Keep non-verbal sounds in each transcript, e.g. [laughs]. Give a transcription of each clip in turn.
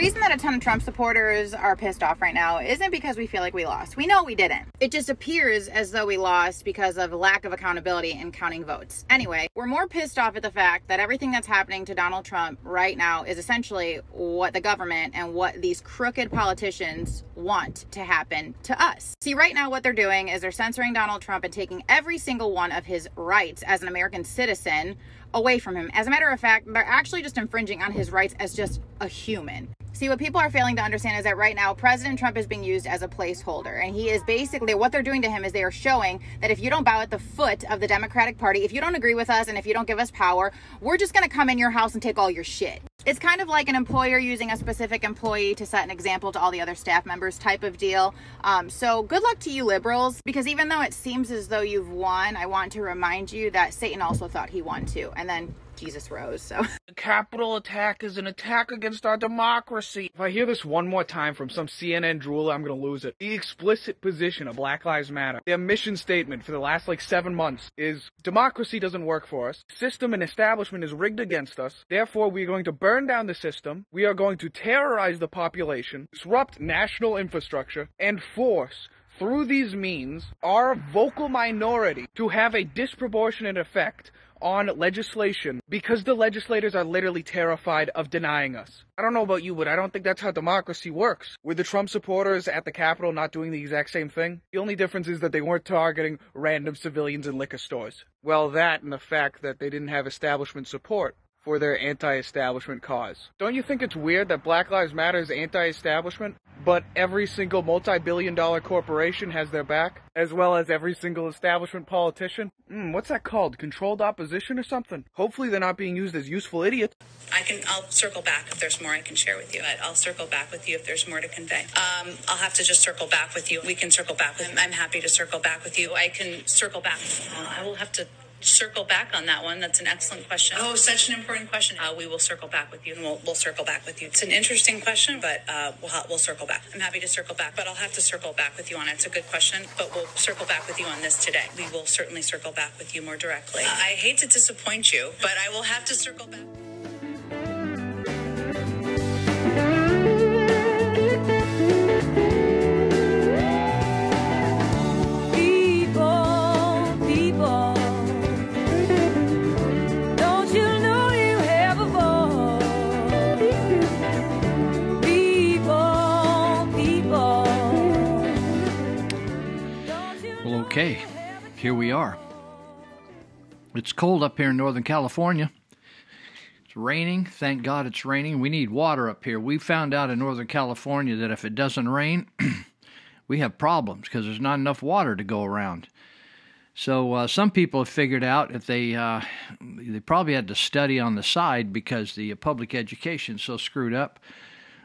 Reason that a ton of Trump supporters are pissed off right now isn't because we feel like we lost. We know we didn't. It just appears as though we lost because of lack of accountability in counting votes. Anyway, we're more pissed off at the fact that everything that's happening to Donald Trump right now is essentially what the government and what these crooked politicians want to happen to us. See, right now, what they're doing is they're censoring Donald Trump and taking every single one of his rights as an American citizen away from him. As a matter of fact, they're actually just infringing on his rights as just a human. See, what people are failing to understand is that right now, President Trump is being used as a placeholder. And he is basically, what they're doing to him is they are showing that if you don't bow at the foot of the Democratic Party, if you don't agree with us, and if you don't give us power, we're just going to come in your house and take all your shit. It's kind of like an employer using a specific employee to set an example to all the other staff members type of deal. Um, so good luck to you liberals, because even though it seems as though you've won, I want to remind you that Satan also thought he won too. And then Jesus rose. So [laughs] The capital attack is an attack against our democracy. If I hear this one more time from some CNN drooler, I'm gonna lose it. The explicit position of Black Lives Matter, their mission statement for the last like seven months is democracy doesn't work for us. System and establishment is rigged against us. Therefore, we are going to burn down the system. We are going to terrorize the population, disrupt national infrastructure, and force through these means our vocal minority to have a disproportionate effect on legislation because the legislators are literally terrified of denying us. I don't know about you, but I don't think that's how democracy works. Were the Trump supporters at the Capitol not doing the exact same thing? The only difference is that they weren't targeting random civilians in liquor stores. Well, that and the fact that they didn't have establishment support for their anti-establishment cause. Don't you think it's weird that Black Lives Matter is anti-establishment, but every single multi-billion dollar corporation has their back, as well as every single establishment politician? Hmm, what's that called? Controlled opposition or something? Hopefully they're not being used as useful idiots. I can. I'll circle back if there's more I can share with you. I- I'll circle back with you if there's more to convey. Um, I'll have to just circle back with you. We can circle back with. I'm happy to circle back with you. I can circle back. Uh, I will have to circle back on that one. That's an excellent question. Oh, such an important question. Uh, we will circle back with you, and we'll, we'll circle back with you. It's an interesting question, but uh, we'll ha- we'll circle back. I'm happy to circle back, but I'll have to circle back with you on it. It's a good question, but we'll circle back with you on this today. We will certainly circle back with you more directly. Uh, I hate to disappoint you, but I will have to circle back. Okay, here we are. It's cold up here in Northern California. It's raining. Thank God it's raining. We need water up here. We found out in Northern California that if it doesn't rain, [clears throat] we have problems because there's not enough water to go around. So uh, some people have figured out if they uh, they probably had to study on the side because the public education's so screwed up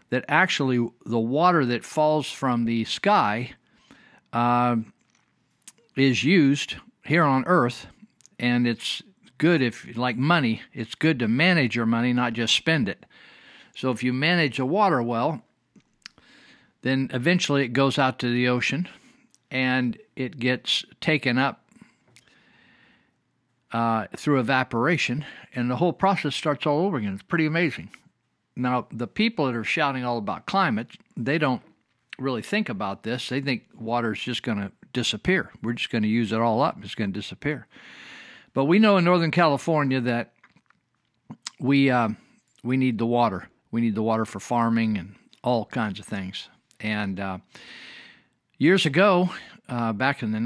that actually the water that falls from the sky uh, is used here on Earth, and it's good if, like money, it's good to manage your money, not just spend it. So if you manage a water well, then eventually it goes out to the ocean and it gets taken up uh, through evaporation, and the whole process starts all over again. It's pretty amazing. Now, the people that are shouting all about climate, they don't really think about this. They think water is just going to disappear. We're just going to use it all up. It's going to disappear. But we know in Northern California that we uh, we need the water. We need the water for farming and all kinds of things. And uh, years ago, uh, back in the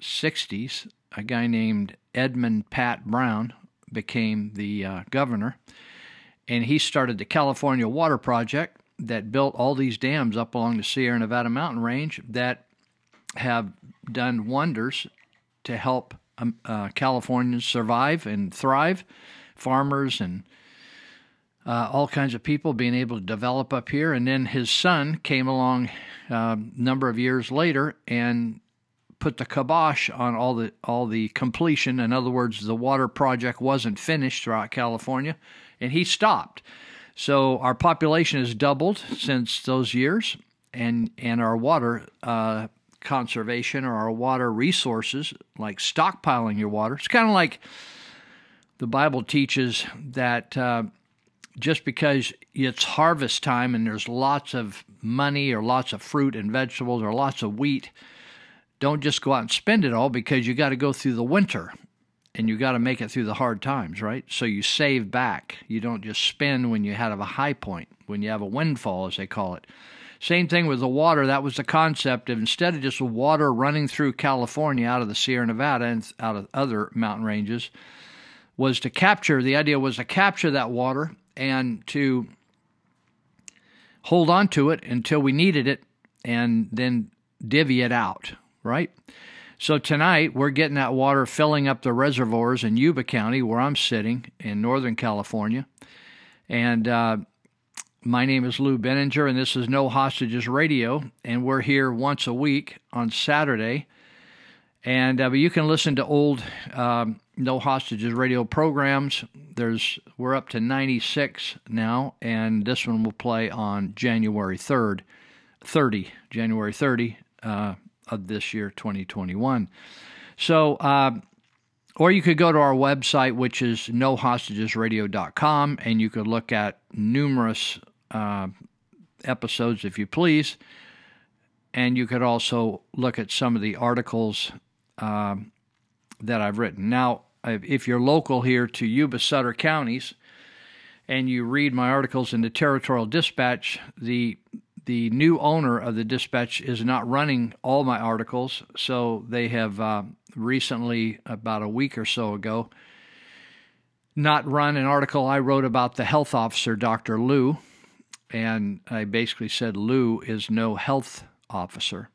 1960s, a guy named Edmund Pat Brown became the uh, governor, and he started the California Water Project that built all these dams up along the Sierra Nevada mountain range that have done wonders to help um, uh, Californians survive and thrive, farmers and uh, all kinds of people being able to develop up here. And then his son came along a number of years later and put the kibosh on all the all the completion. In other words, the water project wasn't finished throughout California, and he stopped. So our population has doubled since those years, and and our water uh, conservation or our water resources, like stockpiling your water, it's kind of like the Bible teaches that. Uh, just because it's harvest time and there's lots of money or lots of fruit and vegetables or lots of wheat, don't just go out and spend it all because you got to go through the winter and you got to make it through the hard times, right? So you save back. You don't just spend when you have a high point, when you have a windfall, as they call it. Same thing with the water. That was the concept of instead of just water running through California out of the Sierra Nevada and out of other mountain ranges, was to capture. The idea was to capture that water and to hold on to it until we needed it and then divvy it out, right? So tonight we're getting that water filling up the reservoirs in Yuba County, where I'm sitting in Northern California. And uh, my name is Lou Binninger, and this is No Hostages Radio. And we're here once a week on Saturday. And uh, you can listen to old um, No Hostages Radio programs. There's we're up to 96 now, and this one will play on January 3rd, 30, January 30. Uh, of this year, 2021. So, uh, or you could go to our website, which is nohostagesradio.com, and you could look at numerous uh, episodes if you please. And you could also look at some of the articles uh, that I've written. Now, if you're local here to Yuba Sutter counties and you read my articles in the Territorial Dispatch, the the new owner of the Dispatch is not running all my articles, so they have uh, recently, about a week or so ago, not run an article I wrote about the health officer, Dr. Luu, and I basically said Luu is no health officer.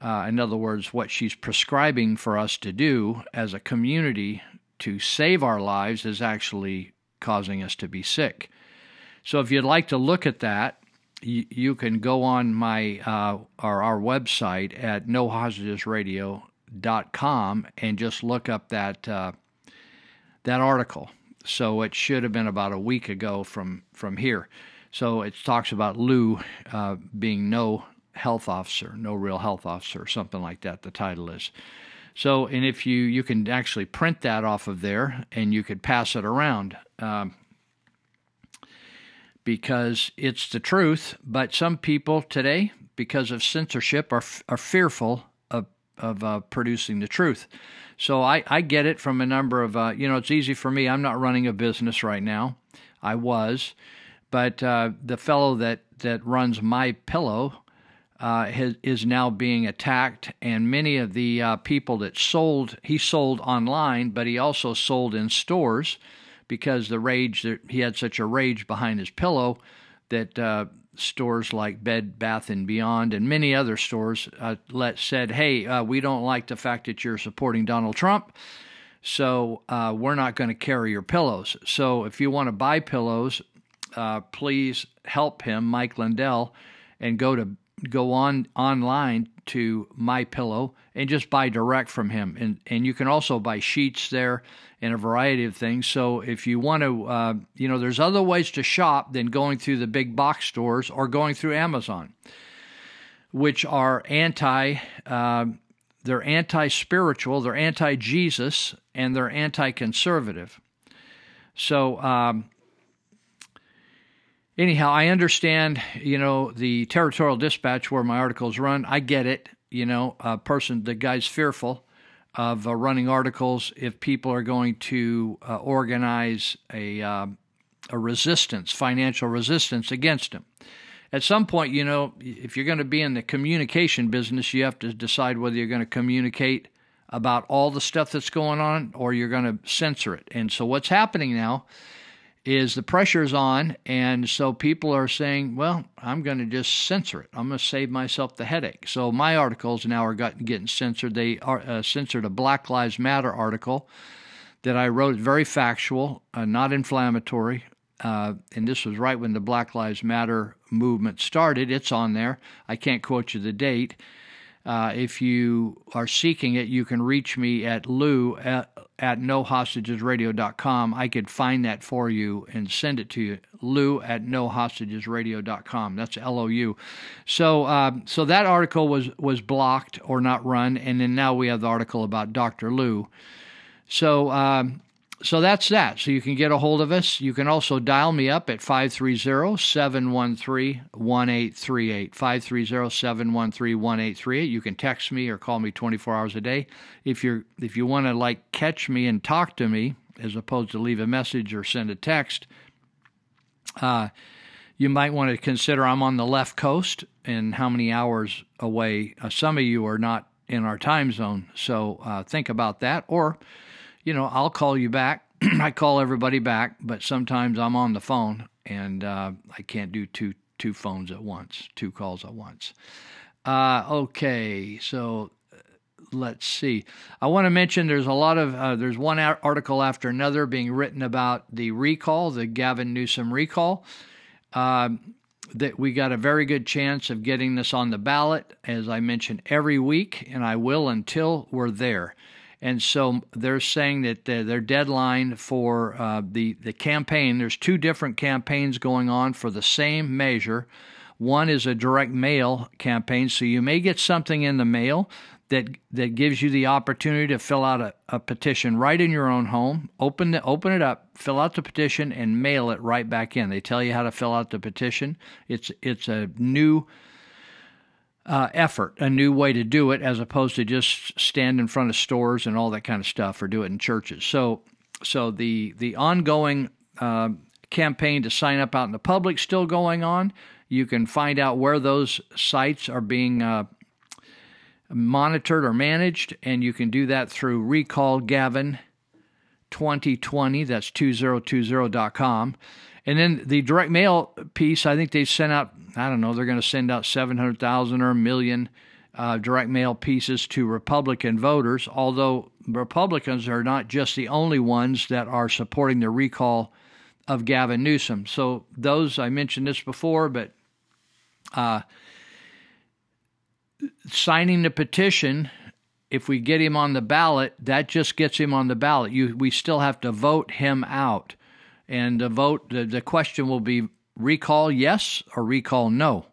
Uh, in other words, what she's prescribing for us to do as a community to save our lives is actually causing us to be sick. So, if you'd like to look at that, you, can go on my uh, our, our website at nohostagesradio.com and just look up that uh, that article. So it should have been about a week ago from from here. So it talks about Luu uh, being no health officer, no real health officer, something like that. The title is. So, and if you you can actually print that off of there, and you could pass it around. Um, because it's the truth. But some people today, because of censorship, are are fearful of of uh, producing the truth. So I, I get it from a number of uh, you know it's easy for me. I'm not running a business right now. I was, but uh, the fellow that that runs MyPillow. Uh, has, is now being attacked, and many of the uh, people that sold, he sold online, but he also sold in stores because the rage that he had such a rage behind his pillow that uh, stores like Bed Bath and Beyond and many other stores uh, let said, "Hey, uh, we don't like the fact that you're supporting Donald Trump." So uh, we're not going to carry your pillows. So if you want to buy pillows, uh, please help him, Mike Lindell, and go to go on online to MyPillow and just buy direct from him. And and you can also buy sheets there and a variety of things. So if you want to uh, you know there's other ways to shop than going through the big box stores or going through amazon which are anti uh, they're anti-spiritual they're anti-jesus and they're anti-conservative. So um, anyhow, I understand, you know, the territorial dispatch where my articles run. I get it. You know, a person, the guy's fearful of uh, running articles if people are going to uh, organize a uh, a resistance, financial resistance against him. At some point, you know, if you're going to be in the communication business, you have to decide whether you're going to communicate about all the stuff that's going on or you're going to censor it. And so, what's happening now is the pressure's on, and so people are saying, "Well, I'm going to just censor it. I'm going to save myself the headache." So my articles now are getting censored. They are uh, censored a Black Lives Matter article that I wrote, very factual, uh, not inflammatory, uh, and this was right when the Black Lives Matter movement started. It's on there. I can't quote you the date. Uh, if you are seeking it, you can reach me at lou at, at nohostagesradio.com. I could find that for you and send it to you. Lou at nohostagesradio.com. That's L O U. So, uh, so that article was was blocked or not run, and then now we have the article about Dr. Luu. So, um, so that's that. So you can get a hold of us. You can also dial me up at 530-713-1838. 530-713-1838. You can text me or call me 24 hours a day. If you're if you want to like catch me and talk to me as opposed to leave a message or send a text, uh, you might want to consider I'm on the left coast and how many hours away. Uh, some of you are not in our time zone, so uh, think about that. Or you know, I'll call you back. [clears throat] I call everybody back, but sometimes I'm on the phone and uh, I can't do two two phones at once, two calls at once. Uh, okay, so uh, let's see. I want to mention there's a lot of uh, there's one article after another being written about the recall, the Gavin Newsom recall. Uh, that we got a very good chance of getting this on the ballot, as I mentioned every week, and I will until we're there. And so they're saying that their deadline for uh, the the campaign. There's two different campaigns going on for the same measure. One is a direct mail campaign, so you may get something in the mail that that gives you the opportunity to fill out a, a petition right in your own home. Open the, open it up, fill out the petition, and mail it right back in. They tell you how to fill out the petition. It's it's a new uh, effort, a new way to do it, as opposed to just stand in front of stores and all that kind of stuff, or do it in churches. So, so the the ongoing uh, campaign to sign up out in the public still going on. You can find out where those sites are being uh, monitored or managed, and you can do that through Recall Gavin 2020. That's 2020.com. And then the direct mail piece, I think they sent out, I don't know, they're going to send out 700,000 or a million uh, direct mail pieces to Republican voters, although Republicans are not just the only ones that are supporting the recall of Gavin Newsom. So, those, I mentioned this before, but uh, signing the petition, if we get him on the ballot, that just gets him on the ballot. You, we still have to vote him out and the vote the, the question will be recall yes or recall no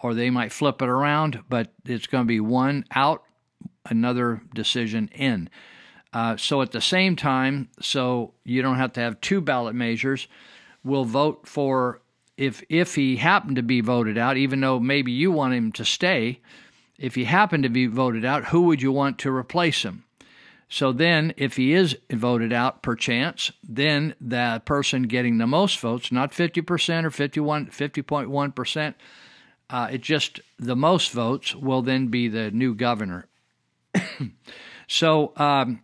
or they might flip it around but it's going to be one out another decision in. Uh, so at the same time so you don't have to have two ballot measures we'll vote for if if he happened to be voted out even though maybe you want him to stay if he happened to be voted out who would you want to replace him so then, if he is voted out per chance, then the person getting the most votes, not 50% or 51, 50.1%, uh, it just the most votes will then be the new governor. [coughs] so um,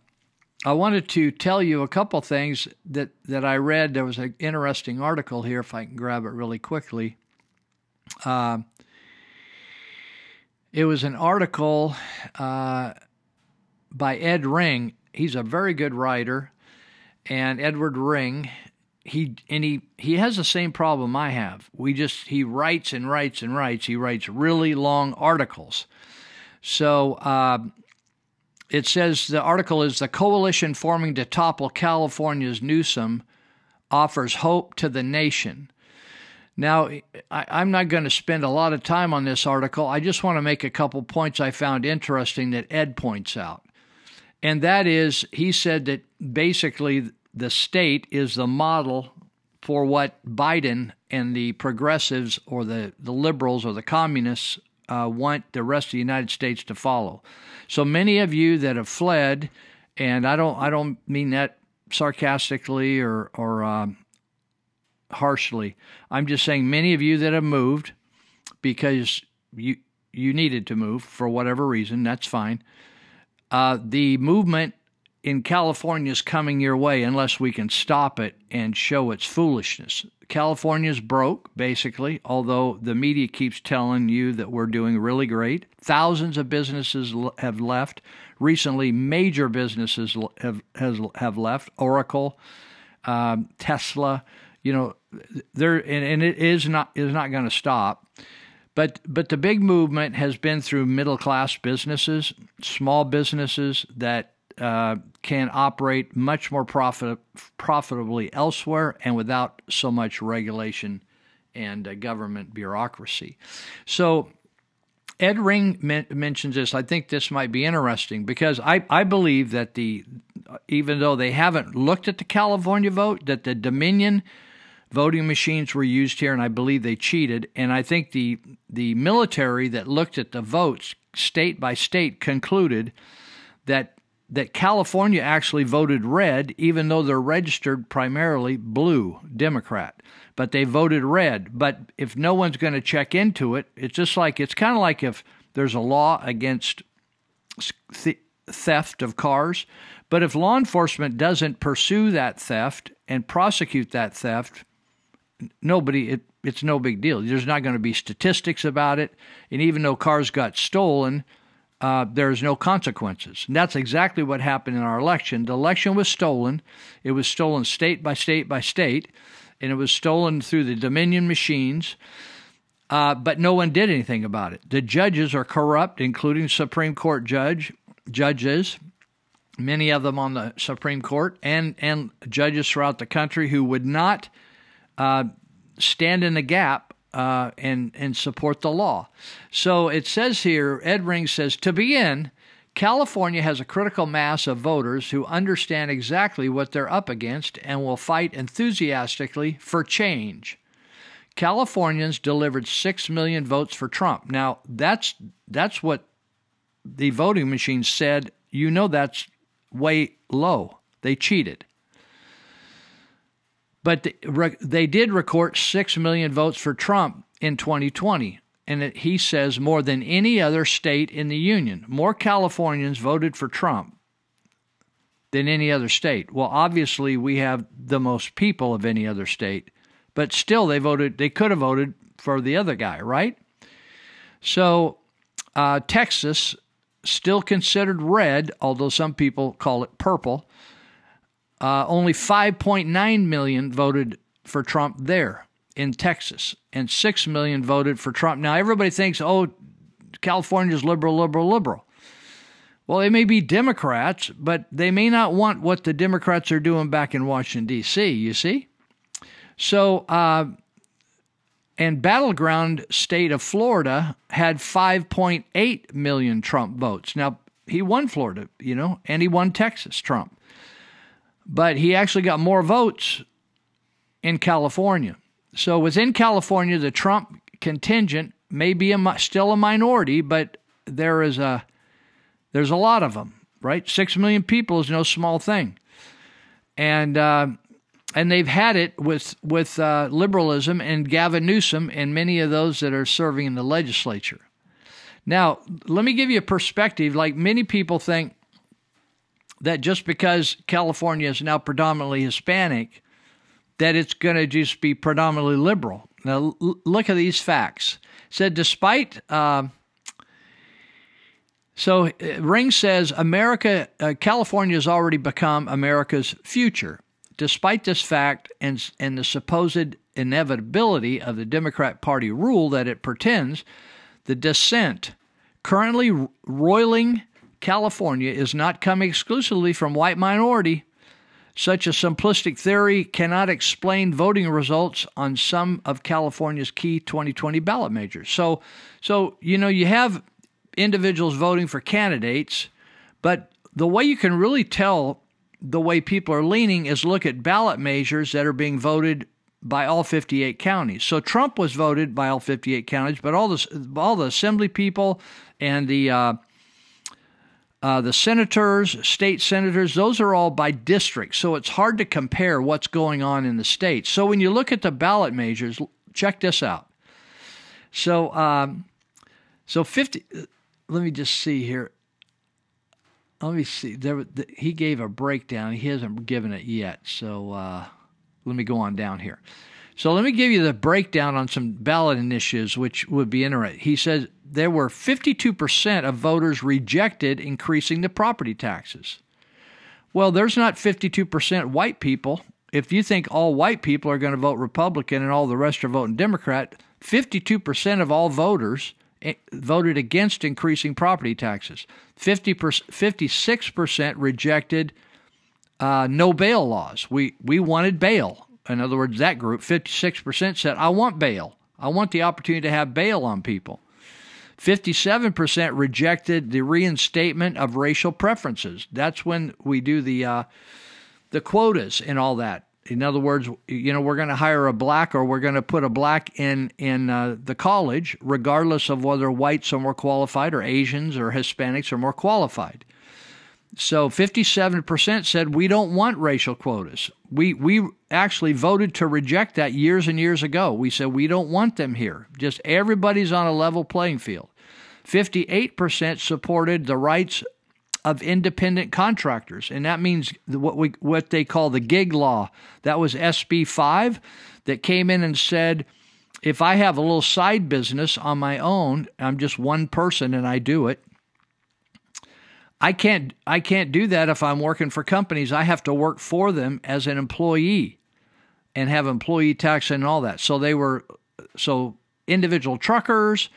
I wanted to tell you a couple things that, that I read. There was an interesting article here, if I can grab it really quickly. Uh, it was an article. Uh, by Ed Ring. He's a very good writer, and Edward Ring. He and he he has the same problem I have. We just he writes and writes and writes. He writes really long articles. So uh, it says the article is the coalition forming to topple California's Newsom offers hope to the nation. Now, I, am not going to spend a lot of time on this article. I just want to make a couple points I found interesting that Ed points out. And that is, he said that basically the state is the model for what Biden and the progressives or the, the liberals or the communists uh, want the rest of the United States to follow. So many of you that have fled, and I don't I don't mean that sarcastically or or um, harshly. I'm just saying many of you that have moved because you you needed to move for whatever reason. That's fine. Uh, the movement in California is coming your way unless we can stop it and show its foolishness. California's broke, basically, although the media keeps telling you that we're doing really great. Thousands of businesses have left. Recently, major businesses have has, have left. Oracle, um, Tesla, you know, there and, and it is not is not going to stop. But but the big movement has been through middle class businesses, small businesses that uh, can operate much more profit, profitably elsewhere and without so much regulation and uh, government bureaucracy. So Ed Ring men- mentions this. I think this might be interesting because I, I believe that the even though they haven't looked at the California vote, that the Dominion voting machines were used here, and I believe they cheated. And I think the the military that looked at the votes state by state concluded that that California actually voted red, even though they're registered primarily blue Democrat. But they voted red. But if no one's going to check into it, it's just like it's kind of like if there's a law against th- theft of cars. But if law enforcement doesn't pursue that theft and prosecute that theft, nobody it, it's no big deal. There's not going to be statistics about it, and even though cars got stolen, uh, there's no consequences. And that's exactly what happened in our election. The election was stolen. It was stolen state by state by state, and it was stolen through the Dominion machines. Uh, but no one did anything about it. The judges are corrupt, including Supreme Court judge judges, many of them on the Supreme Court, and and judges throughout the country who would not uh, stand in the gap uh, and and support the law. So it says here, Ed Ring says to begin. California has a critical mass of voters who understand exactly what they're up against and will fight enthusiastically for change. Californians delivered 6 million votes for Trump. Now, that's that's what the voting machine said. You know that's way low. They cheated. But they did record 6 million votes for Trump in 2020. And it, he says more than any other state in the union. More Californians voted for Trump than any other state. Well, obviously, we have the most people of any other state, but still, they voted, they could have voted for the other guy, right? So, uh, Texas, still considered red, although some people call it purple, uh, only 5.9 million voted for Trump there in Texas, and 6 million voted for Trump. Now, everybody thinks, oh, California's liberal, liberal, liberal. Well, they may be Democrats, but they may not want what the Democrats are doing back in Washington, D.C., you see? So, uh, and battleground state of Florida had 5.8 million Trump votes. Now, he won Florida, you know, and he won Texas, Trump but he actually got more votes in California. So within California, the Trump contingent may be a, still a minority, but there is a there's a lot of them, right? Six million people is no small thing, and uh, and they've had it with with uh, liberalism and Gavin Newsom and many of those that are serving in the legislature. Now, let me give you a perspective. Like many people think, that just because California is now predominantly Hispanic, that it's going to just be predominantly liberal. Now, l- look at these facts. said despite. Uh, so Ring says America, uh, California has already become America's future. Despite this fact and, and the supposed inevitability of the Democrat Party rule that it pretends, the dissent currently roiling California is not coming exclusively from white minority. Such a simplistic theory cannot explain voting results on some of California's key 2020 ballot measures. So, so you know, you have individuals voting for candidates, but the way you can really tell the way people are leaning is look at ballot measures that are being voted by all 58 counties. So Trump was voted by all 58 counties, but all the all the assembly people and the uh, uh, the senators, state senators, those are all by district. So it's hard to compare what's going on in the states. So when you look at the ballot measures, check this out. So, um, so 50, let me just see here. Let me see. There, the, he gave a breakdown. He hasn't given it yet. So uh, let me go on down here. So let me give you the breakdown on some ballot initiatives, which would be interesting. He says there were 52% of voters rejected increasing the property taxes. Well, there's not 52% white people if you think all white people are going to vote Republican and all the rest are voting Democrat, 52% of all voters eh, voted against increasing property taxes. 50 56% rejected uh, no bail laws. We we wanted bail. In other words, that group, 56% said, I want bail. I want the opportunity to have bail on people. 57% rejected the reinstatement of racial preferences. That's when we do the uh, the quotas and all that. In other words, you know, we're going to hire a black or we're going to put a black in in uh, the college, regardless of whether whites are more qualified or Asians or Hispanics are more qualified. So 57% said we don't want racial quotas. We we actually voted to reject that years and years ago. We said we don't want them here. Just everybody's on a level playing field. 58% supported the rights of independent contractors, and that means what we what they call the gig law. That was SB 5 that came in and said if I have a little side business on my own, I'm just one person and I do it, I can't I can't do that if I'm working for companies. I have to work for them as an employee and have employee tax and all that. So they were so individual truckers,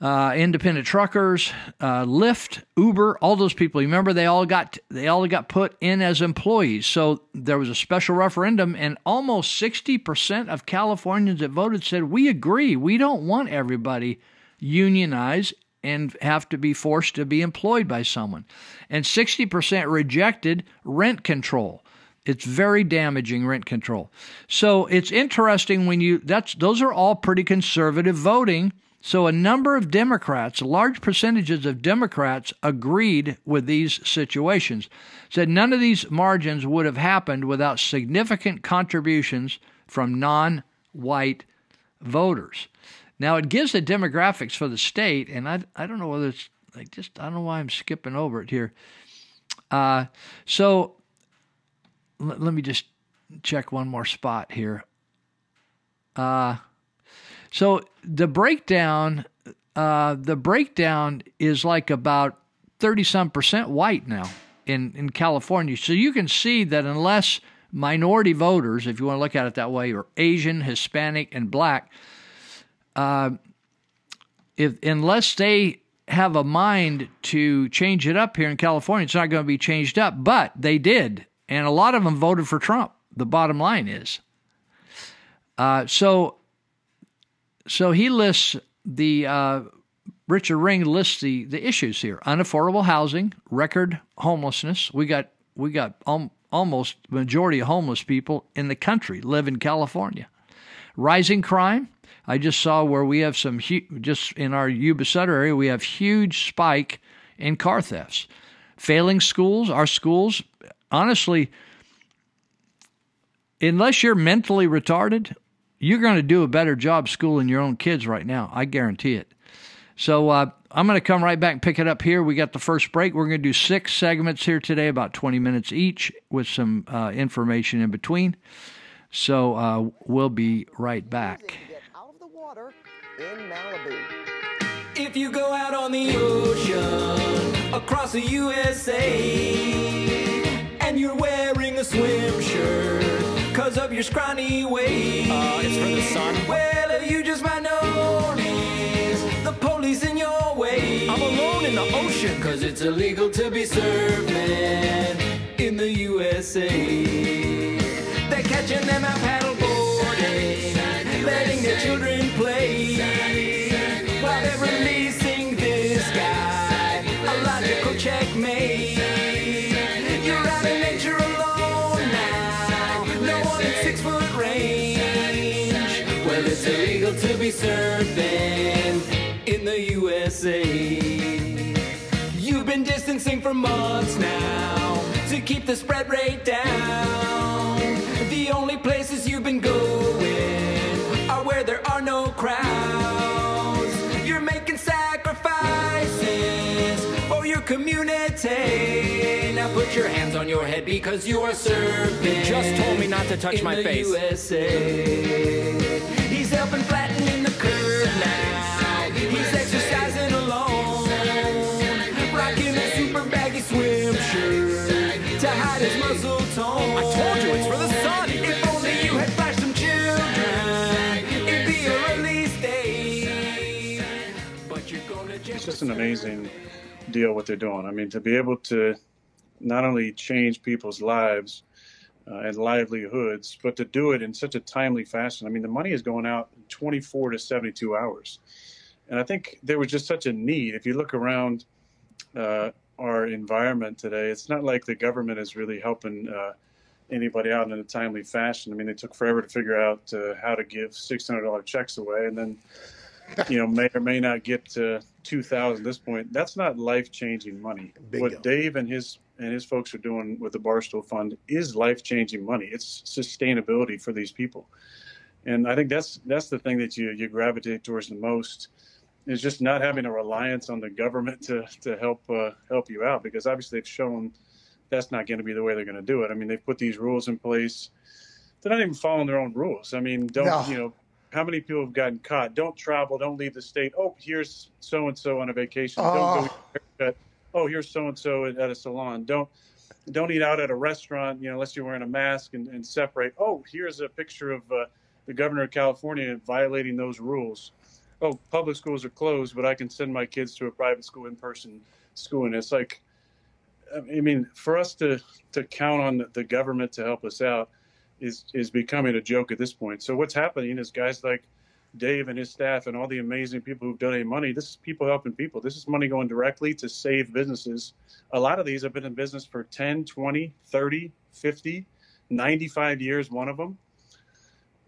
uh, independent truckers, uh, Lyft, Uber, all those people. You remember they all got they all got put in as employees. So there was a special referendum, and almost sixty percent of Californians that voted said we agree. We don't want everybody unionized and have to be forced to be employed by someone. And 60% rejected rent control. It's very damaging rent control. So it's interesting when you that's those are all pretty conservative voting. So a number of Democrats, large percentages of Democrats agreed with these situations. Said none of these margins would have happened without significant contributions from non-white voters. Now it gives the demographics for the state, and I I don't know whether it's like just I don't know why I'm skipping over it here. Uh, so l- let me just check one more spot here. Uh, so the breakdown, uh, the breakdown is like about thirty some percent white now in in California. So you can see that unless minority voters, if you want to look at it that way, or Asian, Hispanic, and black uh, if unless they have a mind to change it up here in California, it's not going to be changed up. But they did, and a lot of them voted for Trump. The bottom line is, uh, so so he lists the uh, Richard Ring lists the the issues here: unaffordable housing, record homelessness. We got we got almost majority of homeless people in the country live in California. Rising crime, I just saw where we have some just in our Yuba Sutter area we have huge spike in car thefts. Failing schools, our schools, honestly, unless you're mentally retarded, you're going to do a better job schooling your own kids right now. I guarantee it. So uh, I'm going to come right back and pick it up here. We got the first break. We're going to do six segments here today, about 20 minutes each, with some uh, information in between. So uh, we'll be right back in Malibu. If you go out on the ocean across the USA and you're wearing a swim shirt cause of your scrawny waist, uh, it's for the sun. Well, are you just might notice the police in your way. I'm alone in the ocean cause it's illegal to be surfing in the USA. They're catching them out paddleboarding, letting their play. While they're releasing this guy, a logical checkmate. You're out in nature alone now, no one in six foot range. Well, it's illegal to be surfing in the USA. You've been distancing for months now to keep the spread rate down. Community. Now put your hands on your head because you are serving. Just told me not to touch in my the face. USA. He's helping flattening the curve now. He's exercising alone, rocking a super baggy swim shirt to hide his muscle tone. I told you, it's for the sun. If only you had flashed some children, it'd be a release day. But you're gonna It's just an amazing deal what they're doing. I mean, to be able to not only change people's lives uh, and livelihoods, but to do it in such a timely fashion. I mean, the money is going out in 24 to 72 hours. And I think there was just such a need. If you look around uh, our environment today, it's not like the government is really helping uh, anybody out in a timely fashion. I mean, it took forever to figure out uh, how to give $600 checks away, and then you know may or may not get to 2000 at this point that's not life-changing money. What dave and his and his folks are doing with the barstool fund is life-changing money. It's sustainability for these people. And i think that's that's the thing that you you gravitate towards the most is just not having a reliance on the government to to help uh, help you out because obviously they've shown that's not going to be the way they're going to do it. I mean they've put these rules in place. They're not even following their own rules. I mean don't No. you know how many people have gotten caught? Don't travel. Don't leave the state. Oh, here's so and so on a vacation. Don't go Oh. haircut. Oh, here's so and so at a salon. Don't don't eat out at a restaurant. You know, unless you're wearing a mask and, and separate. Oh, here's a picture of uh, the governor of California violating those rules. Oh, public schools are closed, but I can send my kids to a private school in person school, and it's like, I mean, for us to to count on the government to help us out is is becoming a joke at this point. So what's happening is guys like Dave and his staff and all the amazing people who've donated money. This is people helping people. This is money going directly to save businesses. A lot of these have been in business for 10, 20, 30, 50, 95 years, one of them.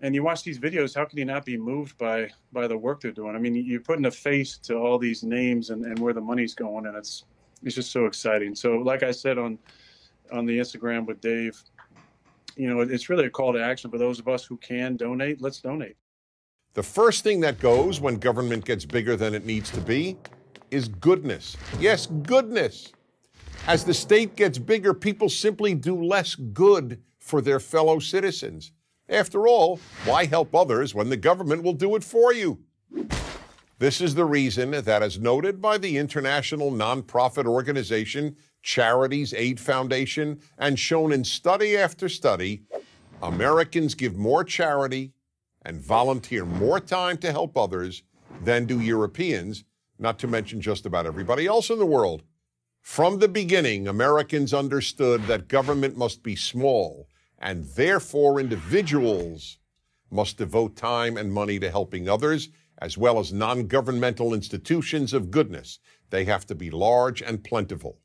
And you watch these videos, how can you not be moved by by the work they're doing? I mean, you're putting a face to all these names and, and where the money's going, and it's it's just so exciting. So, like I said on on the Instagram with Dave, you know, it's really a call to action for those of us who can donate. Let's donate. The first thing that goes when government gets bigger than it needs to be is goodness. Yes, goodness. As the state gets bigger, people simply do less good for their fellow citizens. After all, why help others when the government will do it for you? This is the reason that, as noted by the international nonprofit organization Charities Aid Foundation and shown in study after study, Americans give more charity and volunteer more time to help others than do Europeans, not to mention just about everybody else in the world. From the beginning, Americans understood that government must be small, and therefore individuals must devote time and money to helping others, as well as non governmental institutions of goodness. They have to be large and plentiful.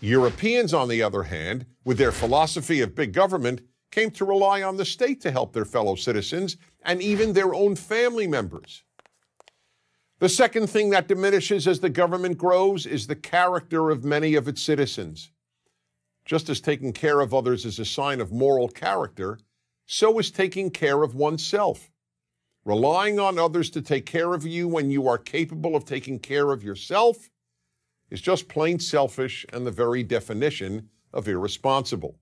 Europeans, on the other hand, with their philosophy of big government, came to rely on the state to help their fellow citizens and even their own family members. The second thing that diminishes as the government grows is the character of many of its citizens. Just as taking care of others is a sign of moral character, so is taking care of oneself. Relying on others to take care of you when you are capable of taking care of yourself is just plain selfish and the very definition of irresponsible.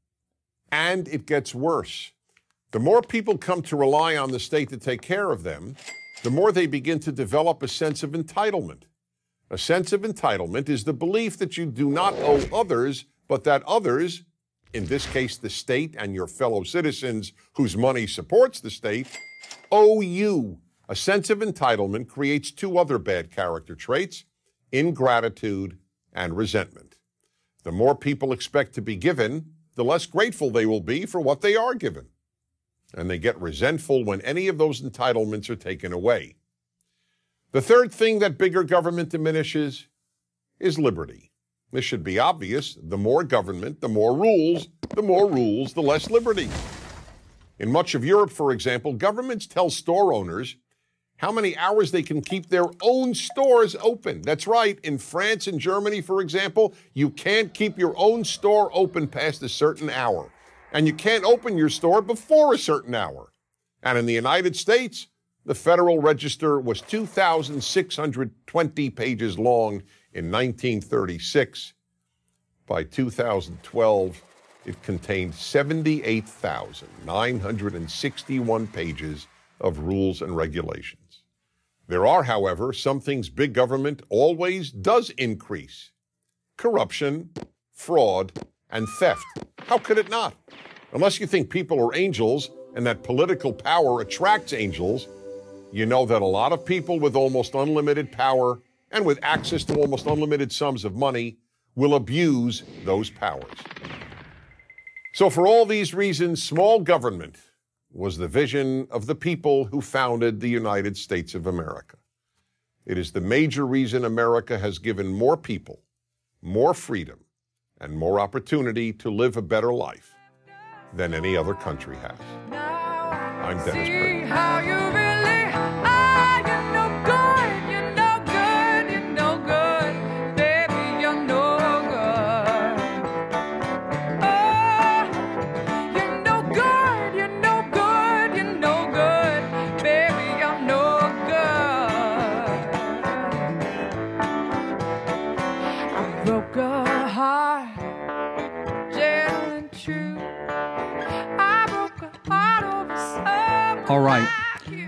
And it gets worse. The more people come to rely on the state to take care of them, the more they begin to develop a sense of entitlement. A sense of entitlement is the belief that you do not owe others, but that others, in this case the state and your fellow citizens whose money supports the state, you. A sense of entitlement creates two other bad character traits ingratitude and resentment. The more people expect to be given, the less grateful they will be for what they are given. And they get resentful when any of those entitlements are taken away. The third thing that bigger government diminishes is liberty. This should be obvious. The more government, the more rules. The more rules, the less liberty. In much of Europe, for example, governments tell store owners how many hours they can keep their own stores open. That's right. In France and Germany, for example, you can't keep your own store open past a certain hour. And you can't open your store before a certain hour. And in the United States, the Federal Register was 2,620 pages long in 1936. By 2012, it contained 78,961 pages of rules and regulations. There are, however, some things big government always does increase corruption, fraud, and theft. How could it not? Unless you think people are angels and that political power attracts angels, you know that a lot of people with almost unlimited power and with access to almost unlimited sums of money will abuse those powers. So, for all these reasons, small government was the vision of the people who founded the United States of America. It is the major reason America has given more people more freedom and more opportunity to live a better life than any other country has. I'm Dennis Prager. All right.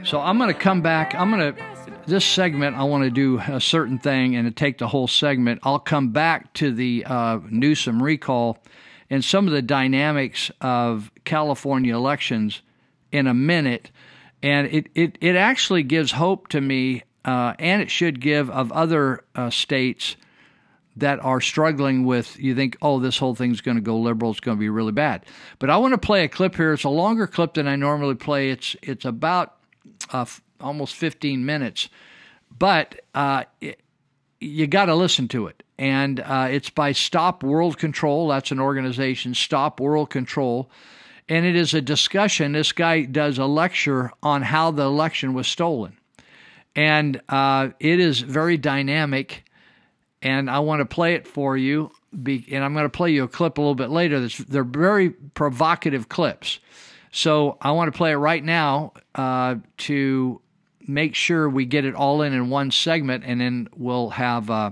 So I'm going to come back. I'm going to this segment. I want to do a certain thing and to take the whole segment. I'll come back to the uh, Newsom recall and some of the dynamics of California elections in a minute. And it, it, it actually gives hope to me, uh, and it should give of other uh, states that are struggling with you think oh this whole thing's going to go liberal it's going to be really bad. But i want to play a clip here. It's a longer clip than i normally play. It's it's about uh, f- almost 15 minutes. But uh, it, you got to listen to it. And uh, it's by stop world control. That's an organization stop world control. And it is a discussion. This guy does a lecture on how the election was stolen. And uh, it is very dynamic and I want to play it for you. Be, and I'm going to play you a clip a little bit later. That's, they're very provocative clips. So I want to play it right now uh, to make sure we get it all in in one segment, and then we'll have uh,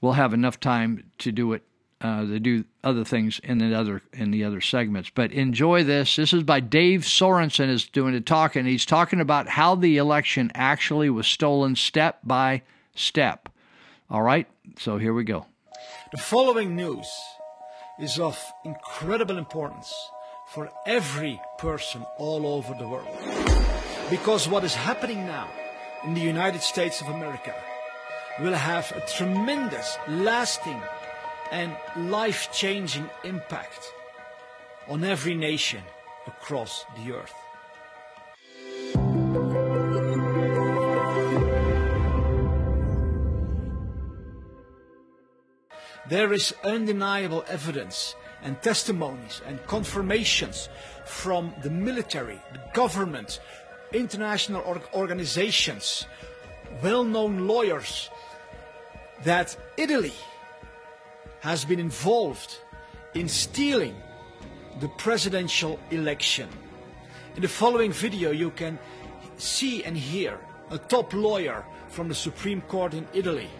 we'll have enough time to do it uh, to do other things in the other in the other segments. But enjoy this. This is by Dave Sorensen is doing a talk, and He's talking about how the election actually was stolen step by step. All right, so here we go. The following news is of incredible importance for every person all over the world. Because what is happening now in the United States of America will have a tremendous, lasting, and life changing impact on every nation across the earth. There is undeniable evidence and testimonies and confirmations from the military, the government, international or- organizations, well known lawyers that Italy has been involved in stealing the presidential election. In the following video, you can see and hear a top lawyer from the Supreme Court in Italy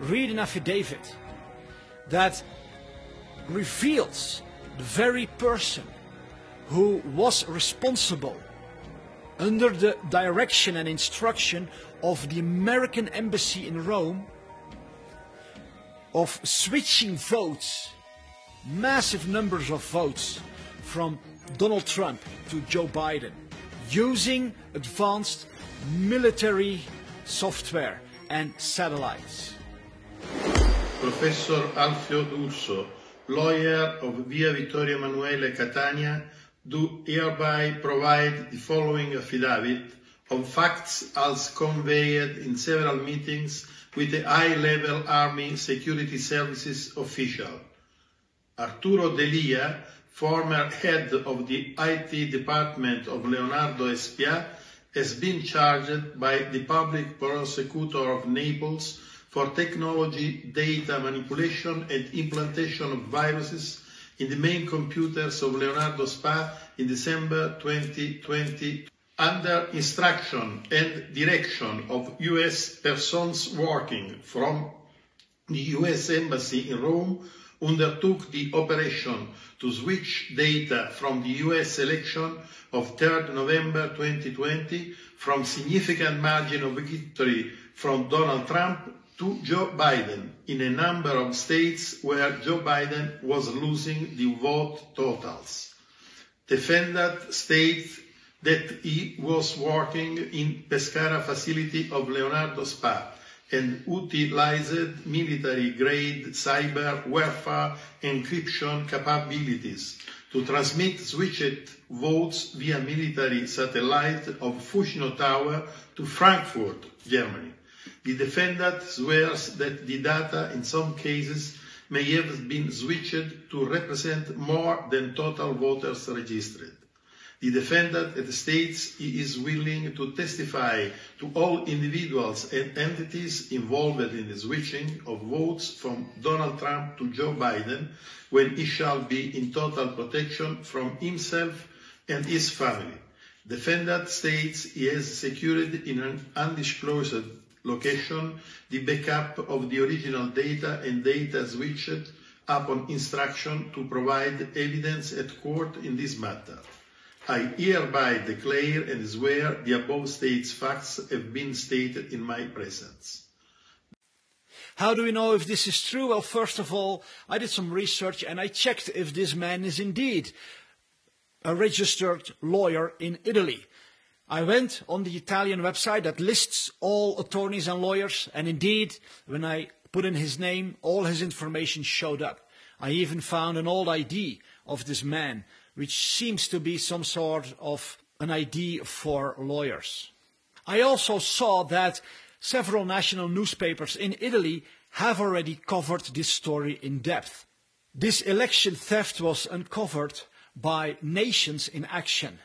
read an affidavit that reveals the very person who was responsible under the direction and instruction of the American embassy in Rome of switching votes, massive numbers of votes from Donald Trump to Joe Biden using advanced military software and satellites. Professor Alfio D'Urso, lawyer of Via Vittorio Emanuele Catania, do hereby provide the following affidavit of facts as conveyed in several meetings with the high-level Army Security Services official. Arturo D'Elia, former head of the IT department of Leonardo Spa, has been charged by the public prosecutor of Naples for technology, data manipulation and implantation of viruses in the main computers of Leonardo Spa in December 2020 under instruction and direction of US persons working from the US Embassy in Rome undertook the operation to switch data from the US election of 3rd November 2020 from significant margin of victory from Donald Trump to Joe Biden in a number of states where Joe Biden was losing the vote totals. Defendant states that he was working in Pescara facility of Leonardo Spa and utilized military-grade cyber warfare encryption capabilities to transmit switched votes via military satellite of Fucino Tower to Frankfurt, Germany. The defendant swears that the data in some cases may have been switched to represent more than total voters registered. The defendant states he is willing to testify to all individuals and entities involved in the switching of votes from Donald Trump to Joe Biden when he shall be in total protection from himself and his family. Defendant states he has secured in an undisclosed location the backup of the original data and data switched upon instruction to provide evidence at court in this matter. I hereby declare and swear the above stated facts have been stated in my presence. How do we know if this is true? Well, first of all, I did some research and I checked if this man is indeed a registered lawyer in Italy. I went on the Italian website that lists all attorneys and lawyers, and indeed, when I put in his name, all his information showed up. I even found an old ID of this man, which seems to be some sort of an ID for lawyers. I also saw that several national newspapers in Italy have already covered this story in depth. This election theft was uncovered by Nations in Action.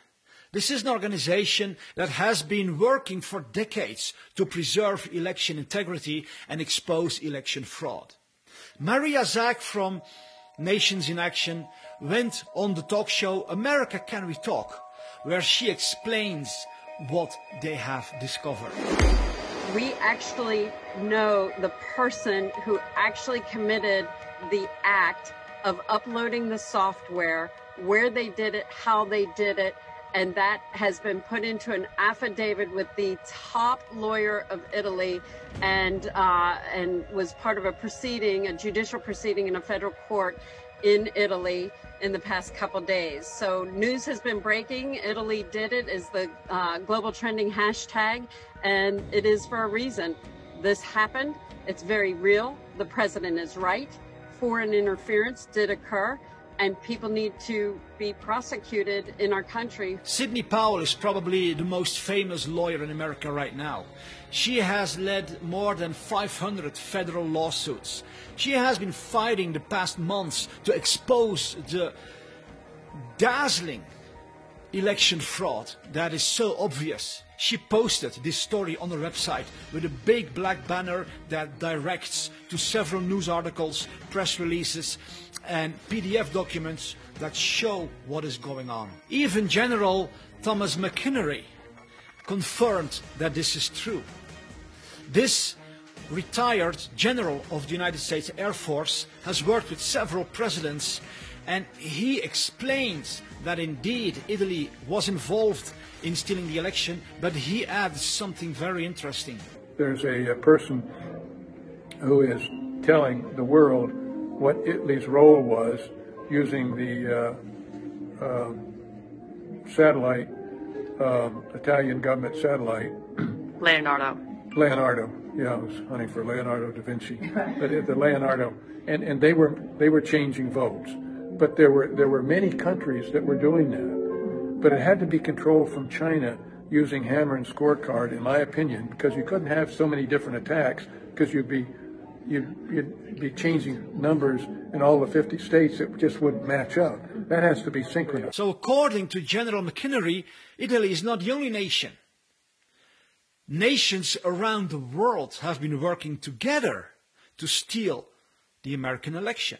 This is an organization that has been working for decades to preserve election integrity and expose election fraud. Maria Zack from Nations in Action went on the talk show America Can We Talk, where she explains what they have discovered. We actually know the person who actually committed the act of uploading the software, where they did it, how they did it, and that has been put into an affidavit with the top lawyer of Italy, and uh, and was part of a proceeding, a judicial proceeding in a federal court in Italy in the past couple days. So news has been breaking. Italy did it is the uh, global trending hashtag, and it is for a reason. This happened. It's very real. The president is right. Foreign interference did occur and people need to be prosecuted in our country. Sidney Powell is probably the most famous lawyer in America right now. She has led more than 500 federal lawsuits. She has been fighting the past months to expose the dazzling election fraud that is so obvious. She posted this story on her website with a big black banner that directs to several news articles, press releases, and PDF documents that show what is going on. Even General Thomas McInerney confirmed that this is true. This retired general of the United States Air Force has worked with several presidents and he explains that indeed Italy was involved in stealing the election, but he adds something very interesting. There's a, a person who is telling the world what Italy's role was using the uh, uh, satellite, um, Italian government satellite. Leonardo. Leonardo. Yeah, I was hunting for Leonardo da Vinci, [laughs] but the Leonardo, and and they were they were changing votes, but there were there were many countries that were doing that, but it had to be controlled from China using hammer and scorecard, in my opinion, because you couldn't have so many different attacks because you'd be you'd, you'd be changing numbers in all the 50 states. It just wouldn't match up. That has to be synchronized. So, according to General McInerney, Italy is not the only nation. Nations around the world have been working together to steal the American election.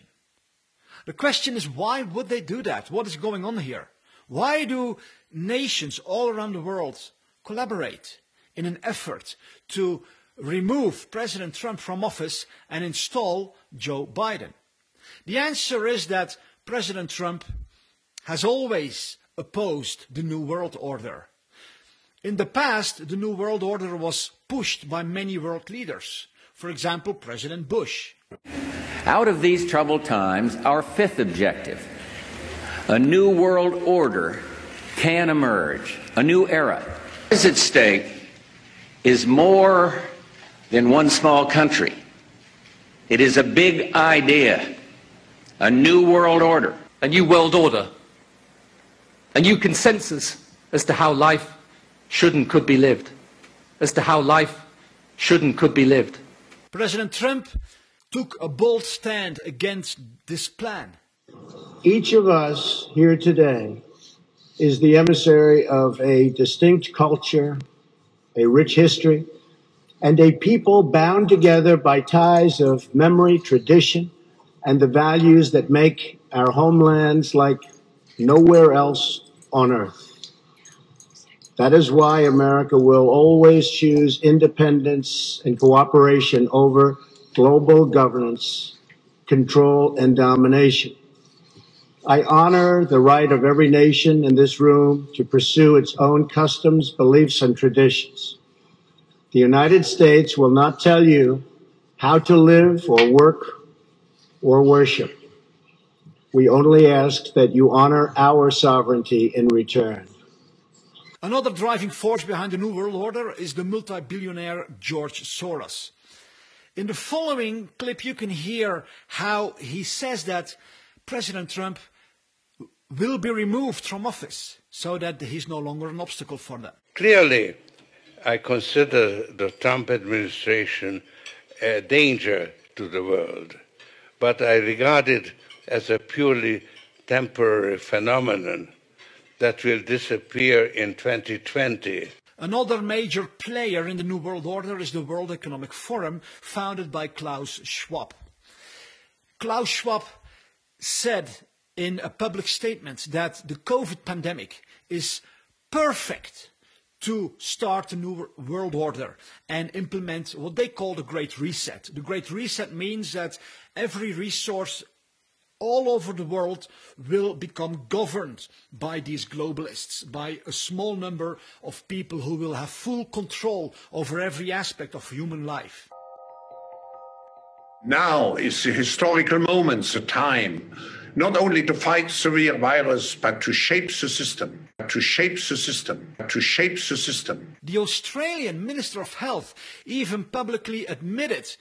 The question is, why would they do that? What is going on here? Why do nations all around the world collaborate in an effort to remove President Trump from office and install Joe Biden? The answer is that President Trump has always opposed the New World Order. In the past, the New World Order was pushed by many world leaders. for example, President Bush. Out of these troubled times, our fifth objective, a new world order, can emerge, a new era. What is at stake is more than one small country. It is a big idea, a new world order. A new world order. A new consensus as to how life should and could be lived. As to how life should and could be lived. President Trump took a bold stand against this plan. Each of us here today is the emissary of a distinct culture, a rich history, and a people bound together by ties of memory, tradition, and the values that make our homelands like nowhere else on earth. That is why America will always choose independence and cooperation over global governance, control, and domination. I honor the right of every nation in this room to pursue its own customs, beliefs, and traditions. The United States will not tell you how to live or work or worship. We only ask that you honor our sovereignty in return. Another driving force behind the New World Order is the multi-billionaire George Soros. In the following clip, you can hear how he says that President Trump will be removed from office so that he's no longer an obstacle for them. Clearly, I consider the Trump administration a danger to the world, but I regard it as a purely temporary phenomenon that will disappear in 2020. Another major player in the New World Order is the World Economic Forum, founded by Klaus Schwab. Klaus Schwab said in a public statement that the COVID pandemic is perfect to start a new world order and implement what they call the Great Reset. The Great Reset means that every resource all over the world will become governed by these globalists, by a small number of people who will have full control over every aspect of human life. Now is the historical moment, the time, not only to fight severe virus, but to shape the system, to shape the system, to shape the system. The Australian Minister of Health even publicly admitted,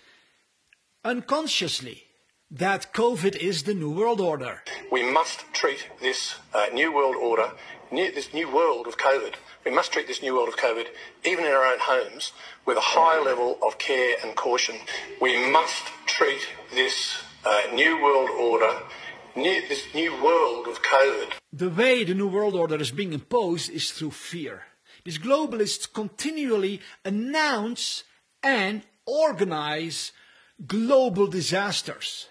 unconsciously, that COVID is the New World Order. We must treat this uh, New World Order, new, this new world of COVID, we must treat this new world of COVID, even in our own homes, with a high level of care and caution. We must treat this uh, new world order, new, this new world of COVID. The way the New World Order is being imposed is through fear. These globalists continually announce and organize global disasters.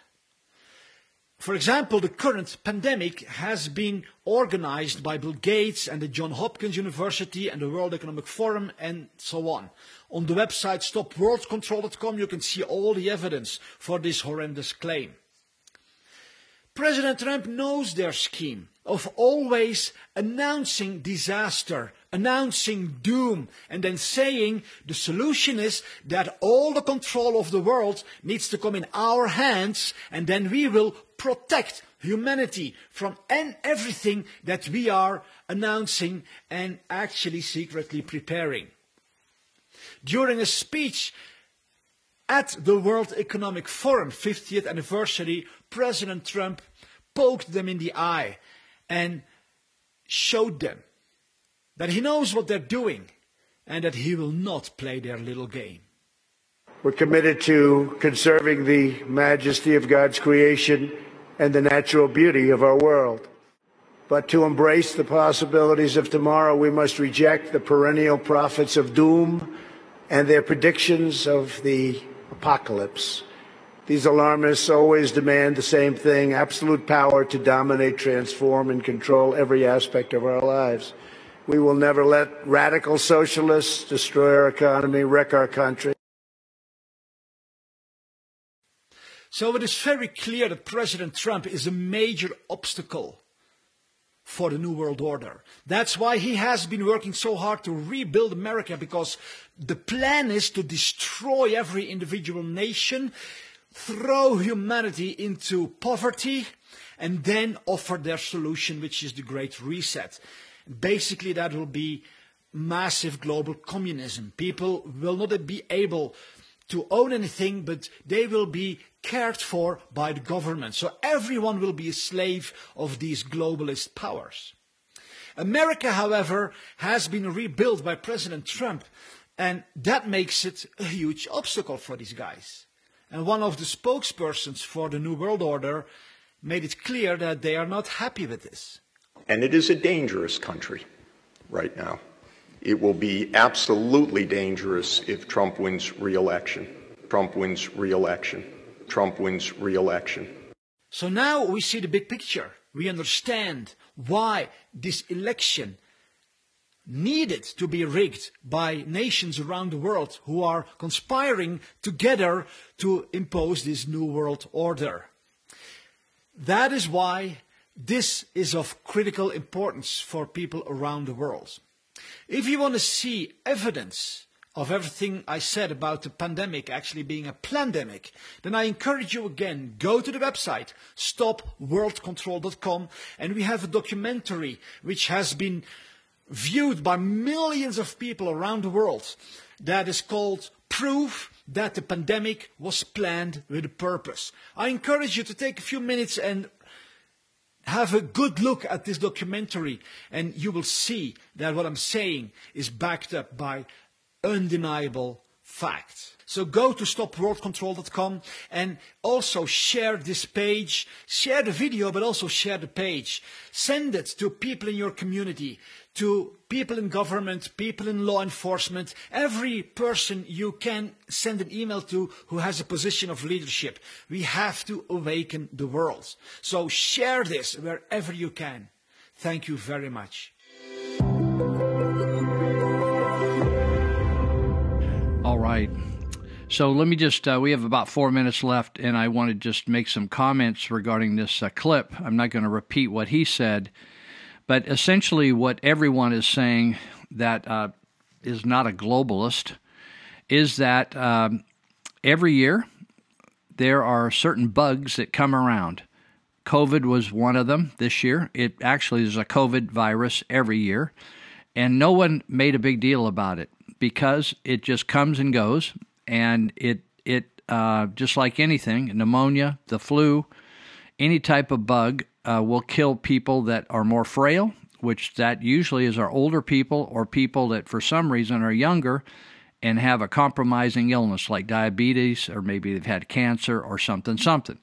For example, the current pandemic has been organized by Bill Gates and the Johns Hopkins University and the World Economic Forum and so on. On the website stopworldcontrol.com you can see all the evidence for this horrendous claim. President Trump knows their scheme of always announcing disaster, announcing doom, and then saying the solution is that all the control of the world needs to come in our hands, and then we will protect humanity from and everything that we are announcing and actually secretly preparing. During a speech at the World Economic Forum 50th anniversary, President Trump poked them in the eye and showed them that he knows what they're doing and that he will not play their little game. We're committed to conserving the majesty of God's creation and the natural beauty of our world. But to embrace the possibilities of tomorrow, we must reject the perennial prophets of doom and their predictions of the apocalypse. These alarmists always demand the same thing absolute power to dominate, transform, and control every aspect of our lives. We will never let radical socialists destroy our economy, wreck our country. So it is very clear that President Trump is a major obstacle for the New World Order. That's why he has been working so hard to rebuild America because the plan is to destroy every individual nation, throw humanity into poverty, and then offer their solution, which is the Great Reset. Basically, that will be massive global communism. People will not be able to own anything, but they will be cared for by the government. So everyone will be a slave of these globalist powers. America, however, has been rebuilt by President Trump, and that makes it a huge obstacle for these guys. And one of the spokespersons for the New World Order made it clear that they are not happy with this. And it is a dangerous country right now. It will be absolutely dangerous if Trump wins re-election. Trump wins re-election. Trump wins re-election. So now we see the big picture. We understand why this election needed to be rigged by nations around the world who are conspiring together to impose this new world order. That is why this is of critical importance for people around the world. If you want to see evidence of everything I said about the pandemic actually being a pandemic, then I encourage you again, go to the website, stopworldcontrol.com, and we have a documentary which has been viewed by millions of people around the world that is called Proof that the pandemic was planned with a purpose. I encourage you to take a few minutes and have a good look at this documentary and you will see that what I'm saying is backed up by undeniable facts. So go to stopworldcontrol.com and also share this page. Share the video, but also share the page. Send it to people in your community, to people in government, people in law enforcement, every person you can send an email to who has a position of leadership. We have to awaken the world. So share this wherever you can. Thank you very much. All right. So let me just, uh, we have about four minutes left, and I want to just make some comments regarding this uh, clip. I'm not going to repeat what he said, but essentially, what everyone is saying that uh, is not a globalist is that um, every year there are certain bugs that come around. COVID was one of them this year. It actually is a COVID virus every year, and no one made a big deal about it because it just comes and goes and it it uh, just like anything, pneumonia, the flu, any type of bug uh, will kill people that are more frail, which that usually is our older people or people that for some reason are younger and have a compromising illness like diabetes or maybe they've had cancer or something something.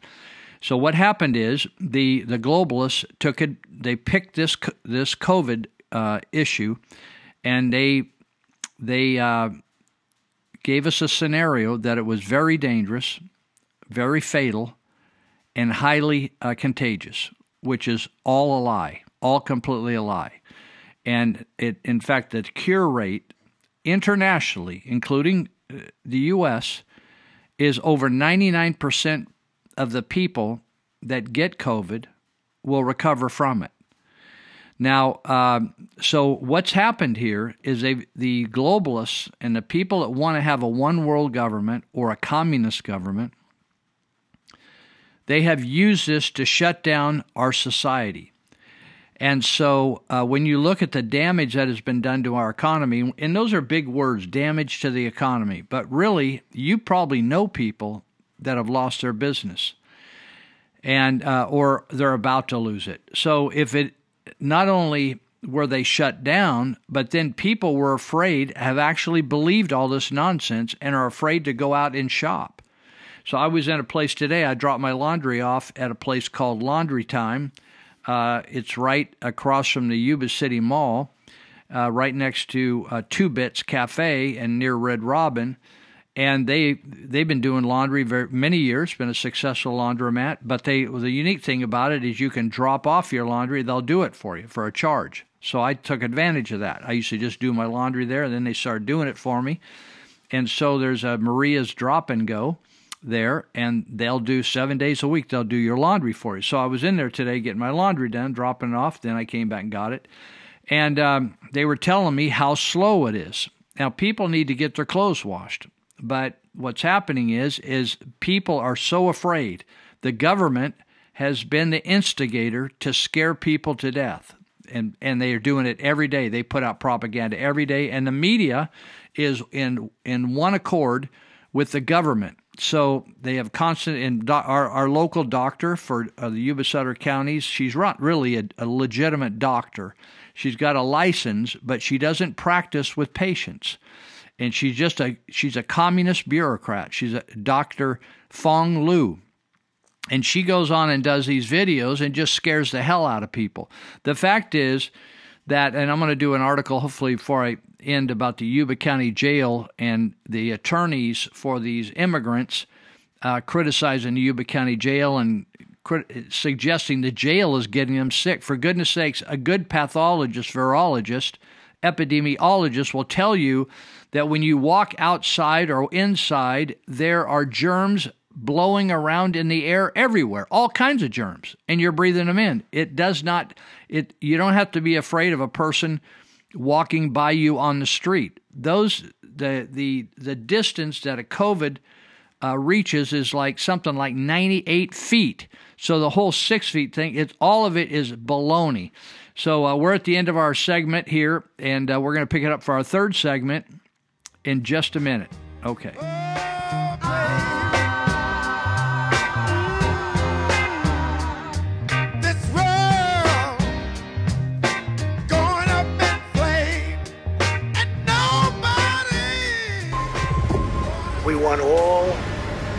So what happened is the the globalists took it. They picked this this COVID uh, issue, and they they uh, gave us a scenario that it was very dangerous, very fatal, and highly uh, contagious, which is all a lie, all completely a lie. And it, in fact, the cure rate internationally, including uh, the U.S., is over 99% of the people that get COVID will recover from it. Now, um, so what's happened here is they, the globalists and the people that want to have a one world government or a communist government, they have used this to shut down our society. And so uh, when you look at the damage that has been done to our economy, and those are big words damage to the economy, but really, you probably know people that have lost their business and uh, or they're about to lose it. So if it not only were they shut down, but then people were afraid, have actually believed all this nonsense, and are afraid to go out and shop. So I was in a place today. I dropped my laundry off at a place called Laundry Time. Uh, it's right across from the Yuba City Mall, uh, right next to uh, Two Bits Cafe and near Red Robin and they they've been doing laundry very many years. Been a successful laundromat, but they the unique thing about it is you can drop off your laundry. They'll do it for you for a charge. So I took advantage of that. I used to just do my laundry there, and then they started doing it for me. And so there's a Maria's Drop and Go, there, and they'll do seven days a week. They'll do your laundry for you. So I was in there today getting my laundry done, dropping it off. Then I came back and got it, and um, they were telling me how slow it is. Now people need to get their clothes washed, but what's happening is is people are so afraid. The government has been the instigator to scare people to death. And, and they are doing it every day. They put out propaganda every day, and the media is in in one accord with the government. So they have constant. And do, our our local doctor for uh, the Yuba Sutter counties, she's not really a, a legitimate doctor. She's got a license, but she doesn't practice with patients and she's just a she's a communist bureaucrat. She's a Dr. Phuong Luu. And she goes on and does these videos and just scares the hell out of people. The fact is that and I'm going to do an article hopefully before I end about the Yuba County Jail and the attorneys for these immigrants uh, criticizing the Yuba County Jail and crit- suggesting the jail is getting them sick. For goodness sakes, a good pathologist, virologist, epidemiologist will tell you that when you walk outside or inside, there are germs blowing around in the air everywhere, all kinds of germs, and you're breathing them in. It does not it you don't have to be afraid of a person walking by you on the street. Those the the the distance that a COVID uh, reaches is like something like 98 feet. So the whole six feet thing, it's all of it is baloney. So uh, we're at the end of our segment here, and uh, we're going to pick it up for our third segment in just a minute. Okay. We want all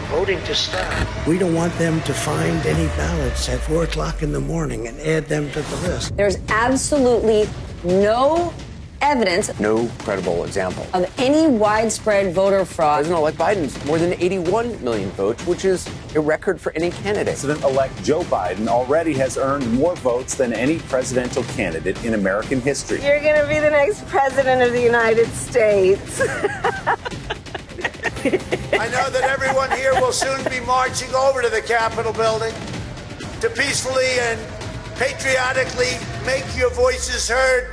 voting to stop. We don't want them to find any ballots at 4 o'clock in the morning and add them to the list. There's absolutely no evidence No credible example. of any widespread voter fraud. President-elect Biden's more than 81 million votes, which is a record for any candidate. President-elect Joe Biden already has earned more votes than any presidential candidate in American history. You're going to be the next president of the United States. [laughs] I know that everyone here will soon be marching over to the Capitol building to peacefully and patriotically make your voices heard.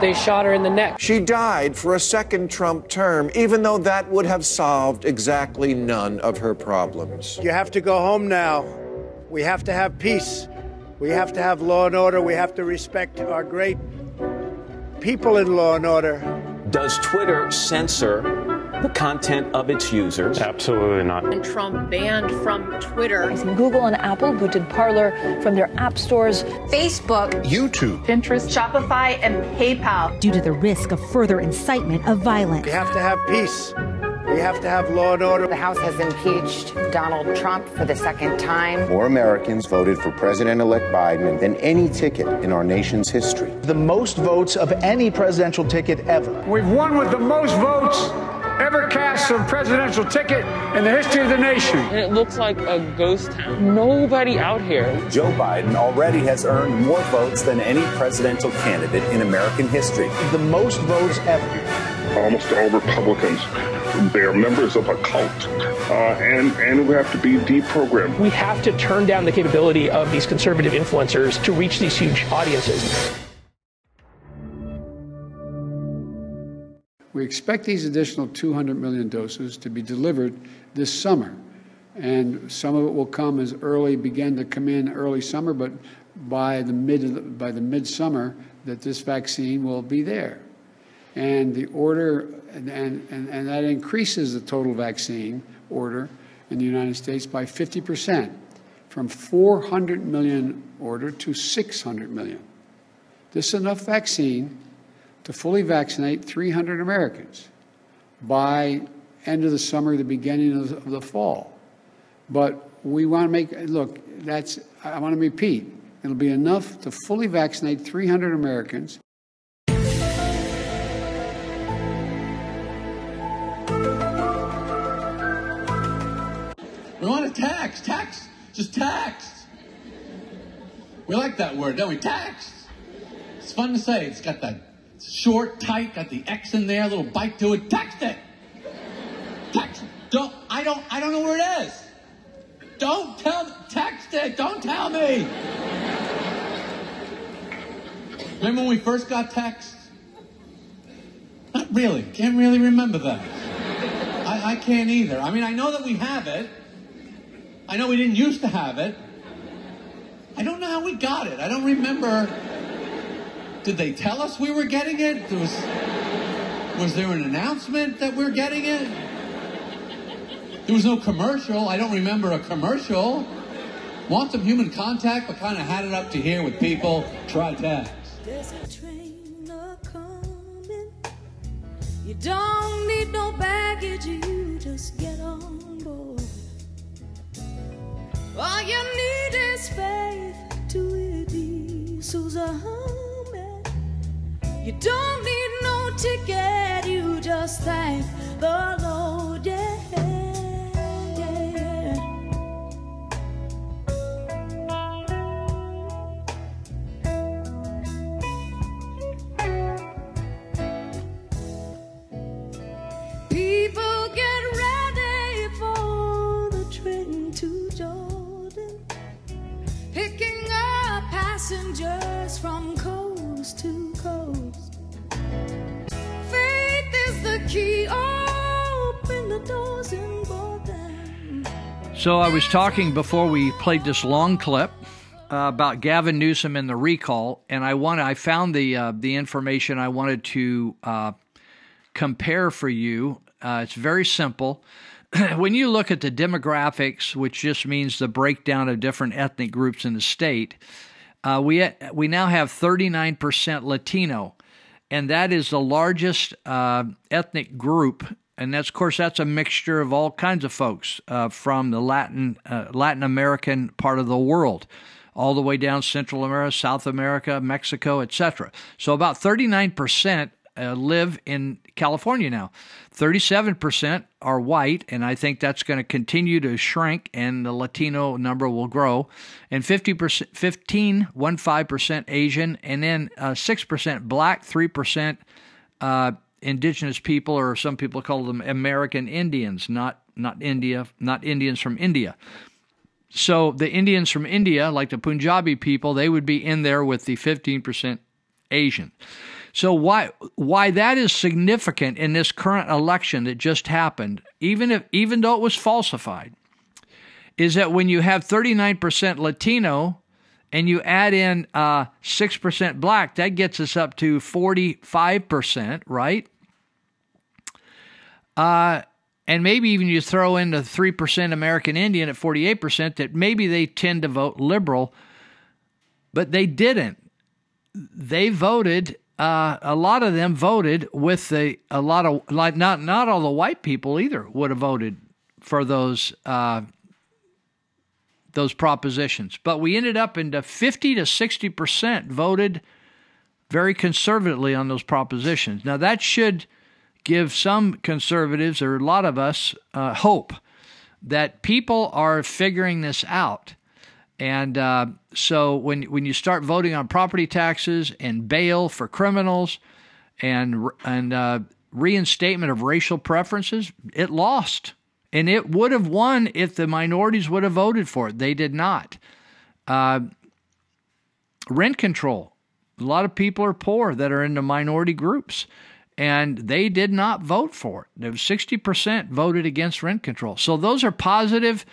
They shot her in the neck. She died for a second Trump term, even though that would have solved exactly none of her problems. You have to go home now. We have to have peace. We have to have law and order. We have to respect our great people in law and order. Does Twitter censor the content of its users? Absolutely not. And Trump banned from Twitter. Google and Apple booted Parler from their app stores. Facebook, YouTube, Pinterest, Shopify, and PayPal. Due to the risk of further incitement of violence. We have to have peace. We have to have law and order. The House has impeached Donald Trump for the second time. More Americans voted for President elect Biden than any ticket in our nation's history. The most votes of any presidential ticket ever. We've won with the most votes ever cast for a presidential ticket in the history of the nation. And it looks like a ghost town. Nobody out here. Joe Biden already has earned more votes than any presidential candidate in American history. The most votes ever. Almost all Republicans, they're members of a cult, uh, and and we have to be deprogrammed. We have to turn down the capability of these conservative influencers to reach these huge audiences. We expect these additional 200 million doses to be delivered this summer. And some of it will come as early, begin to come in early summer, but by the mid by the midsummer, that this vaccine will be there. And the order, and, and, and that increases the total vaccine order in the United States by 50%, from 400 million order to 600 million. This is enough vaccine to fully vaccinate 300 Americans by end of the summer, the beginning of the, fall. But we want to make look. That's I want to repeat. It'll be enough to fully vaccinate 300 Americans. We want to tax, tax, just tax. We like that word, don't we? Tax. It's fun to say. It's got that short, tight, got the X in there, little bite to it. Text it. Text it. don't I don't I don't know where it is. Don't tell text it. Don't tell me. Remember when we first got text? Not really. Can't really remember that. I, I can't either. I mean, I know that we have it. I know we didn't used to have it. I don't know how we got it. I don't remember. Did they tell us we were getting it? Was, was there an announcement that we're getting it? There was no commercial. I don't remember a commercial. Want some human contact, but kind of had it up to here with people. Try text. There's a train coming. You don't need no baggage, you just get on board. All you need is faith to it humming. You don't need no ticket, you just thank the Lord, yeah. yeah. People get ready for the train to Jordan, picking up passengers from coast to So I was talking before we played this long clip uh, about Gavin Newsom and the recall, and I want I found the uh, the information I wanted to uh, compare for you. Uh, it's very simple. [clears throat] when you look at the demographics, which just means the breakdown of different ethnic groups in the state, uh, we we now have 39% Latino, and that is the largest uh, ethnic group. And that's, of course, that's a mixture of all kinds of folks uh, from the Latin uh, Latin American part of the world, all the way down Central America, South America, Mexico, etc. So about 39% uh, live in California now. 37% are white, and I think that's going to continue to shrink, and the Latino number will grow. And 50%, 15, 15% Asian, and then uh, 6% black, 3% uh, indigenous people, or some people call them American Indians, not not India, not Indians from India. So the Indians from India, like the Punjabi people, they would be in there with the 15% Asian. So why why that is significant in this current election that just happened, even if even though it was falsified, is that when you have 39% Latino and you add in uh, 6% black, that gets us up to 45%, right? Uh, and maybe even you throw in the 3% American Indian at 48%, that maybe they tend to vote liberal, but they didn't. They voted uh, a lot of them voted with the a lot of like not not all the white people either would have voted for those uh, those propositions, but we ended up into fifty to sixty percent voted very conservatively on those propositions. Now that should give some conservatives or a lot of us uh, hope that people are figuring this out. And uh, so when when you start voting on property taxes and bail for criminals and and uh, reinstatement of racial preferences, it lost, and it would have won if the minorities would have voted for it. They did not. Uh, rent control. A lot of people are poor that are in the minority groups, and they did not vote for it. Sixty percent voted against rent control. So those are positive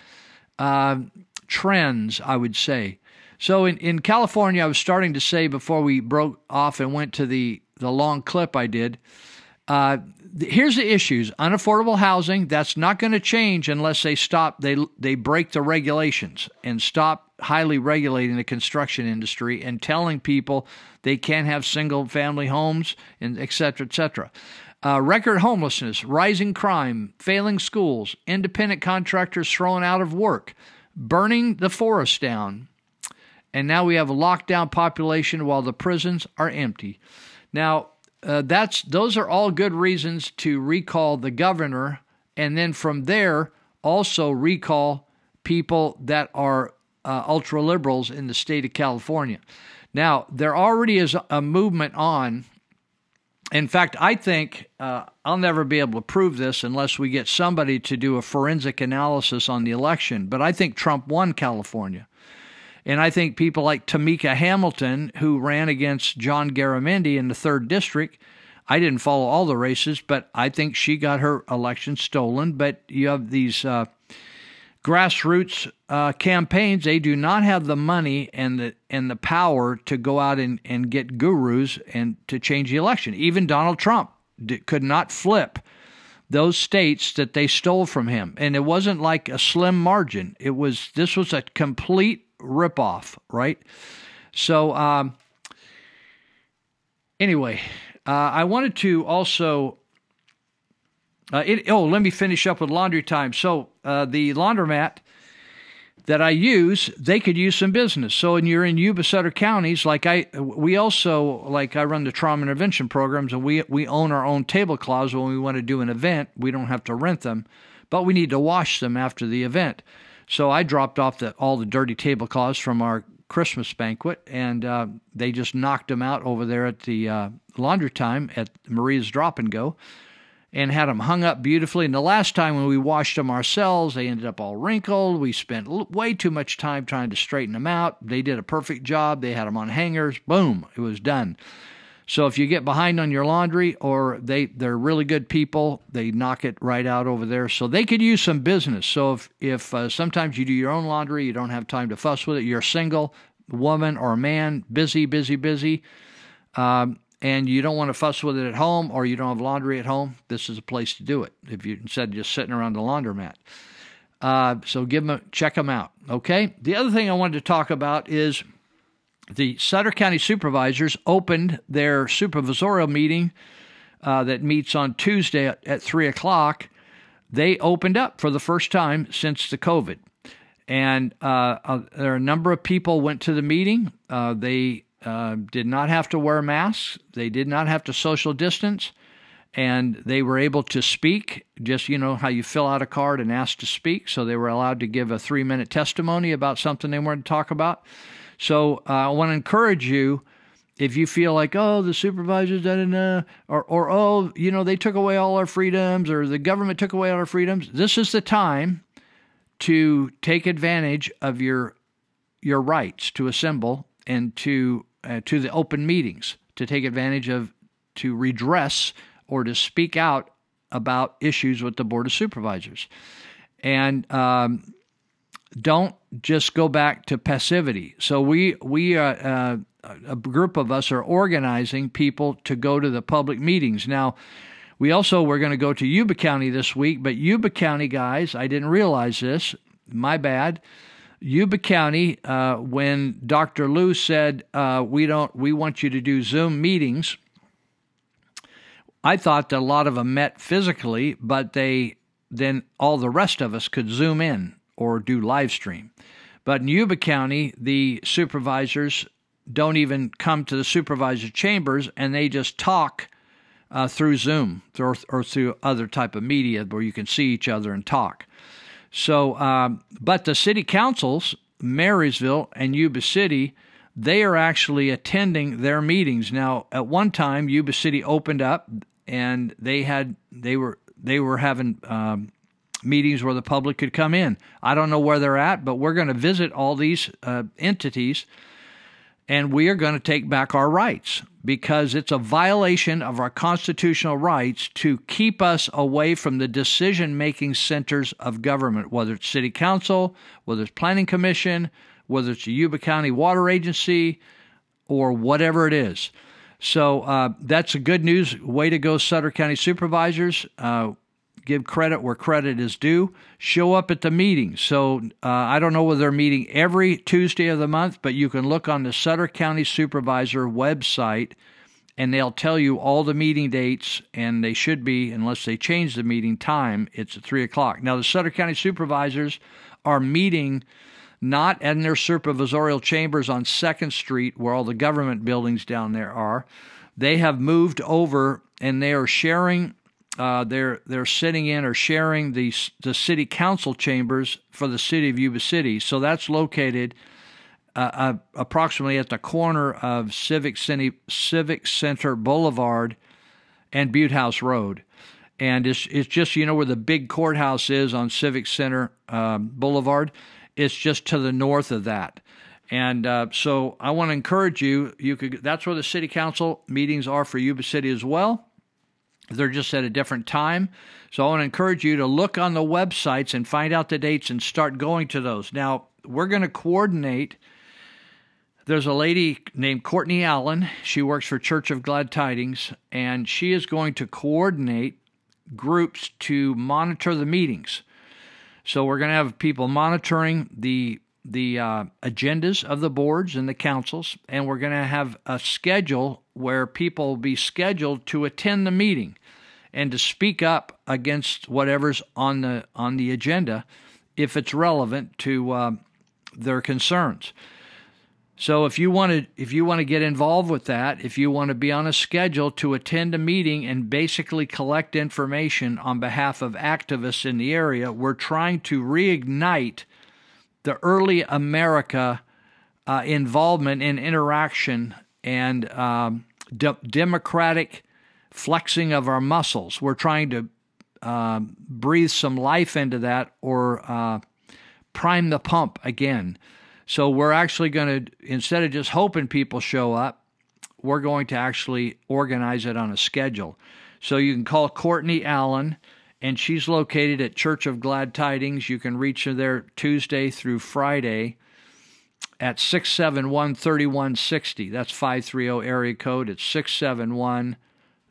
uh, trends, I would say. So in, in California, I was starting to say before we broke off and went to the, the long clip I did. Uh, here's the issues: unaffordable housing. That's not going to change unless they stop. They they break the regulations and stop highly regulating the construction industry and telling people they can't have single family homes and et cetera, et cetera. Uh, record homelessness, rising crime, failing schools, independent contractors thrown out of work burning the forest down, and now we have a lockdown population while the prisons are empty. Now, uh, that's those are all good reasons to recall the governor, and then from there also recall people that are uh, ultra liberals in the state of California. Now, there already is a movement on in fact, I think uh, I'll never be able to prove this unless we get somebody to do a forensic analysis on the election. But I think Trump won California. And I think people like Tamika Hamilton, who ran against John Garamendi in the third district, I didn't follow all the races, but I think she got her election stolen. But you have these uh, grassroots uh, campaigns; they do not have the money and the and the power to go out and, and get gurus and to change the election. Even Donald Trump could not flip those states that they stole from him, and it wasn't like a slim margin. It was this was a complete ripoff, right? So. Um, anyway, uh, I wanted to also. Uh, it, oh, let me finish up with laundry time. So uh, the laundromat that I use, they could use some business. So when you're in Yuba Sutter counties, like I, we also like I run the trauma intervention programs, and we we own our own tablecloths when we want to do an event. We don't have to rent them, but we need to wash them after the event. So I dropped off the, all the dirty tablecloths from our Christmas banquet, and uh, they just knocked them out over there at the uh, laundry time at Maria's Drop and Go, and had them hung up beautifully. And the last time when we washed them ourselves, they ended up all wrinkled. We spent way too much time trying to straighten them out. They did a perfect job. They had them on hangers. Boom, it was done. So if you get behind on your laundry or they they're really good people, they knock it right out over there. So they could use some business. So if if uh, sometimes you do your own laundry, you don't have time to fuss with it. You're single, woman or man, busy, busy, busy, um, and you don't want to fuss with it at home, or you don't have laundry at home. This is a place to do it. If you instead of just sitting around the laundromat. Uh, so give them a, check them out. Okay. The other thing I wanted to talk about is the Sutter County supervisors opened their supervisorial meeting uh, that meets on Tuesday at, at 3 o'clock. They opened up for the first time since the COVID. And uh, there are a number of people went to the meeting. Uh, they uh, did not have to wear masks. They did not have to social distance, and they were able to speak. Just you know how you fill out a card and ask to speak. So they were allowed to give a three-minute testimony about something they wanted to talk about. So uh, I want to encourage you if you feel like, oh, the supervisors, da, da, da, or, or, oh, you know, they took away all our freedoms, or the government took away all our freedoms, this is the time to take advantage of your your rights to assemble and to uh, to the open meetings, to take advantage of to redress or to speak out about issues with the board of supervisors, and um, don't just go back to passivity. So we we uh, uh, a group of us are organizing people to go to the public meetings now. We also were going to go to Yuba County this week, but Yuba County guys, I didn't realize this. My bad. Yuba County, uh, when Dr. Luu said uh, we don't, we want you to do Zoom meetings. I thought that a lot of them met physically, but they then all the rest of us could zoom in or do live stream. But in Yuba County, the supervisors don't even come to the supervisor chambers and they just talk uh, through Zoom or, or, through other type of media where you can see each other and talk. So, um, but the city councils, Marysville and Yuba City, they are actually attending their meetings now. At one time, Yuba City opened up and they had they were they were having um, meetings where the public could come in. I don't know where they're at, but we're going to visit all these uh, entities and we are going to take back our rights because it's a violation of our constitutional rights to keep us away from the decision making centers of government, whether it's city council, whether it's planning commission, whether it's the Yuba County Water Agency, or whatever it is. So uh, that's a good news. Way to go, Sutter County supervisors. Uh, give credit where credit is due. Show up at the meeting. So uh, I don't know whether they're meeting every Tuesday of the month, but you can look on the Sutter County Supervisor website and they'll tell you all the meeting dates, and they should be, unless they change the meeting time, it's at 3 o'clock. Now, the Sutter County Supervisors are meeting not in their supervisorial chambers on 2nd Street, where all the government buildings down there are. They have moved over and they are sharing uh, they're they're sitting in or sharing the the city council chambers for the city of Yuba City. So that's located uh, uh, approximately at the corner of Civic City, Civic Center Boulevard and Butte House Road. And it's, it's just, you know, where the big courthouse is on Civic Center um, Boulevard. It's just to the north of that. And uh, so I want to encourage you. You could. That's where the city council meetings are for Yuba City as well. They're just at a different time. So I want to encourage you to look on the websites and find out the dates and start going to those. Now we're going to coordinate. There's a lady named Courtney Allen. She works for Church of Glad Tidings, and she is going to coordinate groups to monitor the meetings. So we're going to have people monitoring the the uh, agendas of the boards and the councils, and we're going to have a schedule where people will be scheduled to attend the meeting and to speak up against whatever's on the on the agenda if it's relevant to uh, their concerns. So if you want to if you want to get involved with that, if you want to be on a schedule to attend a meeting and basically collect information on behalf of activists in the area, we're trying to reignite the early America uh, involvement in interaction and um, de- democratic flexing of our muscles. We're trying to uh, breathe some life into that or uh, prime the pump again. So we're actually going to, instead of just hoping people show up, we're going to actually organize it on a schedule. So you can call Courtney Allen, and she's located at Church of Glad Tidings. You can reach her there Tuesday through Friday at 671 3160. That's 530 area code. It's 671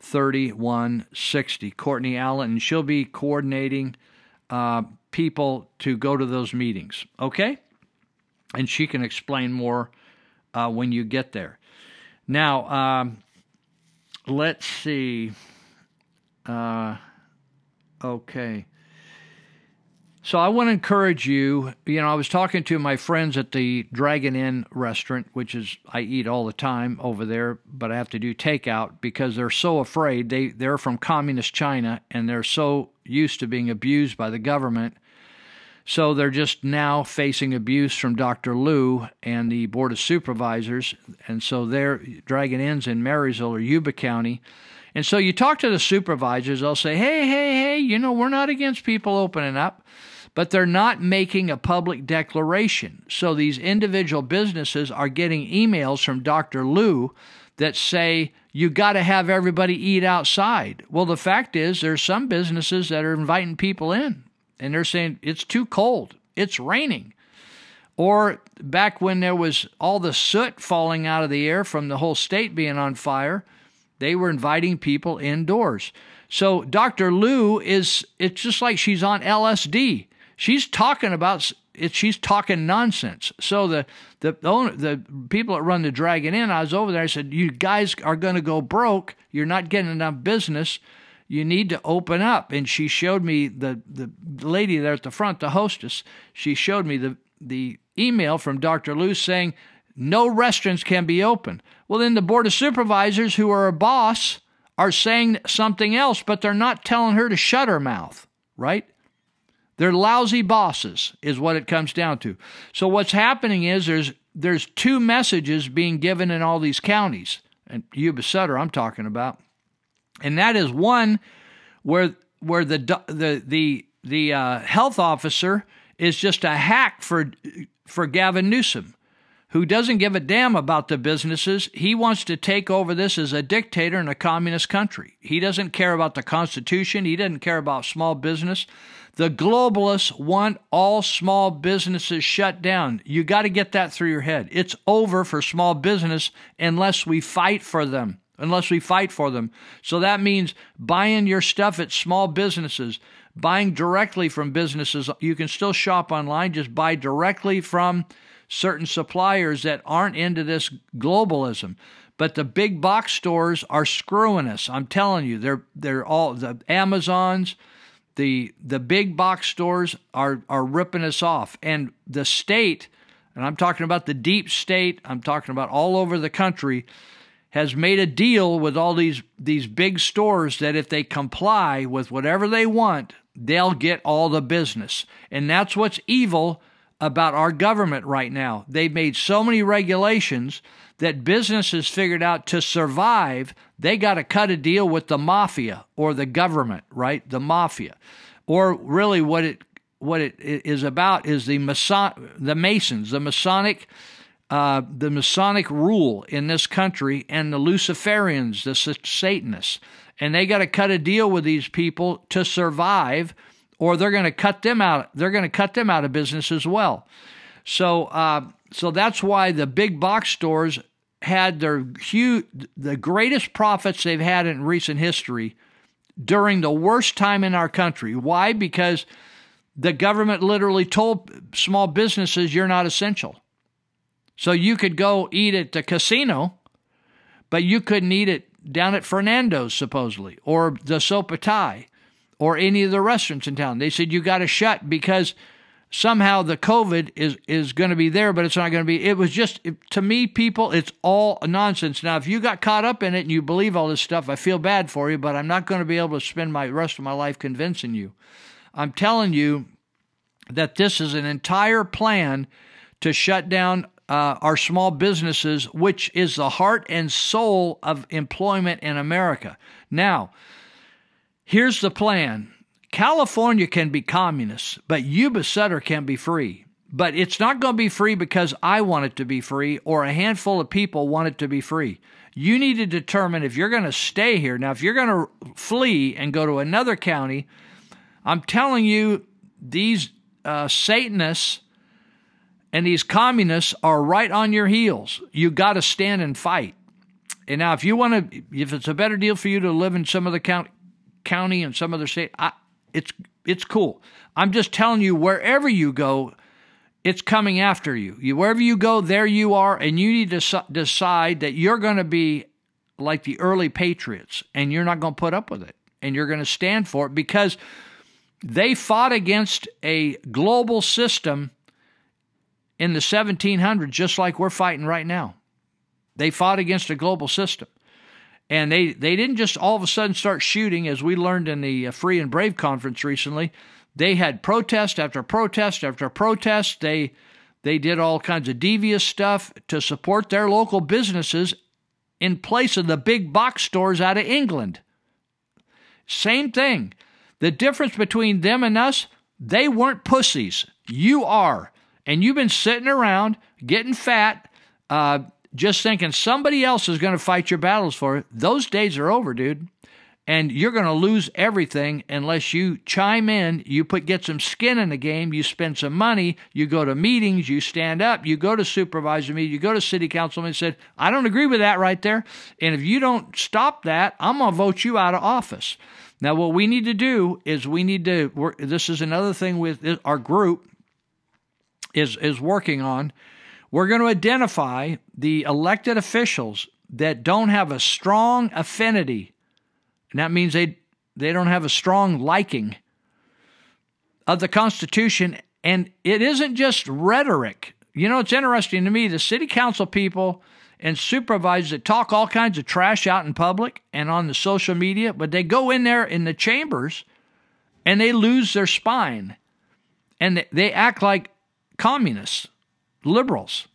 3160. Courtney Allen, and she'll be coordinating uh, people to go to those meetings. Okay? And she can explain more uh, when you get there. Now, um, let's see. Uh, okay. So I want to encourage you. You know, I was talking to my friends at the Dragon Inn restaurant, which is I eat all the time over there, but I have to do takeout because they're so afraid. They they're from communist China and they're so used to being abused by the government. So they're just now facing abuse from Dr. Luu and the Board of Supervisors. And so their Dragon Inns in Marysville or Yuba County. And so you talk to the supervisors, they'll say, hey, hey, hey, you know, we're not against people opening up but they're not making a public declaration. So these individual businesses are getting emails from Dr. Luu that say you got to have everybody eat outside. Well, the fact is there's some businesses that are inviting people in and they're saying it's too cold. It's raining. Or back when there was all the soot falling out of the air from the whole state being on fire, they were inviting people indoors. So Dr. Luu is it's just like she's on LSD she's talking about it, she's talking nonsense. So the the owner, the people that run the Dragon Inn, I was over there. I said, "You guys are going to go broke. You're not getting enough business. You need to open up." And she showed me the the lady there at the front, the hostess. She showed me the the email from Dr. Luu saying no restaurants can be open. Well, then the board of supervisors, who are a boss, are saying something else, but they're not telling her to shut her mouth, right? They're lousy bosses, is what it comes down to. So what's happening is there's there's two messages being given in all these counties, and Yuba Sutter I'm talking about, and that is one where where the the the the uh, health officer is just a hack for for Gavin Newsom, who doesn't give a damn about the businesses. He wants to take over this as a dictator in a communist country. He doesn't care about the Constitution. He doesn't care about small business. The globalists want all small businesses shut down. You got to get that through your head. It's over for small business unless we fight for them. Unless we fight for them. So that means buying your stuff at small businesses, buying directly from businesses. You can still shop online, just buy directly from certain suppliers that aren't into this globalism. But the big box stores are screwing us. I'm telling you, they're they're all the Amazons, the the big box stores are are ripping us off and the state and I'm talking about the deep state I'm talking about all over the country has made a deal with all these these big stores that if they comply with whatever they want they'll get all the business and that's what's evil about our government right now. They've made so many regulations that businesses figured out to survive, they got to cut a deal with the mafia or the government, right? The mafia. Or really what it what it is about is the Mason, the Masons, the Masonic uh, the Masonic rule in this country and the Luciferians, the Satanists. And they got to cut a deal with these people to survive, or they're going to cut them out. They're going to cut them out of business as well. So, uh, so that's why the big box stores had their huge, the greatest profits they've had in recent history during the worst time in our country. Why? Because the government literally told small businesses you're not essential. So you could go eat at the casino, but you couldn't eat it down at Fernando's, supposedly, or the Sopatai, or any of the restaurants in town. They said you got to shut because somehow the COVID is is going to be there, but it's not going to be. It was just to me, people, it's all nonsense. Now, if you got caught up in it and you believe all this stuff, I feel bad for you, but I'm not going to be able to spend my rest of my life convincing you. I'm telling you that this is an entire plan to shut down uh, our small businesses, which is the heart and soul of employment in America. Now, here's the plan California can be communist, but Yuba Sutter can be free. But it's not going to be free because I want it to be free or a handful of people want it to be free. You need to determine if you're going to stay here. Now, if you're going to flee and go to another county, I'm telling you, these uh, Satanists and these communists are right on your heels. You got to stand and fight. And now, if you want to, if it's a better deal for you to live in some other count, county and some other state, I, it's it's cool. I'm just telling you, wherever you go, it's coming after you. you wherever you go, there you are, and you need to su- decide that you're going to be like the early patriots, and you're not going to put up with it, and you're going to stand for it because they fought against a global system in the 1700s, just like we're fighting right now. They fought against a global system. And they, they didn't just all of a sudden start shooting, as we learned in the uh, Free and Brave conference recently. They had protest after protest after protest. They, they did all kinds of devious stuff to support their local businesses in place of the big box stores out of England. Same thing. The difference between them and us, they weren't pussies. You are and you've been sitting around getting fat, uh, just thinking somebody else is going to fight your battles for it, those days are over, dude. And you're going to lose everything unless you chime in, you put get some skin in the game, you spend some money, you go to meetings, you stand up, you go to supervisor meeting, you go to city council and said, I don't agree with that right there. And if you don't stop that, I'm going to vote you out of office. Now, what we need to do is we need to, this is another thing with our group, is is working on. We're going to identify the elected officials that don't have a strong affinity, and that means they they don't have a strong liking of the Constitution. And it isn't just rhetoric. You know, it's interesting to me. The city council people and supervisors that talk all kinds of trash out in public and on the social media, but they go in there in the chambers and they lose their spine and they act like communists, liberals.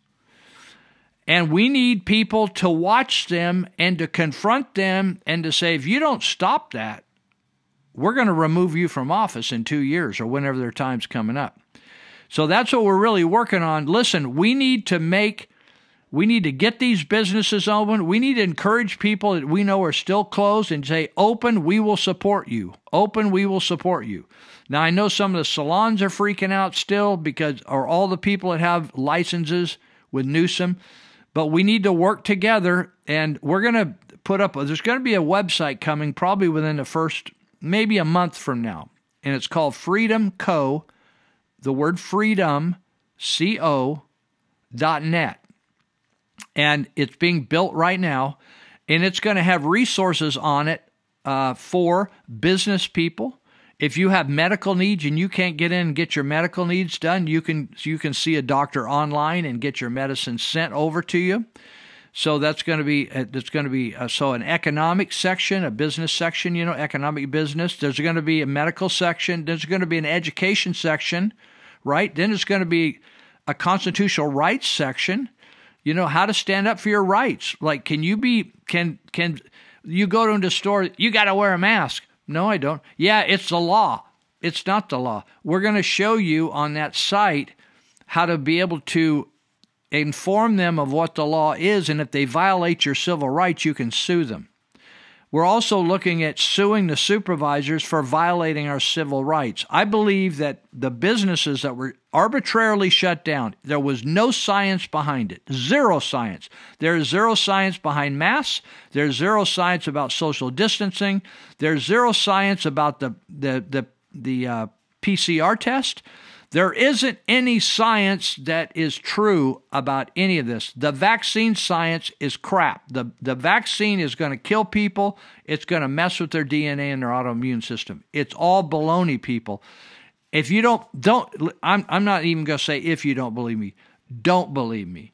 And we need people to watch them and to confront them and to say, if you don't stop that, we're going to remove you from office in two years or whenever their time's coming up. So that's what we're really working on. Listen, we need to make, we need to get these businesses open. We need to encourage people that we know are still closed and say, open, we will support you. Open, we will support you. Now, I know some of the salons are freaking out still because, or all the people that have licenses with Newsom, but we need to work together and we're going to put up, there's going to be a website coming probably within the first, maybe a month from now. And it's called Freedom Co., the word freedom, C O, dot net. And it's being built right now. And it's going to have resources on it uh, for business people, if you have medical needs and you can't get in and get your medical needs done, you can you can see a doctor online and get your medicine sent over to you. So that's going to be uh, that's going to be uh, so an economic section, a business section, you know, economic business. There's going to be a medical section. There's going to be an education section, right? Then there's going to be a constitutional rights section. You know how to stand up for your rights. Like, can you be can can you go to a store? You got to wear a mask. No, I don't. Yeah, it's the law. It's not the law. We're going to show you on that site how to be able to inform them of what the law is, and if they violate your civil rights, you can sue them. We're also looking at suing the supervisors for violating our civil rights. I believe that the businesses that were arbitrarily shut down, there was no science behind it. Zero science. There is zero science behind masks. There's zero science about social distancing. There's zero science about the the the the uh, PCR test. There isn't any science that is true about any of this. The vaccine science is crap. The, the vaccine is going to kill people, it's going to mess with their DNA and their autoimmune system. It's all baloney, people. If you don't, don't, I'm, I'm not even going to say if you don't believe me, don't believe me.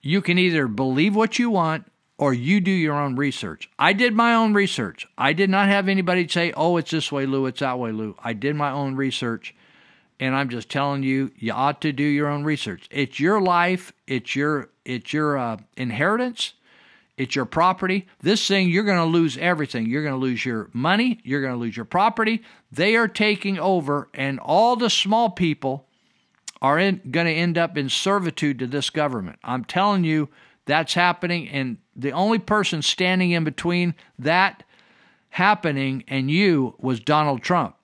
You can either believe what you want or you do your own research. I did my own research. I did not have anybody say, oh, it's this way, Lou, it's that way, Lou. I did my own research and I'm just telling you, you ought to do your own research. It's your life, it's your it's your uh, inheritance, it's your property. This thing, you're going to lose everything. You're going to lose your money, you're going to lose your property. They are taking over, and all the small people are in, going to end up in servitude to this government. I'm telling you, that's happening, and the only person standing in between that happening and you was Donald Trump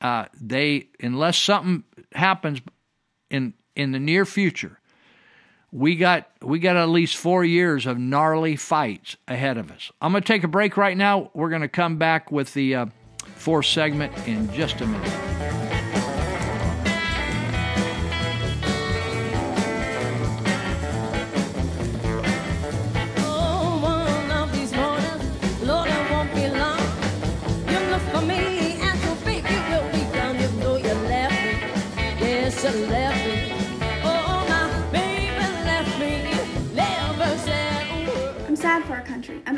uh, they unless something happens in in the near future, we got we got at least four years of gnarly fights ahead of us. I'm going to take a break right now. We're going to come back with the uh, fourth segment in just a minute.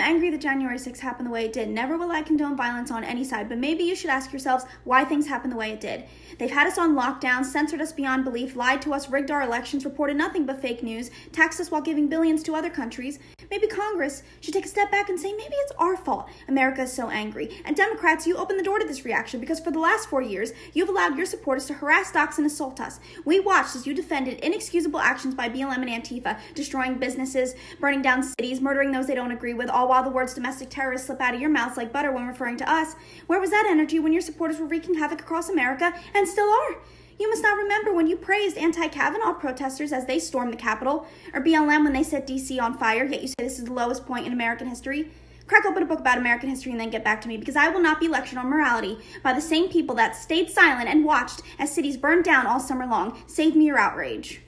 I'm angry that January 6th happened the way it did. Never will I condone violence on any side, but maybe you should ask yourselves why things happened the way it did. They've had us on lockdown, censored us beyond belief, lied to us, rigged our elections, reported nothing but fake news, taxed us while giving billions to other countries. Maybe Congress should take a step back and say maybe it's our fault America is so angry. And Democrats, you opened the door to this reaction because for the last four years, you've allowed your supporters to harass, dox, and assault us. We watched as you defended inexcusable actions by BLM and Antifa, destroying businesses, burning down cities, murdering those they don't agree with, all while the words domestic terrorists slip out of your mouths like butter when referring to us. Where was that energy when your supporters were wreaking havoc across America and still are? You must not remember when you praised anti Kavanaugh protesters as they stormed the Capitol, or BLM when they set DC on fire, yet you say this is the lowest point in American history. Crack open a book about American history and then get back to me because I will not be lectured on morality by the same people that stayed silent and watched as cities burned down all summer long. Save me your outrage.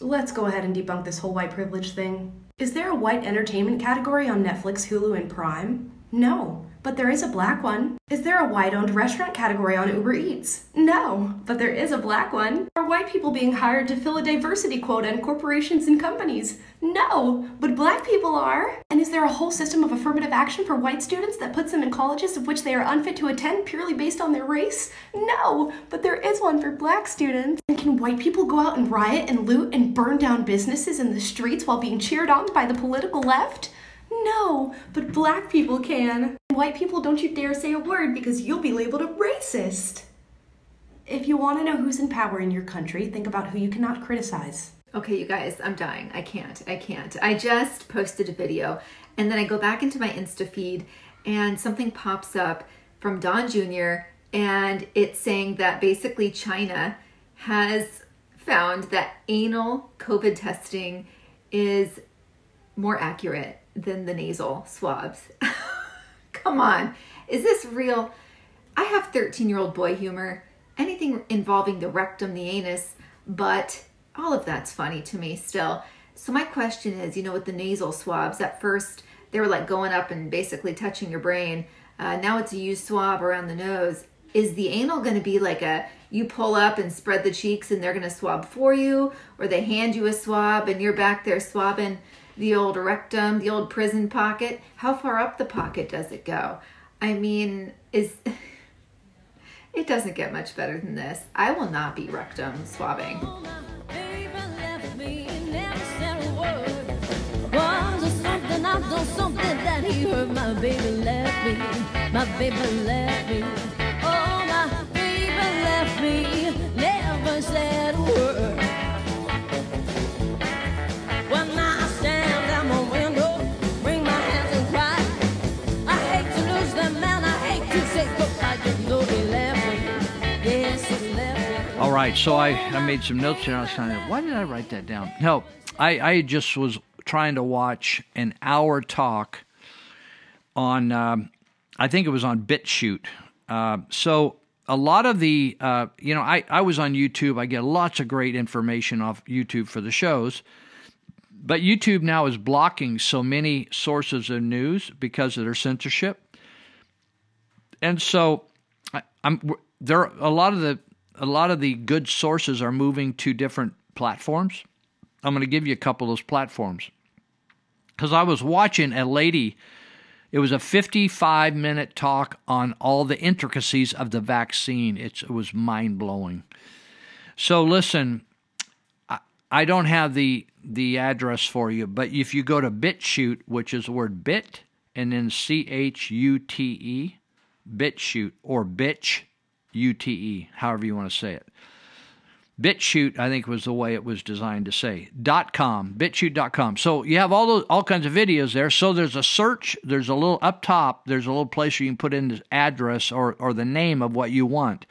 Let's go ahead and debunk this whole white privilege thing. Is there a white entertainment category on Netflix, Hulu, and Prime? No but there is a black one. Is there a white owned restaurant category on Uber Eats? No, but there is a black one. Are white people being hired to fill a diversity quota in corporations and companies? No, but black people are. And is there a whole system of affirmative action for white students that puts them in colleges of which they are unfit to attend purely based on their race? No, but there is one for black students. And can white people go out and riot and loot and burn down businesses in the streets while being cheered on by the political left? No, but black people can. White people, don't you dare say a word because you'll be labeled a racist. If you want to know who's in power in your country, think about who you cannot criticize. Okay, you guys, I'm dying. I can't. I can't. I just posted a video and then I go back into my Insta feed and something pops up from Don Jr. and it's saying that basically China has found that anal COVID testing is more accurate than the nasal swabs. [laughs] Come on, is this real? I have 13 year old boy humor. Anything involving the rectum, the anus, but all of that's funny to me still. So, my question is you know, with the nasal swabs, at first they were like going up and basically touching your brain. Uh, now it's a used swab around the nose. Is the anal going to be like a you pull up and spread the cheeks and they're going to swab for you, or they hand you a swab and you're back there swabbing? The old rectum, the old prison pocket. How far up the pocket does it go? I mean, is [laughs] It doesn't get much better than this. I will not be rectum swabbing. I've Right, so I, I made some notes and I was kind of, why did I write that down? No, I, I just was trying to watch an hour talk on, um, I think it was on BitChute. Uh, so a lot of the, uh, you know, I, I was on YouTube. I get lots of great information off YouTube for the shows. But YouTube now is blocking so many sources of news because of their censorship. And so I, I'm there a lot of the a lot of the good sources are moving to different platforms. I'm going to give you a couple of those platforms. Because I was watching a lady, it was a 55 minute talk on all the intricacies of the vaccine. It's, it was mind blowing. So, listen, I, I don't have the, the address for you, but if you go to BitChute, which is the word bit and then C H U T E, BitChute or bitch, U T E, however you want to say it. BitChute, I think, was the way it was designed to say. Dot com, BitChute.com. So you have all those all kinds of videos there. So there's a search. There's a little up top. There's a little place where you can put in the address or or the name of what you want.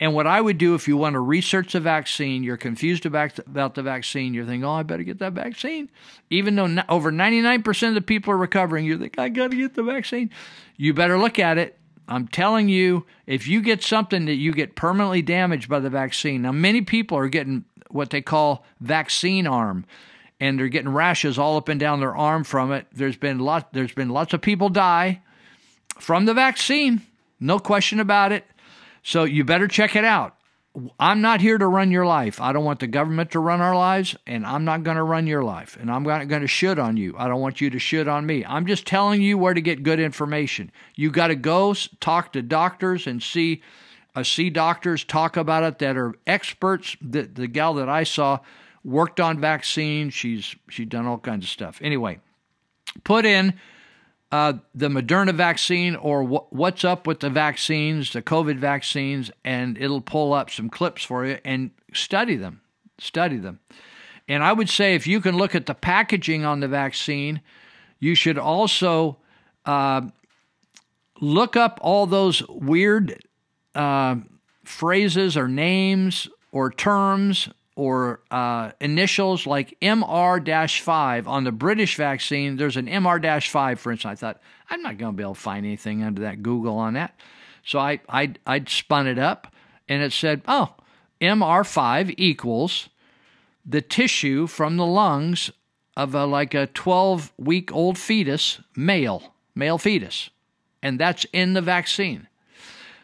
And what I would do if you want to research the vaccine, you're confused about, the vaccine, you're thinking, oh, I better get that vaccine. Even though over 99% of the people are recovering, you think, I got to get the vaccine. You better look at it. I'm telling you, if you get something that you get permanently damaged by the vaccine, now many people are getting what they call vaccine arm, and they're getting rashes all up and down their arm from it. There's been lot, there's been lots of people die from the vaccine, no question about it. So you better check it out. I'm not here to run your life. I don't want the government to run our lives, and I'm not going to run your life. And I'm not going to shoot on you. I don't want you to shoot on me. I'm just telling you where to get good information. You got to go talk to doctors and see, uh, see doctors talk about it that are experts. The the gal that I saw worked on vaccines. She's she's done all kinds of stuff. Anyway, put in uh, the Moderna vaccine or wh- what's up with the vaccines, the COVID vaccines, and it'll pull up some clips for you and study them. Study them. And I would say if you can look at the packaging on the vaccine, you should also uh, look up all those weird uh, phrases or names or terms or uh, initials like MR 5 on the British vaccine. There's an MR 5, for instance. I thought, I'm not going to be able to find anything under that Google on that. So I, I, I spun it up and it said, oh, MR5 equals the tissue from the lungs of a, like a 12 week old fetus, male, male fetus. And that's in the vaccine.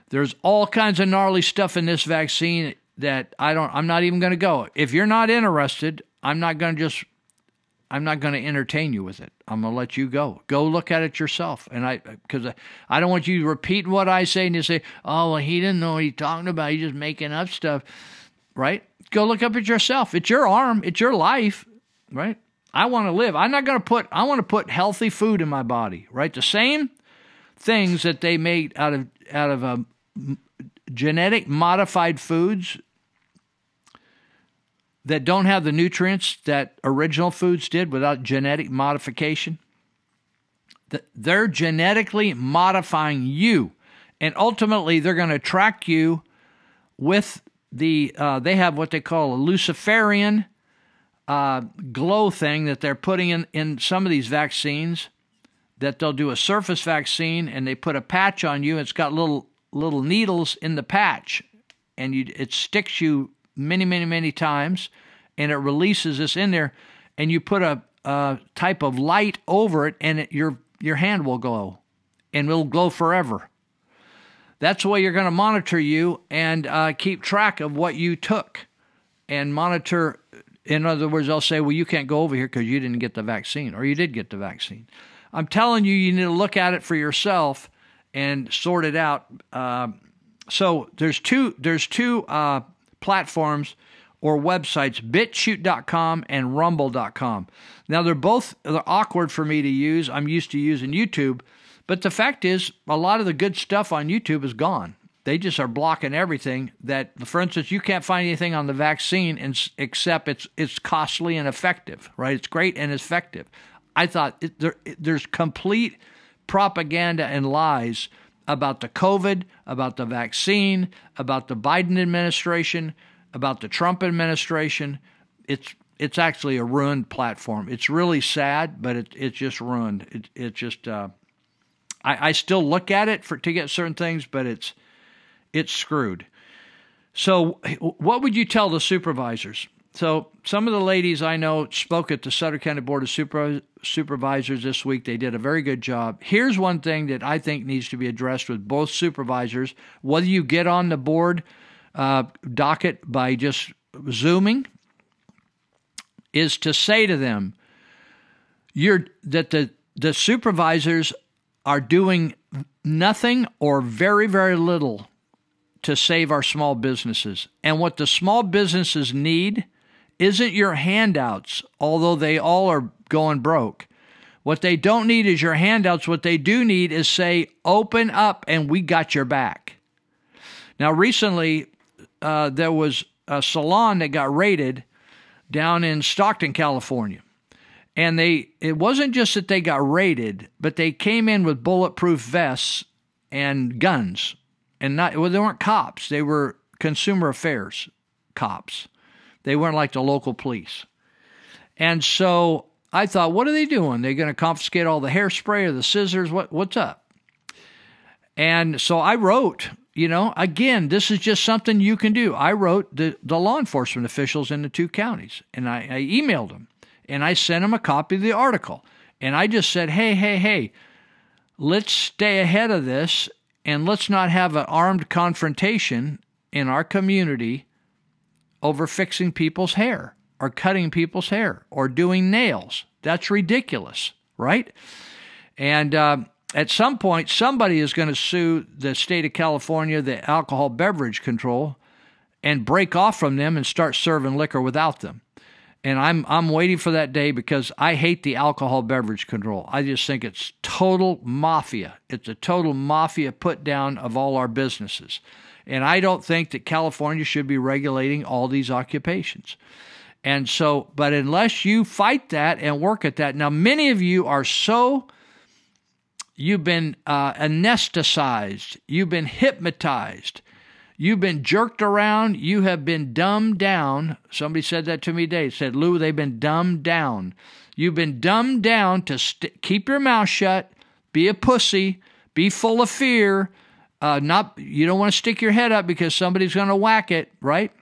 There's all kinds of gnarly stuff in this vaccine that I don't I'm not even going to go. If you're not interested, I'm not going to just I'm not going to entertain you with it. I'm going to let you go. Go look at it yourself. And I cuz I I, don't want you repeating what I say and you say, "Oh, well, he didn't know what he's talking about. He's just making up stuff." Right? Go look up at yourself. It's your arm, it's your life, right? I want to live. I'm not going to put I want to put healthy food in my body, right? The same things that they made out of out of um, a genetic modified foods that don't have the nutrients that original foods did without genetic modification. They're genetically modifying you, and ultimately they're going to track you with the. Uh, they have what they call a Luciferian uh, glow thing that they're putting in in some of these vaccines. That they'll do a surface vaccine and they put a patch on you. It's got little little needles in the patch, and you, it sticks you many, many, many times, and it releases this in there, and you put a, a type of light over it, and it, your your hand will glow, and it'll glow forever. That's the way you're going to monitor you and uh, keep track of what you took, and monitor. In other words, they'll say, "Well, you can't go over here because you didn't get the vaccine, or you did get the vaccine." I'm telling you, you need to look at it for yourself and sort it out. Uh, so there's two there's two uh, platforms or websites, bitchute.com and rumble.com. Now they're both they're awkward for me to use. I'm used to using YouTube, but the fact is a lot of the good stuff on YouTube is gone. They just are blocking everything that for instance you can't find anything on the vaccine and, except it's it's costly and effective, right? It's great and effective. I thought it, there, there's complete propaganda and lies about the COVID, about the vaccine, about the Biden administration, about the Trump administration. It's it's actually a ruined platform. It's really sad, but it, it's just ruined. It it just uh, I, I still look at it for to get certain things, but it's it's screwed. So, what would you tell the supervisors? So, some of the ladies I know spoke at the Sutter County Board of Supervisors this week. They did a very good job. Here's one thing that I think needs to be addressed with both supervisors whether you get on the board uh, docket by just Zooming, is to say to them, you're, that the, the supervisors are doing nothing or very, very little to save our small businesses. And what the small businesses need isn't your handouts, although they all are going broke. What they don't need is your handouts. What they do need is say, open up and we got your back. Now, recently, uh, there was a salon that got raided down in Stockton, California. And they it wasn't just that they got raided, but they came in with bulletproof vests and guns. And not well, they weren't cops, they were consumer affairs cops. They weren't like the local police. And so I thought, what are they doing? They're going to confiscate all the hairspray or the scissors? What what's up? And so I wrote, you know, again, this is just something you can do. I wrote the, the law enforcement officials in the two counties and I, I emailed them and I sent them a copy of the article. And I just said, hey, hey, hey, let's stay ahead of this and let's not have an armed confrontation in our community over fixing people's hair or cutting people's hair or doing nails. That's ridiculous, right? And uh, at some point, somebody is going to sue the state of California, the alcohol beverage control, and break off from them and start serving liquor without them. And I'm I'm waiting for that day because I hate the alcohol beverage control. I just think it's total mafia. It's a total mafia put down of all our businesses. And I don't think that California should be regulating all these occupations. And so, but unless you fight that and work at that, now many of you are so, you've been uh, anesthetized, you've been hypnotized, you've been jerked around, you have been dumbed down. Somebody said that to me today. Said, Lou, they've been dumbed down. You've been dumbed down to st- keep your mouth shut, be a pussy, be full of fear, uh, not you don't want to stick your head up because somebody's going to whack it, right?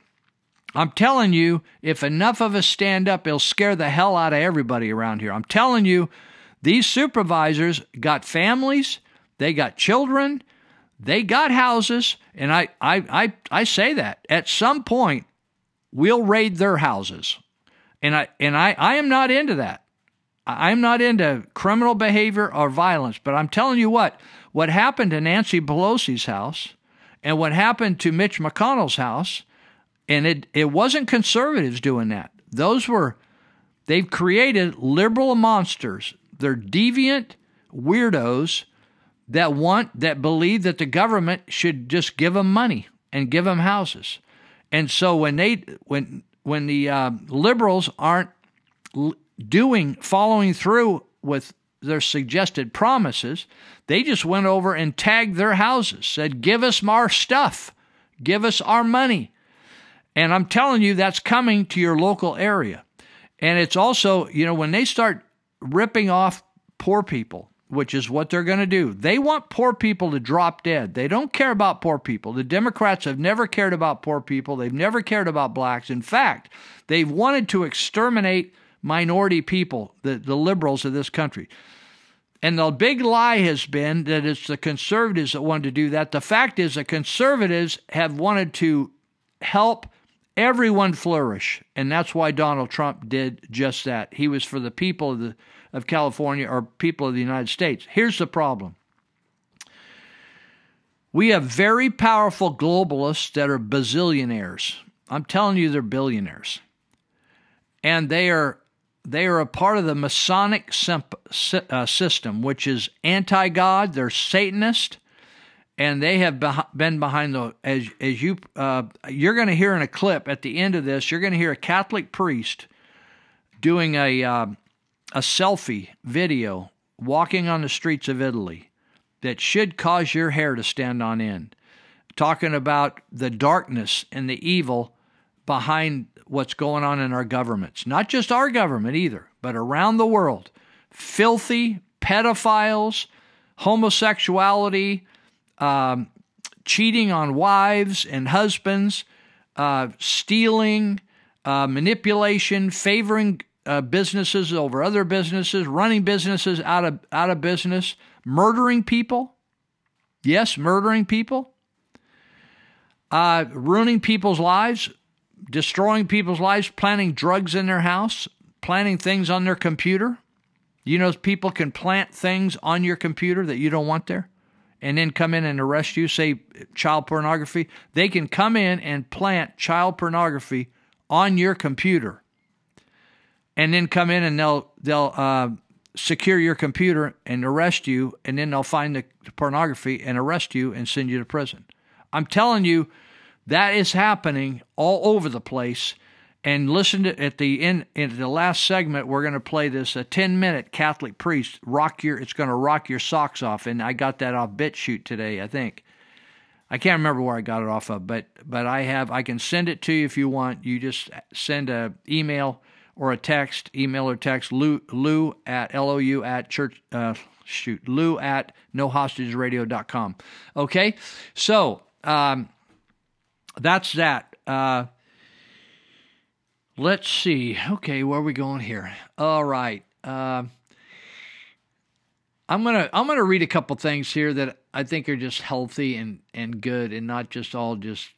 I'm telling you, if enough of us stand up, it'll scare the hell out of everybody around here. I'm telling you, these supervisors got families, they got children, they got houses, and I, I, I, I say that at some point we'll raid their houses, and I, and I, I am not into that. I'm not into criminal behavior or violence, but I'm telling you what, what happened to Nancy Pelosi's house and what happened to Mitch McConnell's house, and it, it wasn't conservatives doing that. Those were, they've created liberal monsters. They're deviant weirdos that want, that believe that the government should just give them money and give them houses. And so when they, when, when the uh, liberals aren't doing, following through with their suggested promises, they just went over and tagged their houses, said, Give us our stuff, give us our money. And I'm telling you, that's coming to your local area. And it's also, you know, when they start ripping off poor people, which is what they're going to do, they want poor people to drop dead. They don't care about poor people. The Democrats have never cared about poor people, they've never cared about blacks. In fact, they've wanted to exterminate minority people, the, the liberals of this country. And the big lie has been that it's the conservatives that wanted to do that. The fact is, the conservatives have wanted to help everyone flourish. And that's why Donald Trump did just that. He was for the people of, the, of California or people of the United States. Here's the problem We have very powerful globalists that are bazillionaires. I'm telling you, they're billionaires. And they are they are a part of the Masonic uh, system, which is anti God. They're Satanist, and they have been behind the as as you uh, you're going to hear in a clip at the end of this. You're going to hear a Catholic priest doing a uh, a selfie video walking on the streets of Italy that should cause your hair to stand on end, talking about the darkness and the evil behind what's going on in our governments. Not just our government either, but around the world. Filthy pedophiles, homosexuality, um, cheating on wives and husbands, uh, stealing, uh, manipulation, favoring uh, businesses over other businesses, running businesses out of out of business, murdering people. Yes, murdering people. Uh, ruining people's lives, destroying people's lives, planting drugs in their house, planting things on their computer. You know, people can plant things on your computer that you don't want there and then come in and arrest you, say child pornography. They can come in and plant child pornography on your computer and then come in and they'll, they'll, uh, secure your computer and arrest you, and then they'll find the pornography and arrest you and send you to prison. I'm telling you, that is happening all over the place. And listen to at the end in the last segment, we're going to play this a 10 minute Catholic priest rock your. It's going to rock your socks off, and I got that off BitChute today, I think. I can't remember where I got it off of, but but I have. I can send it to you if you want. You just send a email or a text, email or text lou, lou at lou at church. Uh, shoot, lou at nohostagesradio.com. Okay, so um, that's that. Uh, let's see. Okay, where are we going here? All right. Uh, I'm gonna I'm gonna read a couple things here that I think are just healthy and and good and not just all just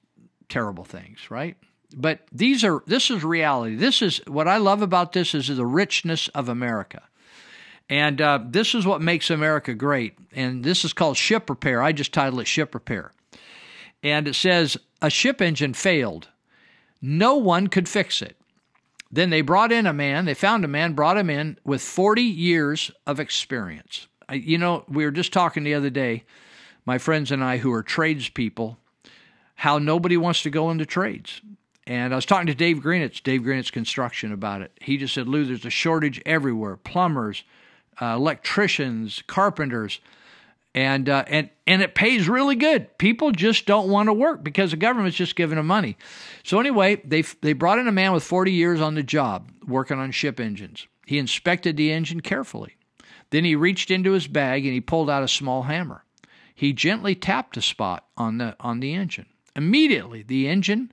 terrible things, right? But these are this is reality. This is what I love about this is the richness of America. And uh, this is what makes America great. And this is called ship repair. I just titled it ship repair. And it says a ship engine failed. No one could fix it. Then they brought in a man, they found a man, brought him in with 40 years of experience. You know, we were just talking the other day, my friends and I, who are tradespeople, how nobody wants to go into trades. And I was talking to Dave Greenitz, Dave Greenitz Construction, about it. He just said, Lou, there's a shortage everywhere plumbers, uh, electricians, carpenters and uh, and and it pays really good. People just don't want to work because the government's just giving them money. So anyway, they they brought in a man with 40 years on the job working on ship engines. He inspected the engine carefully. Then he reached into his bag and he pulled out a small hammer. He gently tapped a spot on the on the engine. Immediately, the engine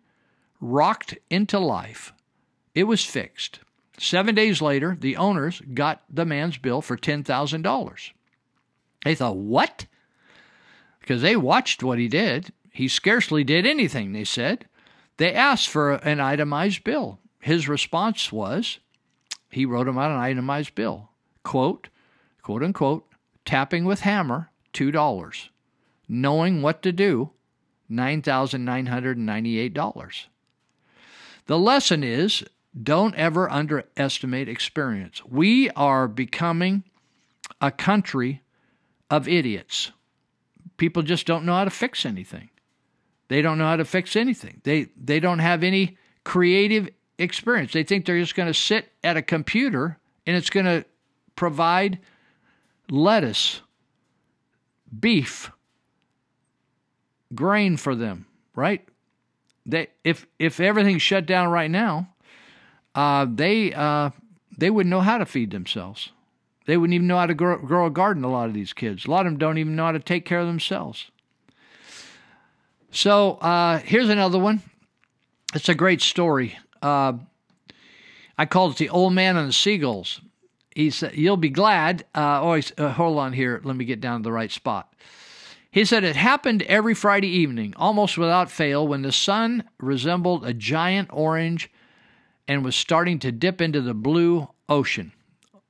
rocked into life. It was fixed. Seven days later, the owners got the man's bill for ten thousand dollars. They thought, what? Because they watched what he did. He scarcely did anything, they said. They asked for an itemized bill. His response was, he wrote him out an itemized bill. Quote, quote unquote, tapping with hammer, $2. Knowing what to do, $9,998. The lesson is don't ever underestimate experience. We are becoming a country of idiots. People just don't know how to fix anything. They don't know how to fix anything. They they don't have any creative experience. They think they're just going to sit at a computer and it's going to provide lettuce, beef, grain for them, right? They if if everything's shut down right now, uh, they uh, they wouldn't know how to feed themselves. They wouldn't even know how to grow, grow, a garden, a lot of these kids. A lot of them don't even know how to take care of themselves. So uh, here's another one. It's a great story. Uh, I called it The Old Man and the Seagulls. He said, You'll be glad. Uh, oh, uh, hold on here. Let me get down to the right spot. He said it happened every Friday evening, almost without fail, when the sun resembled a giant orange and was starting to dip into the blue ocean.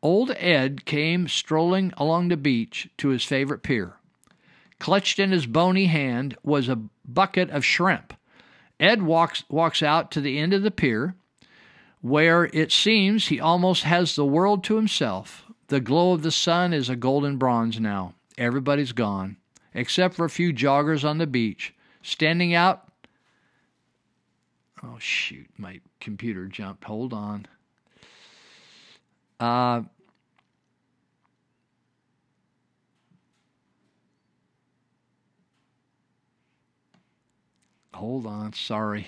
Old Ed came strolling along the beach to his favorite pier. Clutched in his bony hand was a bucket of shrimp. Ed walks, walks out to the end of the pier, where it seems he almost has the world to himself. The glow of the sun is a golden bronze now. Everybody's gone, except for a few joggers on the beach. Standing out. Oh, shoot, my computer jumped. Hold on. Uh, hold on, sorry.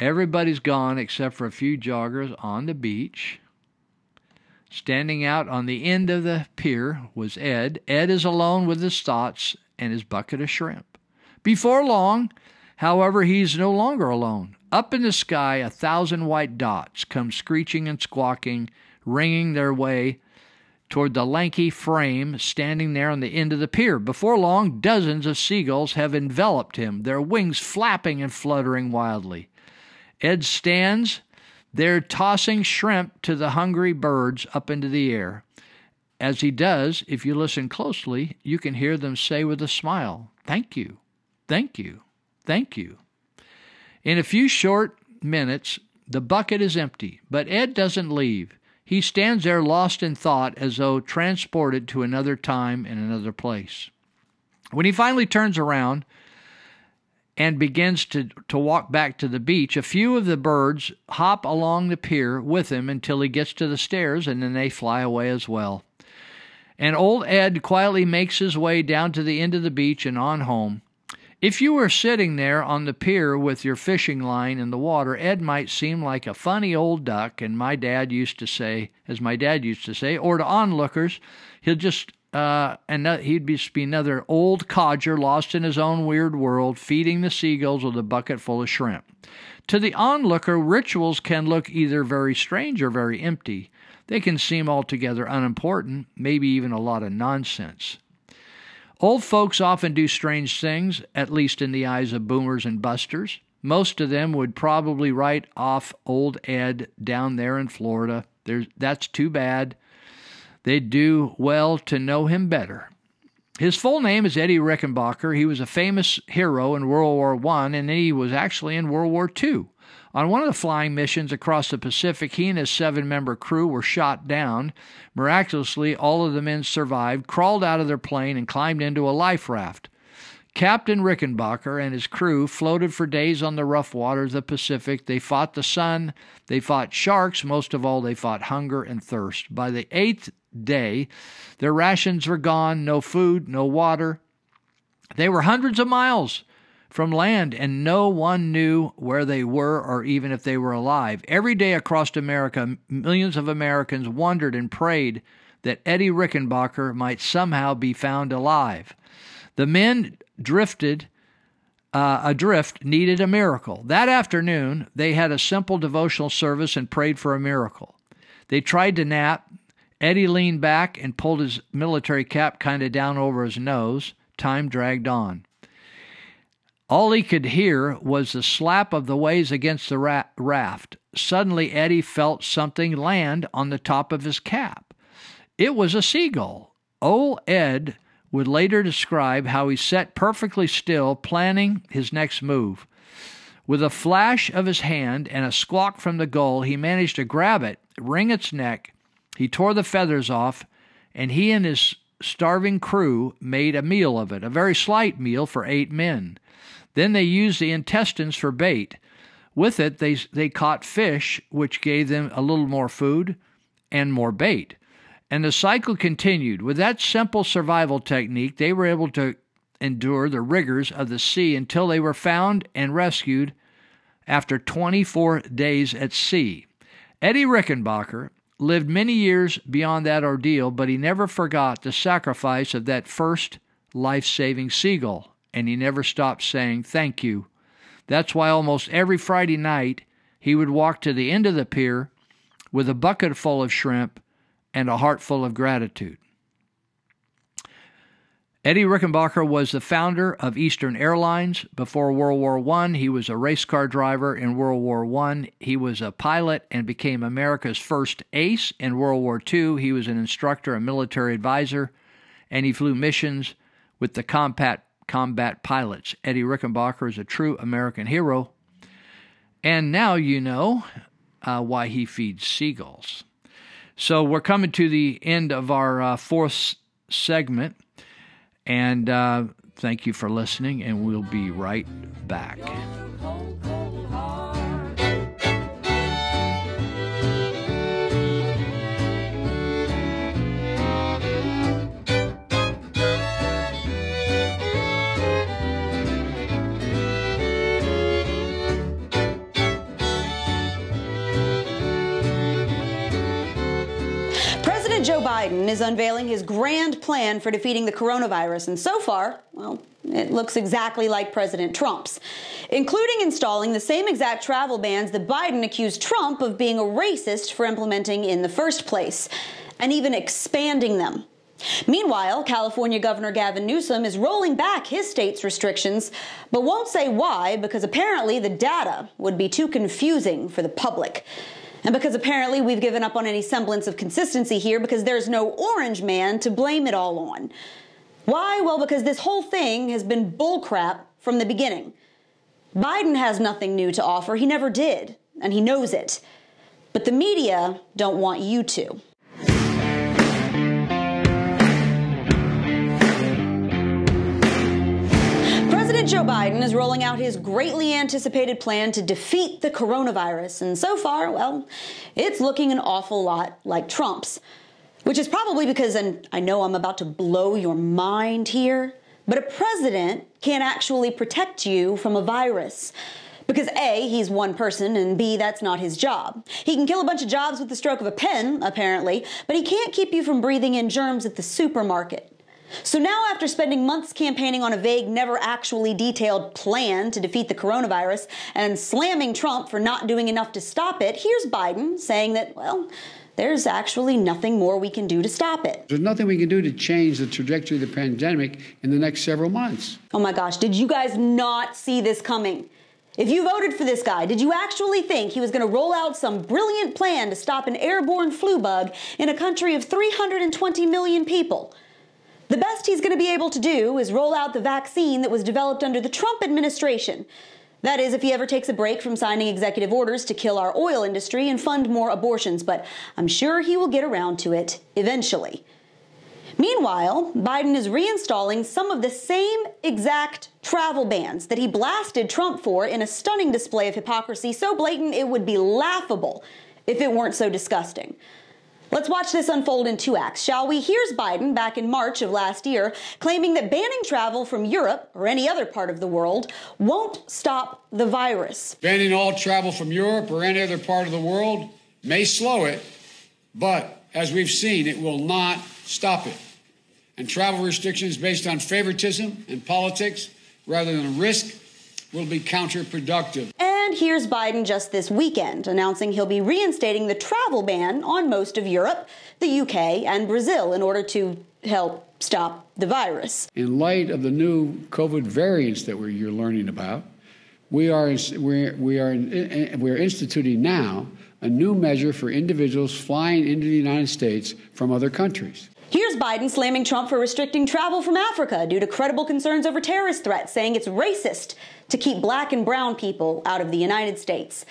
Everybody's gone except for a few joggers on the beach. Standing out on the end of the pier was Ed. Ed is alone with his thoughts and his bucket of shrimp. Before long, however, he's no longer alone. Up in the sky, a thousand white dots come screeching and squawking, ringing their way toward the lanky frame standing there on the end of the pier. Before long, dozens of seagulls have enveloped him, their wings flapping and fluttering wildly. Ed stands there tossing shrimp to the hungry birds up into the air. As he does, if you listen closely, you can hear them say with a smile, Thank you, thank you, thank you. In a few short minutes, the bucket is empty, but Ed doesn't leave. He stands there lost in thought as though transported to another time and another place. When he finally turns around and begins to, to walk back to the beach, a few of the birds hop along the pier with him until he gets to the stairs and then they fly away as well. And old Ed quietly makes his way down to the end of the beach and on home. If you were sitting there on the pier with your fishing line in the water, Ed might seem like a funny old duck, and my dad used to say, as my dad used to say, or to onlookers, he'll just uh, and he'd be, be another old codger lost in his own weird world, feeding the seagulls with a bucket full of shrimp. To the onlooker, rituals can look either very strange or very empty. They can seem altogether unimportant, maybe even a lot of nonsense. Old folks often do strange things, at least in the eyes of boomers and busters. Most of them would probably write off old Ed down there in Florida. There's, that's too bad. They'd do well to know him better. His full name is Eddie Rickenbacker. He was a famous hero in World War I, and he was actually in World War II. On one of the flying missions across the Pacific, he and his seven member crew were shot down. Miraculously, all of the men survived, crawled out of their plane, and climbed into a life raft. Captain Rickenbacker and his crew floated for days on the rough waters of the Pacific. They fought the sun, they fought sharks, most of all, they fought hunger and thirst. By the eighth day, their rations were gone no food, no water. They were hundreds of miles from land, and no one knew where they were or even if they were alive. Every day across America, millions of Americans wondered and prayed that Eddie Rickenbacker might somehow be found alive. The men drifted uh, adrift needed a miracle. That afternoon, they had a simple devotional service and prayed for a miracle. They tried to nap. Eddie leaned back and pulled his military cap kind of down over his nose. Time dragged on. All he could hear was the slap of the waves against the ra- raft. Suddenly, Eddie felt something land on the top of his cap. It was a seagull. Old Ed would later describe how he sat perfectly still, planning his next move. With a flash of his hand and a squawk from the gull, he managed to grab it, wring its neck. He tore the feathers off, and he and his starving crew made a meal of it, a very slight meal for eight men. Then they used the intestines for bait. With it, they, they caught fish, which gave them a little more food and more bait. And the cycle continued. With that simple survival technique, they were able to endure the rigors of the sea until they were found and rescued after 24 days at sea. Eddie Rickenbacker lived many years beyond that ordeal, but he never forgot the sacrifice of that first life saving seagull, and he never stopped saying thank you. That's why almost every Friday night he would walk to the end of the pier with a bucket full of shrimp and a heart full of gratitude. Eddie Rickenbacker was the founder of Eastern Airlines. Before World War I, he was a race car driver. In World War I, he was a pilot and became America's first ace. In World War II, he was an instructor and military advisor. and he flew missions with the combat combat pilots. Eddie Rickenbacker is a true American hero. And now you know uh, why he feeds seagulls. So we're coming to the end of our uh, fourth segment. And uh, thank you for listening, and we'll be right back. Biden is unveiling his grand plan for defeating the coronavirus, and so far, well, it looks exactly like President Trump's, including installing the same exact travel bans that Biden accused Trump of being a racist for implementing in the first place, and even expanding them. Meanwhile, California Governor Gavin Newsom is rolling back his state's restrictions, but won't say why because apparently the data would be too confusing for the public. And because apparently we've given up on any semblance of consistency here because there's no orange man to blame it all on. Why? Well, because this whole thing has been bullcrap from the beginning. Biden has nothing new to offer. He never did, and he knows it. But the media don't want you to. President Joe Biden is rolling out his greatly anticipated plan to defeat the coronavirus, and so far, well, it's looking an awful lot like Trump's. Which is probably because, and I know I'm about to blow your mind here, but a president can't actually protect you from a virus. Because A, he's one person, and B, that's not his job. He can kill a bunch of jobs with the stroke of a pen, apparently, but he can't keep you from breathing in germs at the supermarket. So now, after spending months campaigning on a vague, never actually detailed plan to defeat the coronavirus and slamming Trump for not doing enough to stop it, here's Biden saying that, well, there's actually nothing more we can do to stop it. There's nothing we can do to change the trajectory of the pandemic in the next several months. Oh my gosh, did you guys not see this coming? If you voted for this guy, did you actually think he was going to roll out some brilliant plan to stop an airborne flu bug in a country of 320 million people? The best he's going to be able to do is roll out the vaccine that was developed under the Trump administration. That is, if he ever takes a break from signing executive orders to kill our oil industry and fund more abortions, but I'm sure he will get around to it eventually. Meanwhile, Biden is reinstalling some of the same exact travel bans that he blasted Trump for in a stunning display of hypocrisy so blatant it would be laughable if it weren't so disgusting. Let's watch this unfold in two acts, shall we? Here's Biden back in March of last year claiming that banning travel from Europe or any other part of the world won't stop the virus. Banning all travel from Europe or any other part of the world may slow it, but as we've seen, it will not stop it. And travel restrictions based on favoritism and politics rather than risk will be counterproductive. And here's Biden just this weekend announcing he'll be reinstating the travel ban on most of Europe, the UK, and Brazil in order to help stop the virus. In light of the new COVID variants that we're, you're learning about, we are, we're, we are, we're instituting now a new measure for individuals flying into the United States from other countries. Here's Biden slamming Trump for restricting travel from Africa due to credible concerns over terrorist threats, saying it's racist to keep black and brown people out of the United States.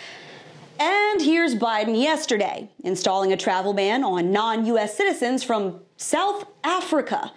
And here's Biden yesterday installing a travel ban on non U.S. citizens from South Africa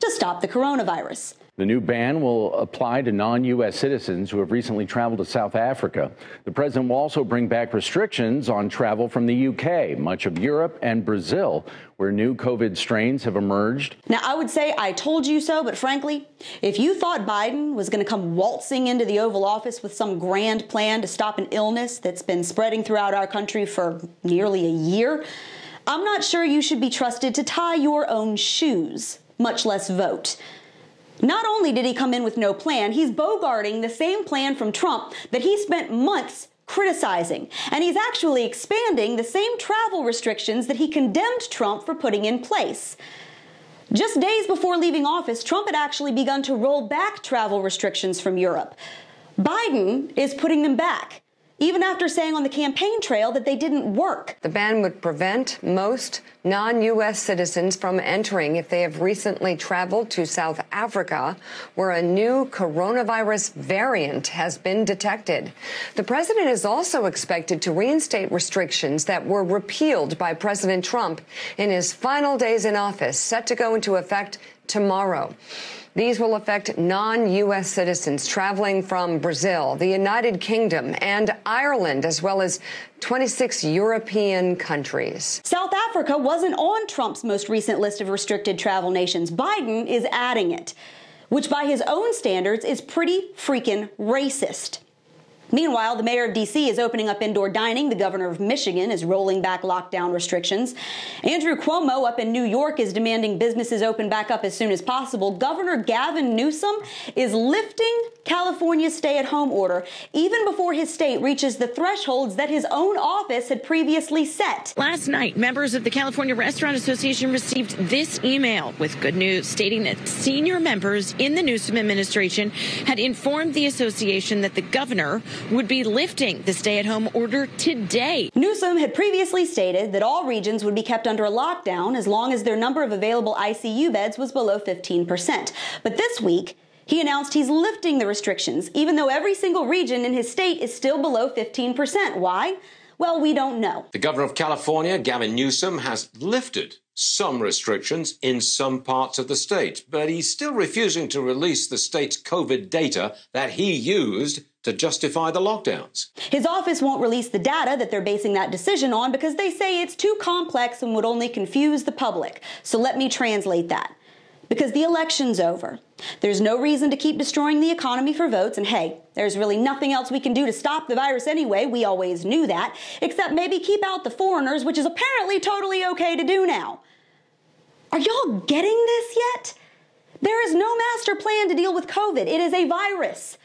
to stop the coronavirus. The new ban will apply to non U.S. citizens who have recently traveled to South Africa. The president will also bring back restrictions on travel from the U.K., much of Europe, and Brazil, where new COVID strains have emerged. Now, I would say I told you so, but frankly, if you thought Biden was going to come waltzing into the Oval Office with some grand plan to stop an illness that's been spreading throughout our country for nearly a year, I'm not sure you should be trusted to tie your own shoes, much less vote. Not only did he come in with no plan, he's bogarting the same plan from Trump that he spent months criticizing. And he's actually expanding the same travel restrictions that he condemned Trump for putting in place. Just days before leaving office, Trump had actually begun to roll back travel restrictions from Europe. Biden is putting them back. Even after saying on the campaign trail that they didn't work. The ban would prevent most non U.S. citizens from entering if they have recently traveled to South Africa, where a new coronavirus variant has been detected. The president is also expected to reinstate restrictions that were repealed by President Trump in his final days in office, set to go into effect tomorrow. These will affect non U.S. citizens traveling from Brazil, the United Kingdom, and Ireland, as well as 26 European countries. South Africa wasn't on Trump's most recent list of restricted travel nations. Biden is adding it, which by his own standards is pretty freaking racist. Meanwhile, the mayor of D.C. is opening up indoor dining. The governor of Michigan is rolling back lockdown restrictions. Andrew Cuomo up in New York is demanding businesses open back up as soon as possible. Governor Gavin Newsom is lifting California's stay at home order even before his state reaches the thresholds that his own office had previously set. Last night, members of the California Restaurant Association received this email with good news stating that senior members in the Newsom administration had informed the association that the governor would be lifting the stay at home order today. Newsom had previously stated that all regions would be kept under a lockdown as long as their number of available ICU beds was below 15%. But this week, he announced he's lifting the restrictions, even though every single region in his state is still below 15%. Why? Well, we don't know. The governor of California, Gavin Newsom, has lifted some restrictions in some parts of the state, but he's still refusing to release the state's COVID data that he used to justify the lockdowns. His office won't release the data that they're basing that decision on because they say it's too complex and would only confuse the public. So let me translate that. Because the election's over. There's no reason to keep destroying the economy for votes, and hey, there's really nothing else we can do to stop the virus anyway. We always knew that, except maybe keep out the foreigners, which is apparently totally okay to do now. Are y'all getting this yet? There is no master plan to deal with COVID. It is a virus.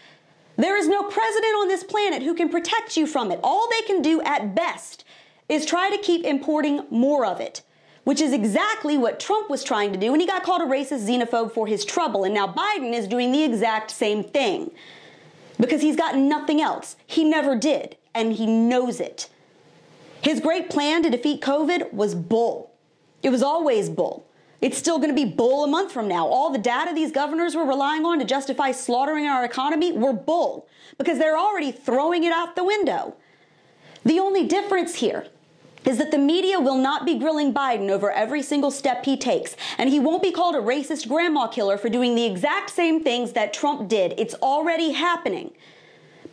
There is no president on this planet who can protect you from it. All they can do at best is try to keep importing more of it, which is exactly what Trump was trying to do when he got called a racist xenophobe for his trouble. And now Biden is doing the exact same thing because he's got nothing else. He never did, and he knows it. His great plan to defeat COVID was bull. It was always bull. It's still going to be bull a month from now. All the data these governors were relying on to justify slaughtering our economy were bull because they're already throwing it out the window. The only difference here is that the media will not be grilling Biden over every single step he takes, and he won't be called a racist grandma killer for doing the exact same things that Trump did. It's already happening.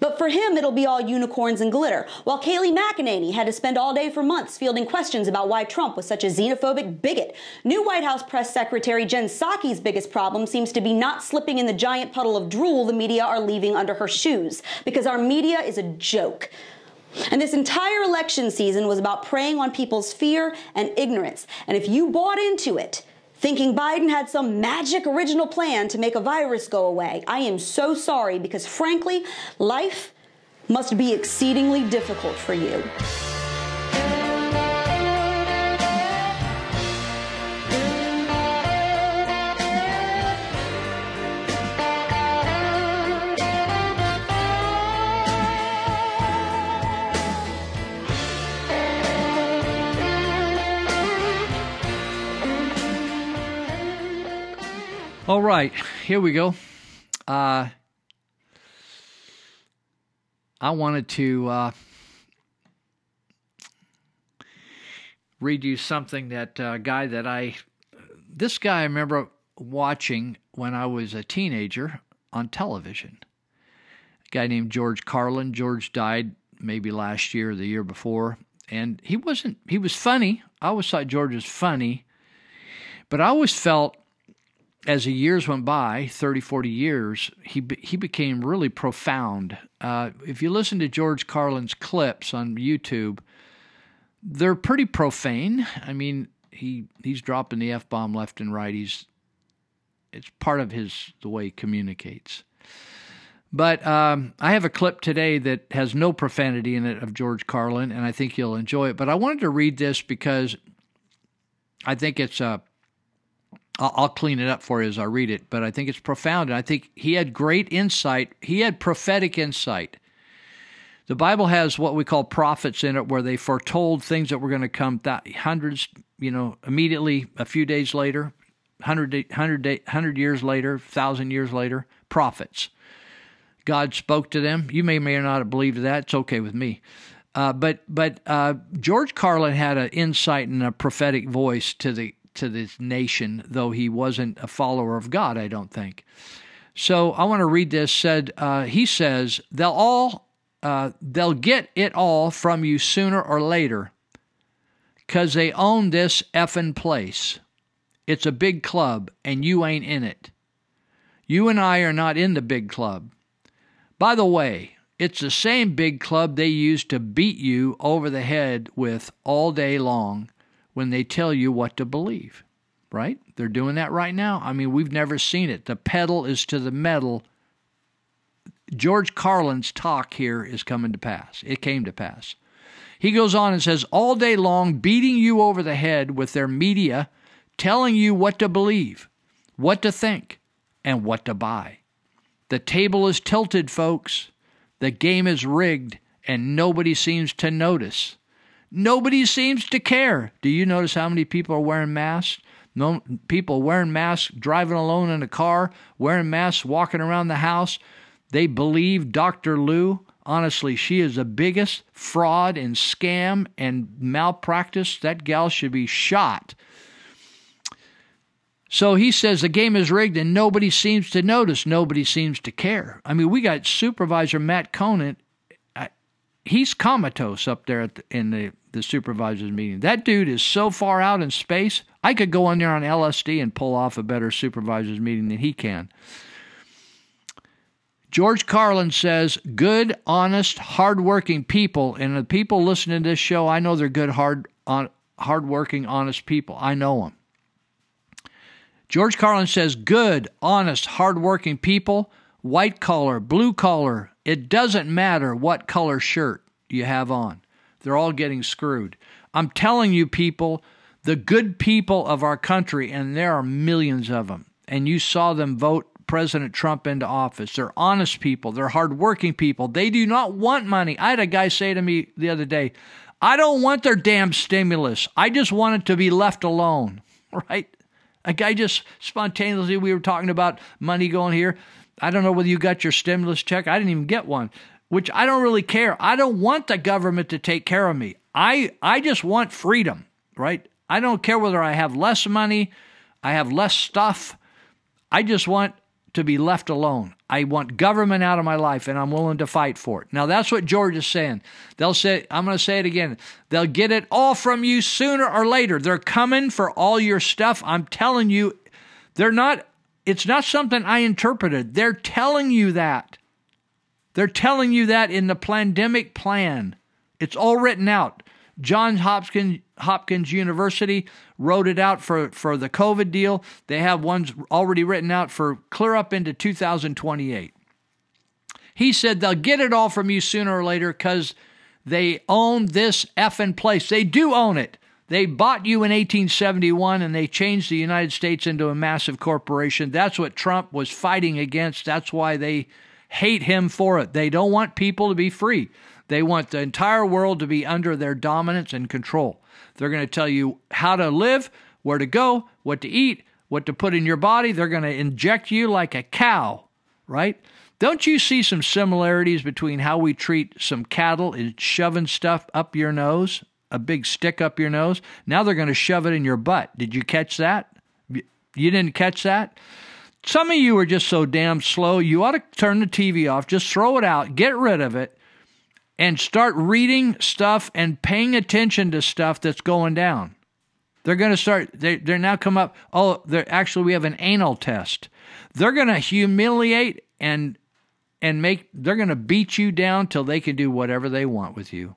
But for him, it'll be all unicorns and glitter. While Kayleigh McEnany had to spend all day for months fielding questions about why Trump was such a xenophobic bigot, new White House press secretary Jen Psaki's biggest problem seems to be not slipping in the giant puddle of drool the media are leaving under her shoes. Because our media is a joke. And this entire election season was about preying on people's fear and ignorance. And if you bought into it, thinking Biden had some magic original plan to make a virus go away. I am so sorry because, frankly, life must be exceedingly difficult for you. All right, here we go. Uh, I wanted to uh, read you something that uh, guy that I, this guy I remember watching when I was a teenager on television. A guy named George Carlin. George died maybe last year or the year before, and he wasn't. He was funny. I always thought George was funny, but I always felt as the years went by 30 40 years he he became really profound. Uh, if you listen to george carlin's clips on youtube they're pretty profane. I mean he he's dropping the f-bomb left and right. He's it's part of his the way he communicates. But um, I have a clip today that has no profanity in it of George Carlin, and I think you'll enjoy it. But I wanted to read this because I think it's a I'll, clean it up for you as I read it, but I think it's profound. And I think he had great insight. He had prophetic insight The Bible has what we call prophets in it, where they foretold things that were going to come th- hundreds, you know, immediately, a few days later, 100, 100, 100 years later, 1,000 years later, prophets. God spoke to them. You may or may not have believed that. It's okay with me. Uh, but but uh, George Carlin had an insight and a prophetic voice to the to this nation, though he wasn't a follower of God. I don't think. So I want to read this. Said uh, he says they'll all uh, they'll get it all from you sooner or later, cause they own this effing place. It's a big club, and you ain't in it. You and I are not in the big club. By the way, it's the same big club they used to beat you over the head with all day long when they tell you what to believe, right? They're doing that right now. I mean, we've never seen it. The pedal is to the metal. George Carlin's talk here is coming to pass. It came to pass. He goes on and says, all day long, beating you over the head with their media, telling you what to believe, what to think, and what to buy. The table is tilted, folks. The game is rigged, and nobody seems to notice. Nobody seems to care. Do you notice how many people are wearing masks? No people wearing masks, driving alone in a car, wearing masks, walking around the house. They believe Dr. Luu. Honestly, she is the biggest fraud and scam and malpractice. That gal should be shot. So he says the game is rigged and nobody seems to notice. Nobody seems to care. I mean, we got Supervisor Matt Conant. He's comatose up there the, in the, the supervisors meeting. That dude is so far out in space. I could go in there on LSD and pull off a better supervisors meeting than he can. George Carlin says, good, honest, hardworking people, and the people listening to this show, I know they're good, hard, on, hardworking, honest people. I know them. George Carlin says good, honest, hardworking people, white collar, blue collar, it doesn't matter what color shirt you have on. They're all getting screwed. I'm telling you, people, the good people of our country, and there are millions of them, and you saw them vote President Trump into office. They're honest people, they're hardworking people. They do not want money. I had a guy say to me the other day, I don't want their damn stimulus. I just want it to be left alone, [laughs] right? A guy just spontaneously, we were talking about money going here. I don't know whether you got your stimulus check. I didn't even get one, which I don't really care. I don't want the government to take care of me. I, I just want freedom, right? I don't care whether I have less money, I have less stuff. I just want to be left alone. I want government out of my life and I'm willing to fight for it. Now that's what George is saying. They'll say, I'm going to say it again. They'll get it all from you sooner or later. They're coming for all your stuff. I'm telling you, they're not, it's not something I interpreted. They're telling you that. They're telling you that in the pandemic plan. It's all written out. Johns Hopkins Hopkins University wrote it out for, for the COVID deal. They have ones already written out for clear up into 2028. He said they'll get it all from you sooner or later because they own this effing place. They do own it. They bought you in 1871 and they changed the United States into a massive corporation. That's what Trump was fighting against. That's why they hate him for it. They don't want people to be free. They want the entire world to be under their dominance and control. They're going to tell you how to live, where to go, what to eat, what to put in your body. They're going to inject you like a cow, right? Don't you see some similarities between how we treat some cattle and shoving stuff up your nose, a big stick up your nose? Now they're going to shove it in your butt. Did you catch that? You didn't catch that? Some of you are just so damn slow. You ought to turn the TV off, just throw it out, get rid of it, and start reading stuff and paying attention to stuff that's going down. They're going to start, they, they're now come up, oh, they're, actually, we have an anal test. They're going to humiliate and and make they're going to beat you down till they can do whatever they want with you.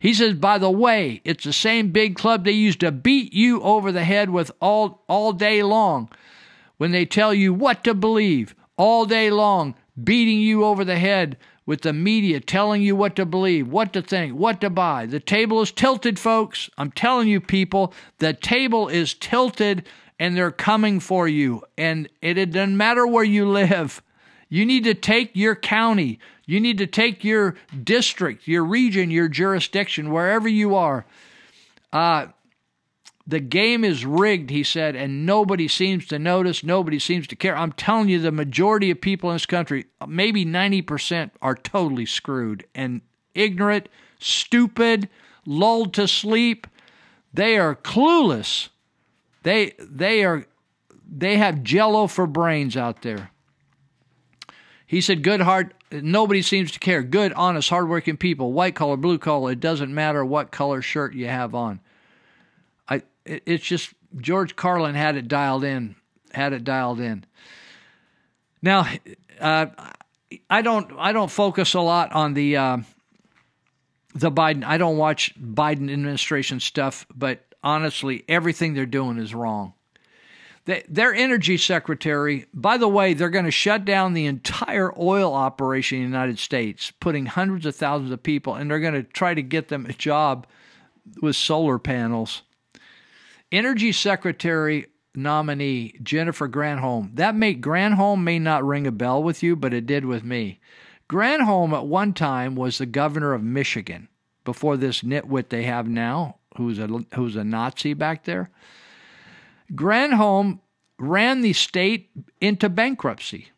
He says, by the way, it's the same big club they used to beat you over the head with all all day long when they tell you what to believe all day long, beating you over the head with the media telling you what to believe, what to think, what to buy. The table is tilted, folks. I'm telling you, people, the table is tilted and they're coming for you. And it, it doesn't matter where you live. You need to take your county, you need to take your district, your region, your jurisdiction, wherever you are. Uh, the game is rigged, he said, and nobody seems to notice. Nobody seems to care. I'm telling you, the majority of people in this country, maybe 90%, are totally screwed and ignorant, stupid, lulled to sleep. They are clueless. They they are they have jello for brains out there. He said, "Good heart. Nobody seems to care. Good, honest, hardworking people, white collar, blue collar. It doesn't matter what color shirt you have on." I. It's just George Carlin had it dialed in. Had it dialed in. Now, uh, I don't. I don't focus a lot on the. Uh, the Biden. I don't watch Biden administration stuff, but honestly, everything they're doing is wrong. Their energy secretary, by the way, they're going to shut down the entire oil operation in the United States, putting hundreds of thousands of people, and they're going to try to get them a job with solar panels. Energy Secretary nominee Jennifer Granholm. That may Granholm may not ring a bell with you, but it did with me. Granholm at one time was the governor of Michigan before this nitwit they have now, who's a who's a Nazi back there. Granholm ran the state into bankruptcy.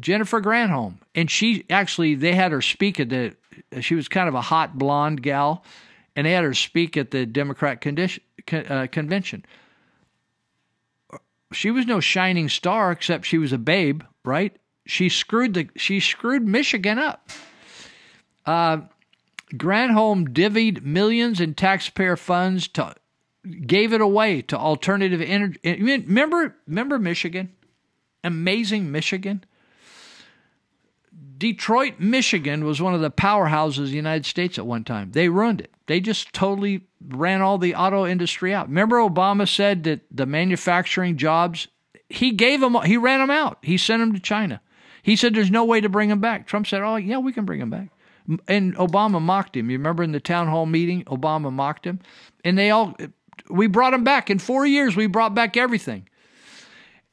Jennifer Granholm, and she actually they had her speak at the. She was kind of a hot blonde gal, and they had her speak at the Democrat condition, uh, convention. She was no shining star, except she was a babe, right? She screwed the she screwed Michigan up. Uh, Granholm divvied millions in taxpayer funds to gave it away to alternative energy. Eh, remember, remember Michigan, amazing Michigan. Detroit, Michigan was one of the powerhouses of the United States at one time. They ruined it. They just totally ran all the auto industry out. Remember, Obama said that the manufacturing jobs, he gave them, he ran them out. He sent them to China. He said there's no way to bring them back. Trump said, oh, yeah, we can bring them back. And Obama mocked him. You remember in the town hall meeting, Obama mocked him. And they all, we brought them back. In four years, we brought back everything.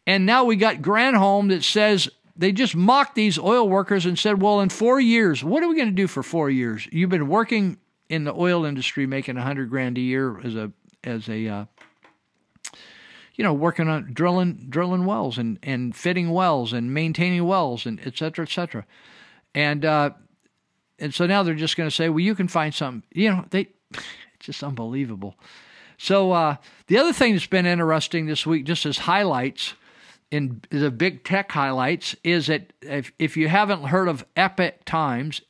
And now we got Granholm that says they just mocked these oil workers and said, well, in four years, what are we going to do for four years? You've been working in the oil industry, making a hundred grand a year as a as a uh, you know working on drilling drilling wells and and fitting wells and maintaining wells and et cetera, et cetera. And uh, and so now they're just going to say, well, you can find something. You know, they [laughs] it's just unbelievable. So uh, the other thing that's been interesting this week, just as highlights in the big tech highlights, is that if, if you haven't heard of Epic Times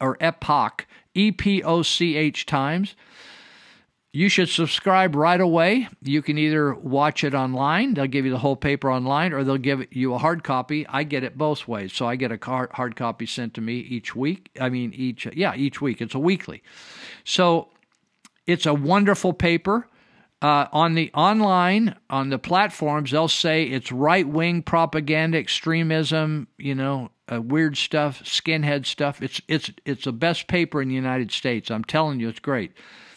or Epoch, E P O C H Times, you should subscribe right away. You can either watch it online, they'll give you the whole paper online, or they'll give you a hard copy. I get it both ways. So I get a hard copy sent to me each week. I mean, each, yeah, each week. It's a weekly. So it's a wonderful paper. Uh, on the online, on the platforms, they'll say it's right wing propaganda, extremism, you know, uh, weird stuff, skinhead stuff. It's it's it's the best paper in the United States. I'm telling you, it's great.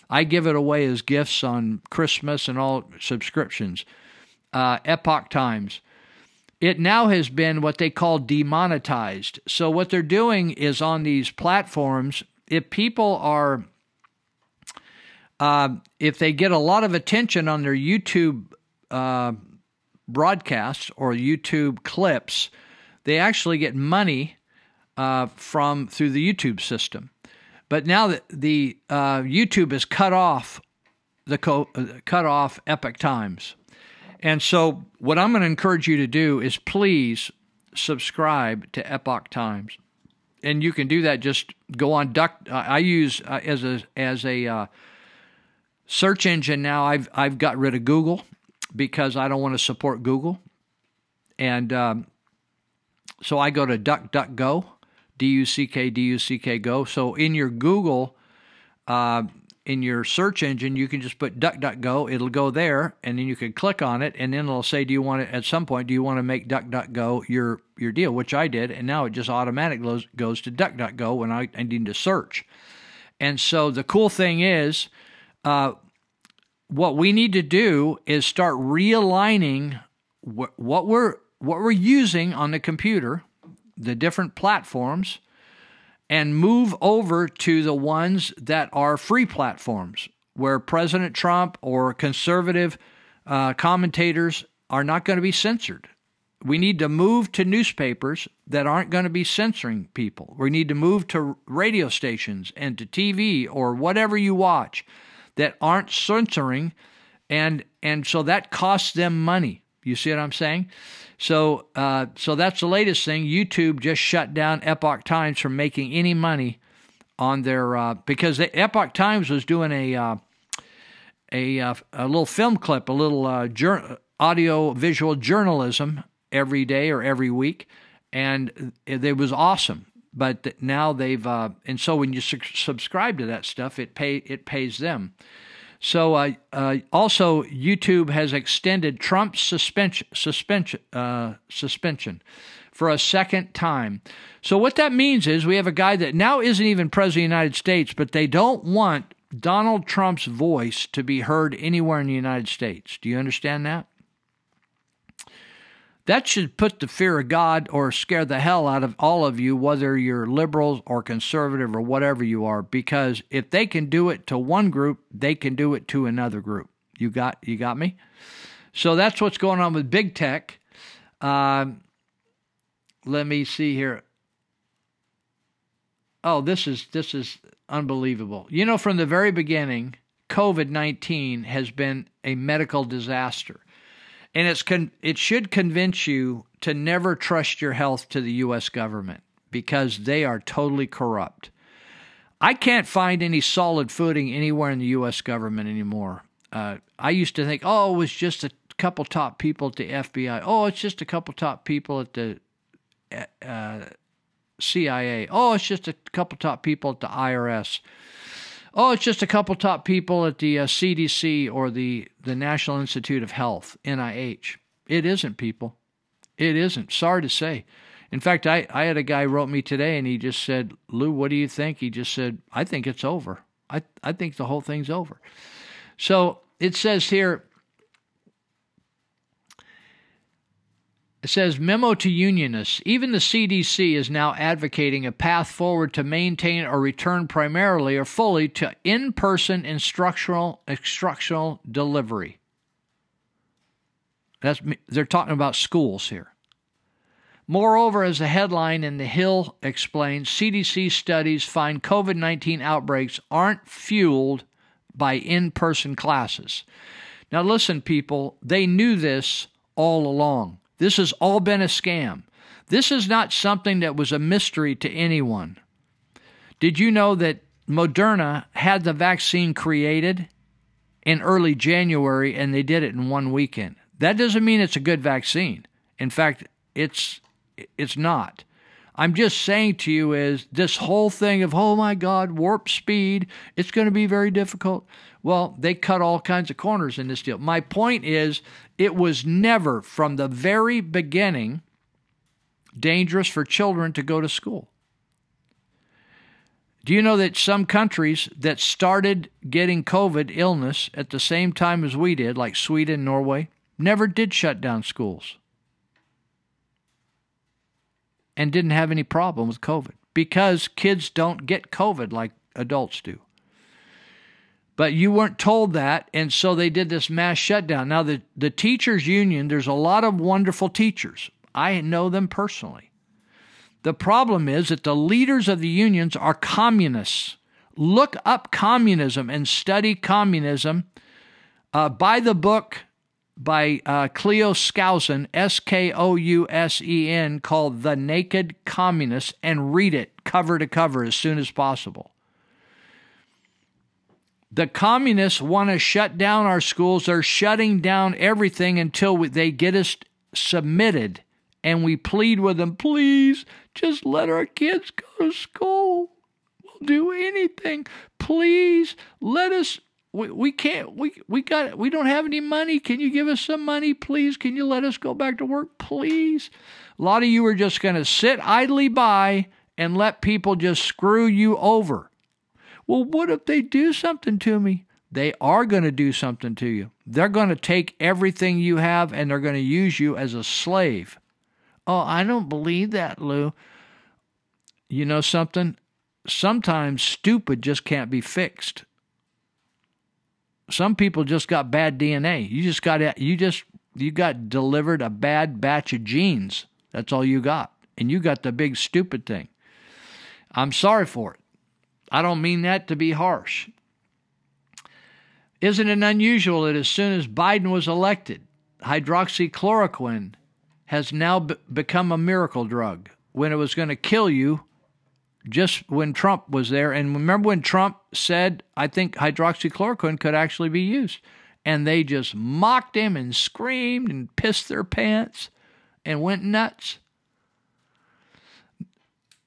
I give it away as gifts on Christmas and all subscriptions. Uh, Epoch Times. It now has been what they call demonetized. So what they're doing is on these platforms, if people are uh, if they get a lot of attention on their YouTube uh, broadcasts or YouTube clips, they actually get money uh, from through the YouTube system. But now that the uh, YouTube has cut off the co- uh, cut off Epoch Times, and so what I'm going to encourage you to do is please subscribe to Epoch Times, and you can do that. Just go on Duck. I use as a as a Search engine now, I've I've got rid of Google because I don't want to support Google, and um, so I go to DuckDuckGo, D U C K D U C K Go. So in your Google, uh, in your search engine, you can just put DuckDuckGo. It'll go there, and then you can click on it, and then it'll say, "Do you want to?" At some point, do you want to make DuckDuckGo your your deal? Which I did, and now it just automatically goes, goes to DuckDuckGo when I, I need to search. And so the cool thing is uh, what we need to do is start realigning wh- what we're what we're using on the computer, the different platforms and move over to the ones that are free platforms where President Trump or conservative uh, commentators are not going to be censored. We need to move to newspapers that aren't going to be censoring people. We need to move to radio stations and to TV or whatever you watch that aren't censoring and and so that costs them money. You see what I'm saying? So uh, so that's the latest thing. YouTube just shut down Epoch Times from making any money on their uh, because the Epoch Times was doing a uh, a uh, a little film clip, a little uh, audio visual journalism every day or every week, and it was awesome. But now they've uh, and so when you su- subscribe to that stuff, it pay it pays them. So uh, uh, also YouTube has extended Trump's suspension suspension uh, suspension for a second time. So what that means is we have a guy that now isn't even president of the United States, but they don't want Donald Trump's voice to be heard anywhere in the United States. Do you understand that? That should put the fear of God or scare the hell out of all of you, whether you're liberals or conservative or whatever you are, because if they can do it to one group, they can do it to another group. You got you got me? So that's what's going on with big tech. Um, let me see here. Oh, this is this is unbelievable. You know, from the very beginning, COVID nineteen has been a medical disaster and it's con- it should convince you to never trust your health to the U.S. government because they are totally corrupt. I can't find any solid footing anywhere in the U.S. government anymore. Uh, I used to think, oh, it was just a couple top people at the FBI. Oh, it's just a couple top people at the uh, CIA. Oh, it's just a couple top people at the IRS oh, it's just a couple top people at the uh, CDC or the, the National Institute of Health, NIH. It isn't, people. It isn't. Sorry to say. In fact, I, I had a guy wrote me today and he just said, Lou, what do you think? He just said, I think it's over. I, I think the whole thing's over. So it says here, It says memo to unionists. Even the CDC is now advocating a path forward to maintain or return primarily or fully to in-person instructional instructional delivery. That's they're talking about schools here. Moreover, as the headline in The Hill explains, CDC studies find COVID 19 outbreaks aren't fueled by in person classes. Now, listen, people, they knew this all along. This has all been a scam. This is not something that was a mystery to anyone. Did you know that Moderna had the vaccine created in early January and they did it in one weekend? That doesn't mean it's a good vaccine. In fact, it's it's not. I'm just saying to you is this whole thing of oh my god, warp speed, it's going to be very difficult. Well, they cut all kinds of corners in this deal. My point is, it was never from the very beginning dangerous for children to go to school. Do you know that some countries that started getting COVID illness at the same time as we did, like Sweden, Norway, never did shut down schools and didn't have any problem with COVID because kids don't get COVID like adults do. But you weren't told that, and so they did this mass shutdown. Now, the, the teachers' union, there's a lot of wonderful teachers. I know them personally. The problem is that the leaders of the unions are communists. Look up communism and study communism. Uh, buy the book by uh, Cleon Skousen, S K O U S E N, called The Naked Communist, and read it cover to cover as soon as possible. The communists want to shut down our schools. They're shutting down everything until they get us submitted. And we plead with them, please just let our kids go to school. We'll do anything. Please let us. We, we can't. We we got. We don't have any money. Can you give us some money, please? Can you let us go back to work, please? A lot of you are just going to sit idly by and let people just screw you over. Well, what if they do something to me? They are going to do something to you. They're going to take everything you have and they're going to use you as a slave Oh, I don't believe that, Lou. You know something? Sometimes stupid just can't be fixed. Some people just got bad DNA. You just got you just you got delivered a bad batch of genes. That's all you got. And you got the big stupid thing. I'm sorry for it. I don't mean that to be harsh. Isn't it unusual that as soon as Biden was elected, hydroxychloroquine has now b- become a miracle drug when it was going to kill you just when Trump was there. And remember when Trump said, I think hydroxychloroquine could actually be used? And they just mocked him and screamed and pissed their pants and went nuts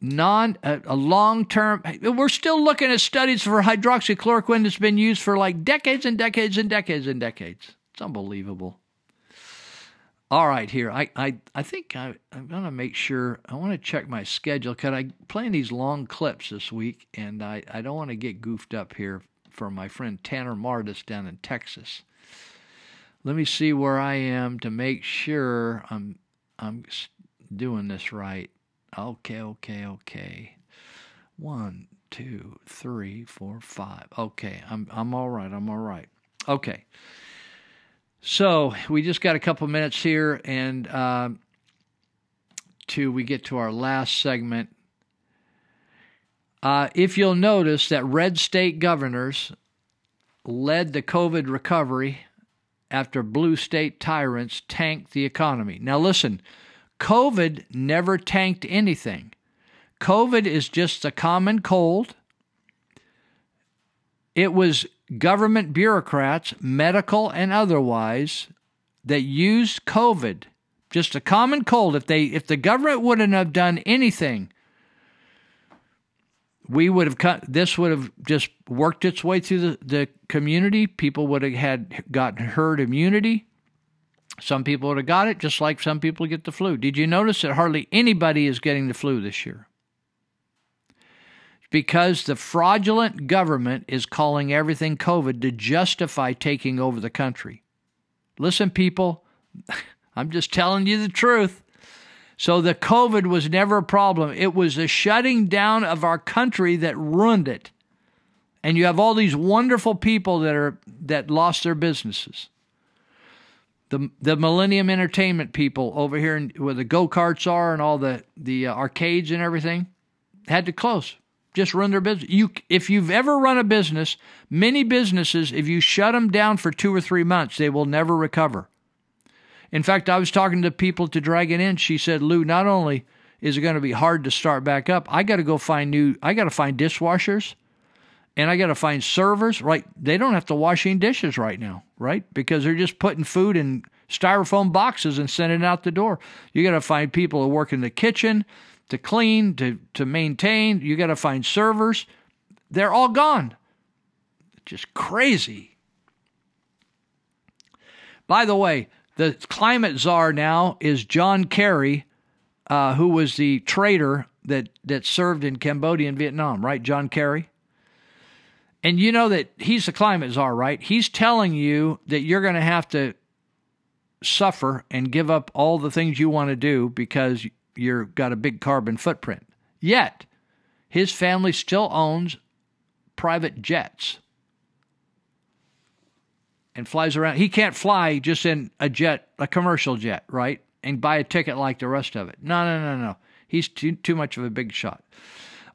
non uh, a, a long term we're still looking at studies for hydroxychloroquine that's been used for like decades and decades and decades and decades. It's unbelievable. All right here i i, I think I, i'm going to make sure i want to check my schedule because i playing these long clips this week and i i don't want to get goofed up here for my friend tanner mardis down in texas. Let me see where i am to make sure i'm i'm doing this right Okay, okay, okay. One, two, three, four, five. Okay, I'm I'm all right. I'm all right. Okay. So we just got a couple minutes here, and uh, to we get to our last segment. Uh, if you'll notice that red state governors led the COVID recovery after blue state tyrants tanked the economy. Now listen COVID never tanked anything. COVID is just a common cold. It was government bureaucrats, medical and otherwise, that used COVID, just a common cold. If they if the government wouldn't have done anything, we would have cut this would have just worked its way through the, the community. People would have had gotten herd immunity. Some people would have got it, just like some people get the flu. Did you notice that hardly anybody is getting the flu this year? Because the fraudulent government is calling everything COVID to justify taking over the country. Listen, people, [laughs] I'm just telling you the truth. So the COVID was never a problem. It was the shutting down of our country that ruined it. And you have all these wonderful people that are that lost their businesses the the Millennium Entertainment people over here in, where the go karts are and all the the uh, arcades and everything had to close. Just run their business. You, if you've ever run a business, many businesses, if you shut them down for two or three months, they will never recover. In fact, I was talking to people to Dragon In. She said, "Lou, not only is it going to be hard to start back up, I got to go find new. I got to find dishwashers." And I got to find servers. Right, they don't have to washing dishes right now, right? Because they're just putting food in styrofoam boxes and sending it out the door. You got to find people who work in the kitchen to clean, to to maintain. You got to find servers. They're all gone. Just crazy. By the way, the climate czar now is John Kerry, uh, who was the traitor that that served in Cambodia and Vietnam, right? John Kerry. And you know that he's the climate czar, right? He's telling you that you're going to have to suffer and give up all the things you want to do because you've got a big carbon footprint. Yet, his family still owns private jets and flies around. He can't fly just in a jet, a commercial jet, right? And buy a ticket like the rest of it. No, no, no, no. He's too, too much of a big shot.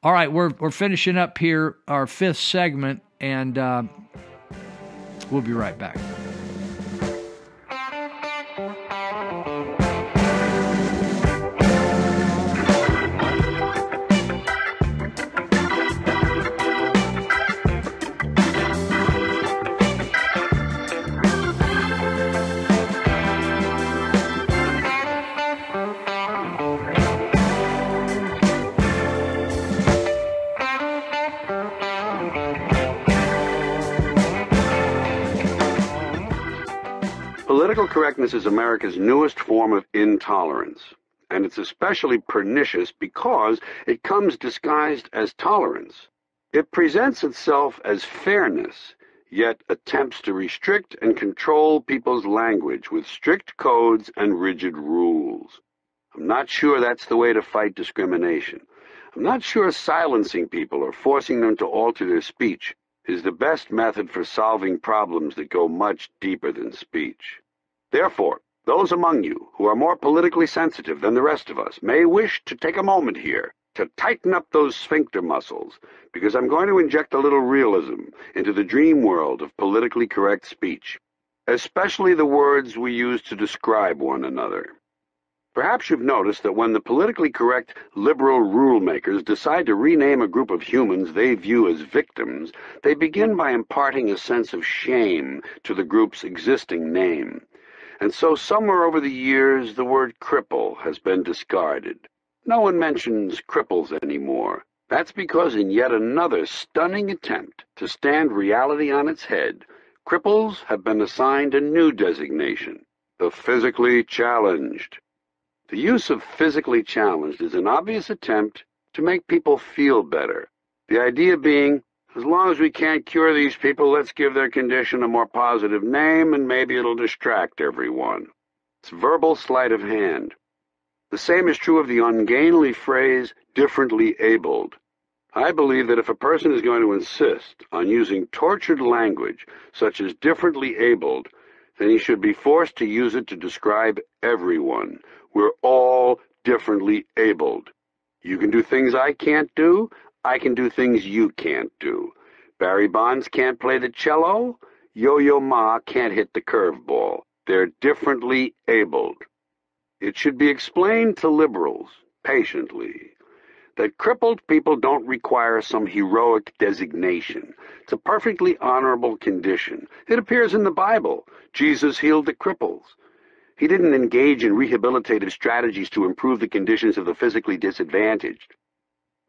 All right, we're we're finishing up here our fifth segment, and uh, we'll be right back. Political correctness is America's newest form of intolerance, and it's especially pernicious because it comes disguised as tolerance. It presents itself as fairness, yet attempts to restrict and control people's language with strict codes and rigid rules. I'm not sure that's the way to fight discrimination. I'm not sure silencing people or forcing them to alter their speech is the best method for solving problems that go much deeper than speech. Therefore, those among you who are more politically sensitive than the rest of us may wish to take a moment here to tighten up those sphincter muscles, because I'm going to inject a little realism into the dream world of politically correct speech, especially the words we use to describe one another. Perhaps you've noticed that when the politically correct liberal rule makers decide to rename a group of humans they view as victims, they begin by imparting a sense of shame to the group's existing name. And so somewhere over the years the word cripple has been discarded. No one mentions cripples anymore. That's because in yet another stunning attempt to stand reality on its head, cripples have been assigned a new designation, the physically challenged. The use of physically challenged is an obvious attempt to make people feel better. The idea being, as long as we can't cure these people, let's give their condition a more positive name and maybe it'll distract everyone. It's verbal sleight of hand. The same is true of the ungainly phrase, differently abled. I believe that if a person is going to insist on using tortured language, such as differently abled, then he should be forced to use it to describe everyone, we're all differently abled. You can do things I can't do. I can do things you can't do. Barry Bonds can't play the cello. Yo-Yo Ma can't hit the curveball. They're differently abled. It should be explained to liberals, patiently, that crippled people don't require some heroic designation. It's a perfectly honorable condition. It appears in the Bible. Jesus healed the cripples. He didn't engage in rehabilitative strategies to improve the conditions of the physically disadvantaged.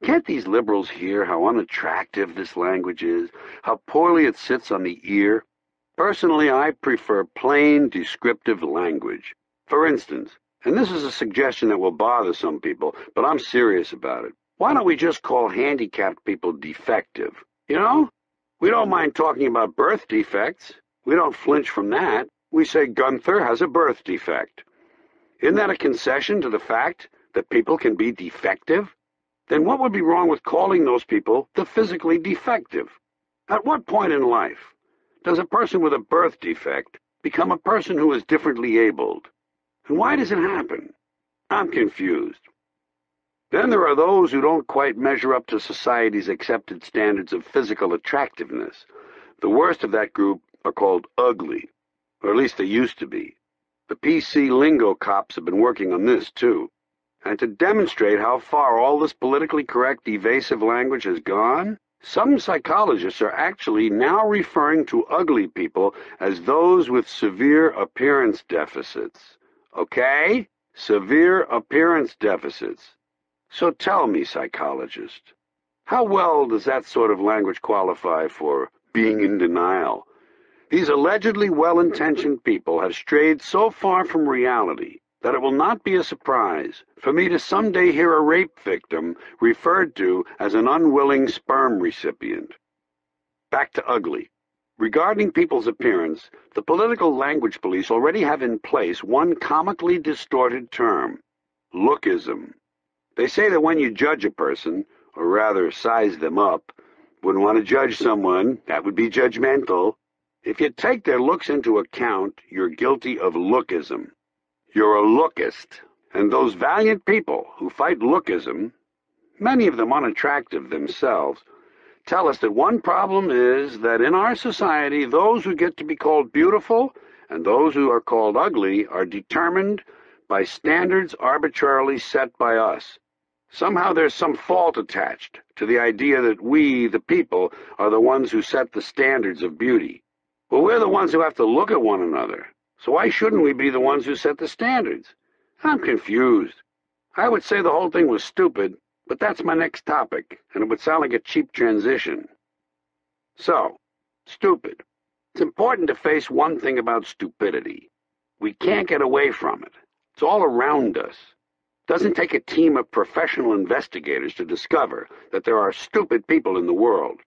Can't these liberals hear how unattractive this language is, how poorly it sits on the ear? Personally, I prefer plain, descriptive language. For instance, and this is a suggestion that will bother some people, but I'm serious about it. Why don't we just call handicapped people defective? You know? We don't mind talking about birth defects. We don't flinch from that we say Gunther has a birth defect. Isn't that a concession to the fact that people can be defective? Then what would be wrong with calling those people the physically defective? At what point in life does a person with a birth defect become a person who is differently abled? And why does it happen? I'm confused. Then there are those who don't quite measure up to society's accepted standards of physical attractiveness. The worst of that group are called ugly or at least they used to be. The PC lingo cops have been working on this, too. And to demonstrate how far all this politically correct, evasive language has gone, some psychologists are actually now referring to ugly people as those with severe appearance deficits. Okay? Severe appearance deficits. So tell me, psychologist, how well does that sort of language qualify for being in denial? These allegedly well-intentioned people have strayed so far from reality that it will not be a surprise for me to someday hear a rape victim referred to as an unwilling sperm recipient. Back to ugly. Regarding people's appearance, the political language police already have in place one comically distorted term, lookism. They say that when you judge a person, or rather size them up, wouldn't want to judge someone, that would be judgmental, if you take their looks into account, you're guilty of lookism. You're a lookist, and those valiant people who fight lookism, many of them unattractive themselves, tell us that one problem is that in our society, those who get to be called beautiful and those who are called ugly are determined by standards arbitrarily set by us. Somehow there's some fault attached to the idea that we, the people, are the ones who set the standards of beauty. Well, we're the ones who have to look at one another. So why shouldn't we be the ones who set the standards? I'm confused. I would say the whole thing was stupid, but that's my next topic, and it would sound like a cheap transition. So, stupid. It's important to face one thing about stupidity. We can't get away from it. It's all around us. It doesn't take a team of professional investigators to discover that there are stupid people in the world.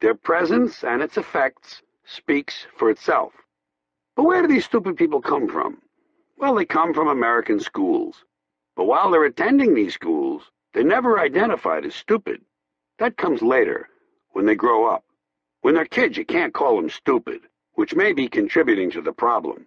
Their presence and its effects speaks for itself. But where do these stupid people come from? Well, they come from American schools. But while they're attending these schools, they're never identified as stupid. That comes later, when they grow up. When they're kids, you can't call them stupid, which may be contributing to the problem.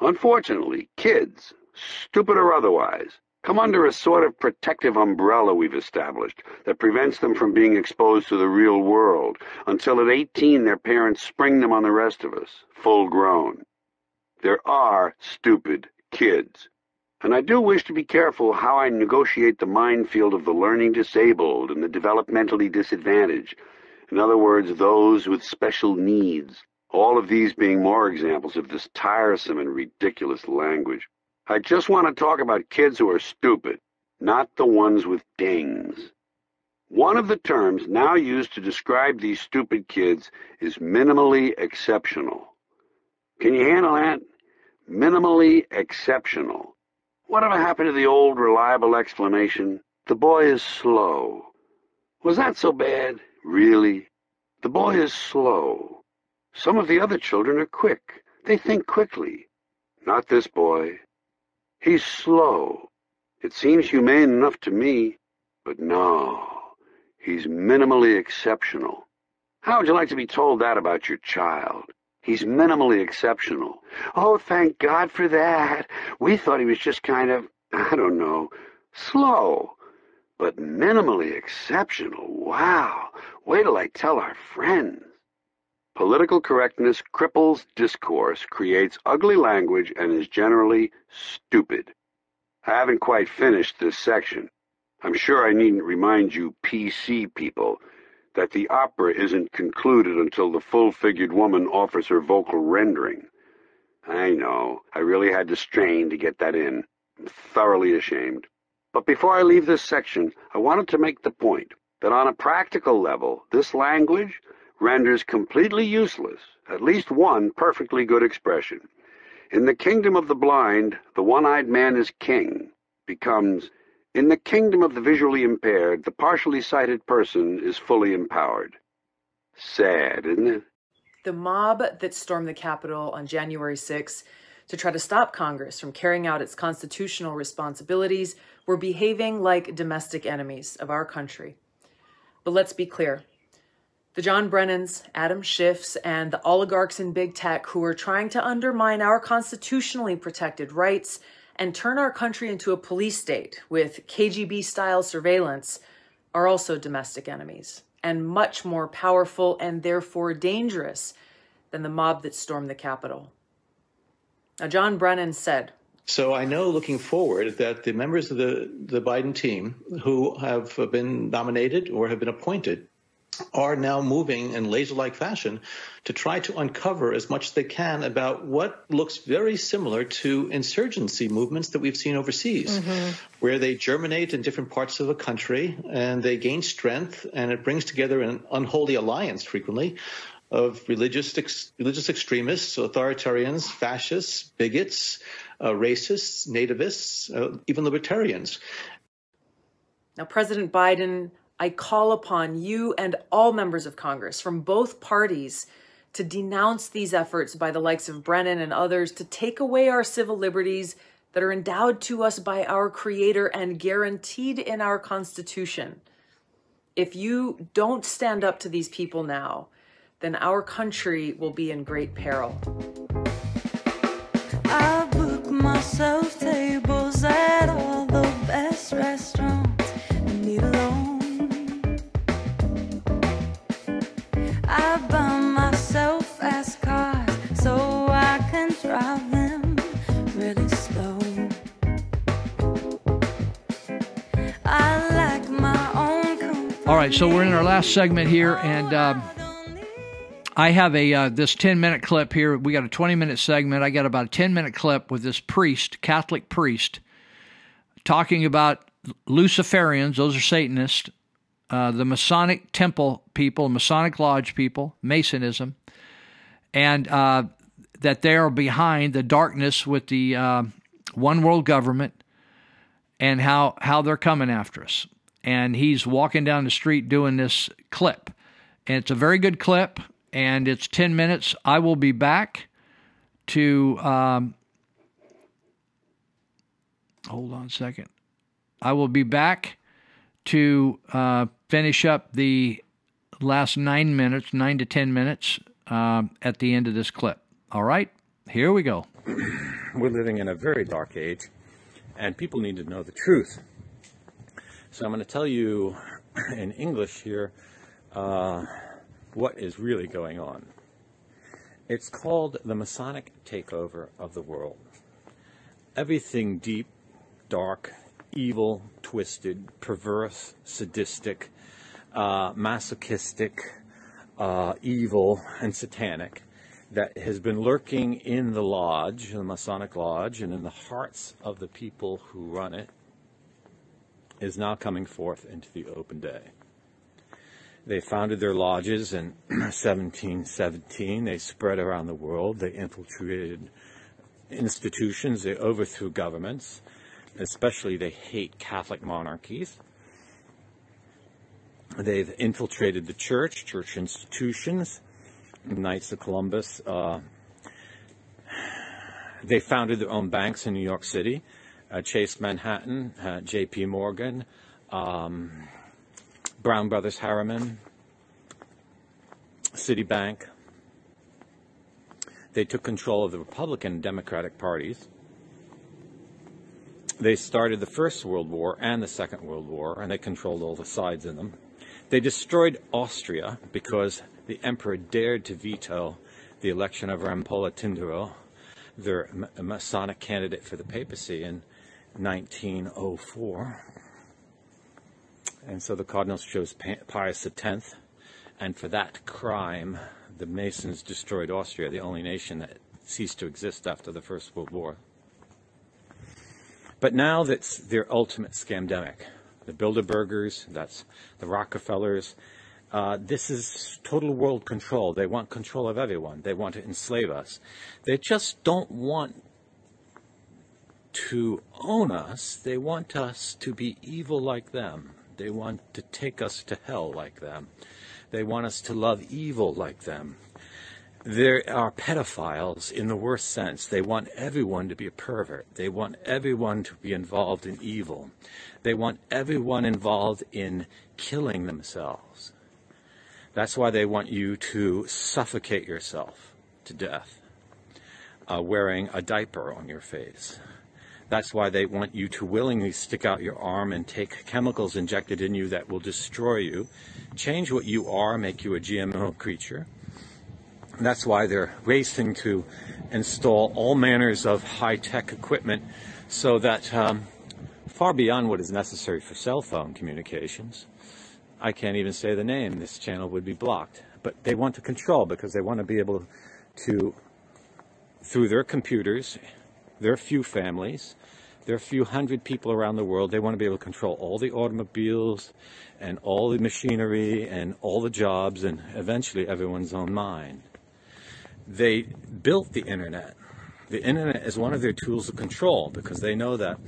Unfortunately, kids, stupid or otherwise, come under a sort of protective umbrella we've established that prevents them from being exposed to the real world until at 18 their parents spring them on the rest of us, full grown. There are stupid kids. And I do wish to be careful how I negotiate the minefield of the learning disabled and the developmentally disadvantaged. In other words, those with special needs. All of these being more examples of this tiresome and ridiculous language. I just want to talk about kids who are stupid, not the ones with dings. One of the terms now used to describe these stupid kids is minimally exceptional. Can you handle that? Minimally exceptional. Whatever happened to the old reliable explanation? The boy is slow. Was that so bad? Really? The boy is slow. Some of the other children are quick. They think quickly. Not this boy. He's slow. It seems humane enough to me, but no. He's minimally exceptional. How would you like to be told that about your child? He's minimally exceptional. Oh, thank God for that. We thought he was just kind of, I don't know, slow. But minimally exceptional. Wow. Wait till I tell our friends. Political correctness cripples discourse, creates ugly language, and is generally stupid. I haven't quite finished this section. I'm sure I needn't remind you PC people that the opera isn't concluded until the full-figured woman offers her vocal rendering. I know, I really had to strain to get that in. I'm thoroughly ashamed. But before I leave this section, I wanted to make the point that on a practical level, this language renders completely useless at least one perfectly good expression. In the kingdom of the blind, the one-eyed man is king becomes in the kingdom of the visually impaired, the partially sighted person is fully empowered. Sad, isn't it? The mob that stormed the Capitol on January 6 to try to stop Congress from carrying out its constitutional responsibilities were behaving like domestic enemies of our country. But let's be clear. The John Brennans, Adam Schiffs, and the oligarchs in big tech who are trying to undermine our constitutionally protected rights and turn our country into a police state with KGB style surveillance are also domestic enemies and much more powerful and therefore dangerous than the mob that stormed the Capitol. Now, John Brennan said, so I know looking forward that the members of the, the Biden team who have been nominated or have been appointed are now moving in laser-like fashion to try to uncover as much as they can about what looks very similar to insurgency movements that we've seen overseas, mm-hmm. where they germinate in different parts of the country and they gain strength, and it brings together an unholy alliance frequently of religious ex- religious extremists, authoritarians, fascists, bigots, uh, racists, nativists, uh, even libertarians. Now, President Biden I call upon you and all members of Congress from both parties to denounce these efforts by the likes of Brennan and others to take away our civil liberties that are endowed to us by our Creator and guaranteed in our Constitution. If you don't stand up to these people now, then our country will be in great peril. I book myself tables at all the best restaurants. All right, so we're in our last segment here, and um, I have a uh, this ten minute clip here. We got a twenty minute segment. I got about a ten minute clip with this priest, Catholic priest, talking about Luciferians. Those are Satanists. Uh, the Masonic Temple people, Masonic Lodge people, Masonism, and uh, that they are behind the darkness with the uh, one world government, and how how they're coming after us and he's walking down the street doing this clip. And it's a very good clip, and it's 10 minutes. I will be back to. Um, hold on a second. I will be back to uh, finish up the last nine minutes, nine to ten minutes uh, at the end of this clip. All right, here we go. [clears throat] We're living in a very dark age, and people need to know the truth. So I'm going to tell you [clears throat] in English here uh, what is really going on. It's called the Masonic takeover of the world. Everything deep, dark, evil, twisted, perverse, sadistic, uh, masochistic, uh, evil, and satanic that has been lurking in the lodge, in the Masonic lodge, and in the hearts of the people who run it is now coming forth into the open day. They founded their lodges in [clears throat] 1717. They spread around the world. They infiltrated institutions. They overthrew governments. Especially, they hate Catholic monarchies. They've infiltrated the church, church institutions. Knights of Columbus. Uh, they founded their own banks in New York City. Uh, Chase Manhattan, uh, J.P. Morgan, um, Brown Brothers Harriman, Citibank. They took control of the Republican and Democratic parties. They started the First World War and the Second World War, and they controlled all the sides in them. They destroyed Austria because the emperor dared to veto the election of Rampolla Tindaro, their Masonic candidate for the papacy in 1904. And so the cardinals chose Pius X, and for that crime, the Masons destroyed Austria, the only nation that ceased to exist after the First World War. But now that's their ultimate scamdemic. The Bilderbergers, that's the Rockefellers. Uh, this is total world control. They want control of everyone. They want to enslave us. They just don't want to own us. They want us to be evil like them. They want to take us to hell like them. They want us to love evil like them. There are pedophiles in the worst sense. They want everyone to be a pervert. They want everyone to be involved in evil. They want everyone involved in killing themselves. That's why they want you to suffocate yourself to death, uh, wearing a diaper on your face. That's why they want you to willingly stick out your arm and take chemicals injected in you that will destroy you, change what you are, make you a GMO creature. That's why they're racing to install all manners of high tech equipment so that um, far beyond what is necessary for cell phone communications, I can't even say the name, this channel would be blocked. But they want to control because they want to be able to, through their computers, their few families, their few hundred people around the world, they want to be able to control all the automobiles and all the machinery and all the jobs and eventually everyone's own mind. They built the internet. The internet is one of their tools of control because they know that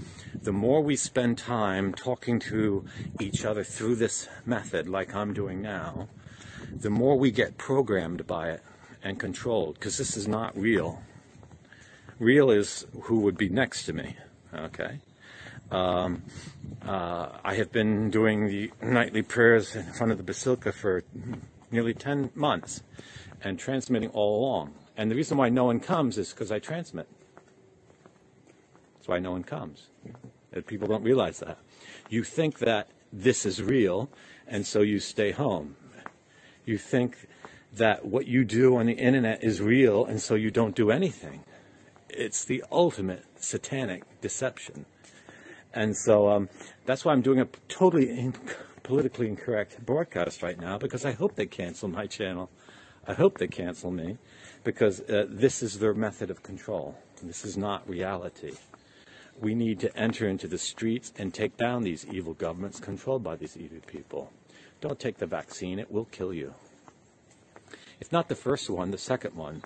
the more we spend time talking to each other through this method, like I'm doing now, the more we get programmed by it and controlled because this is not real real is who would be next to me. Okay. Um, uh, I have been doing the nightly prayers in front of the basilica for nearly 10 months and transmitting all along. And the reason why no one comes is because I transmit. That's why no one comes. People don't realize that. You think that this is real, and so you stay home. You think that what you do on the internet is real, and so you don't do anything it's the ultimate satanic deception. And so um, that's why I'm doing a totally in- politically incorrect broadcast right now because I hope they cancel my channel. I hope they cancel me because uh, this is their method of control. This is not reality. We need to enter into the streets and take down these evil governments controlled by these evil people. Don't take the vaccine, it will kill you. If not the first one, the second one.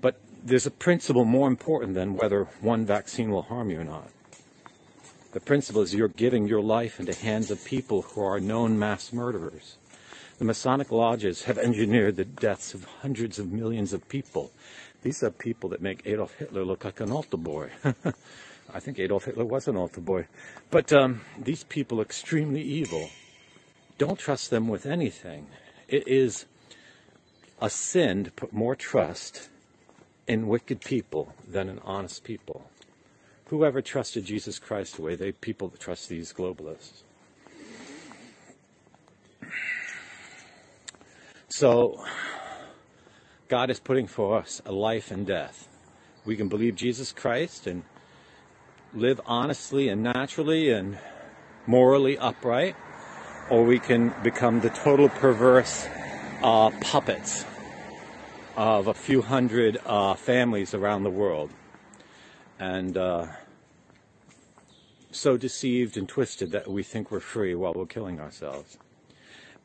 But there's a principle more important than whether one vaccine will harm you or not. The principle is you're giving your life into hands of people who are known mass murderers. The Masonic lodges have engineered the deaths of hundreds of millions of people. These are people that make Adolf Hitler look like an altar boy. [laughs] I think Adolf Hitler was an altar boy. But um, these people are extremely evil. Don't trust them with anything. It is a sin to put more trust in wicked people than in honest people. Whoever trusted Jesus Christ the way they people that trust these globalists. So God is putting for us a life and death. We can believe Jesus Christ and live honestly and naturally and morally upright, or we can become the total perverse uh, puppets of a few hundred uh, families around the world. And uh, so deceived and twisted that we think we're free while we're killing ourselves.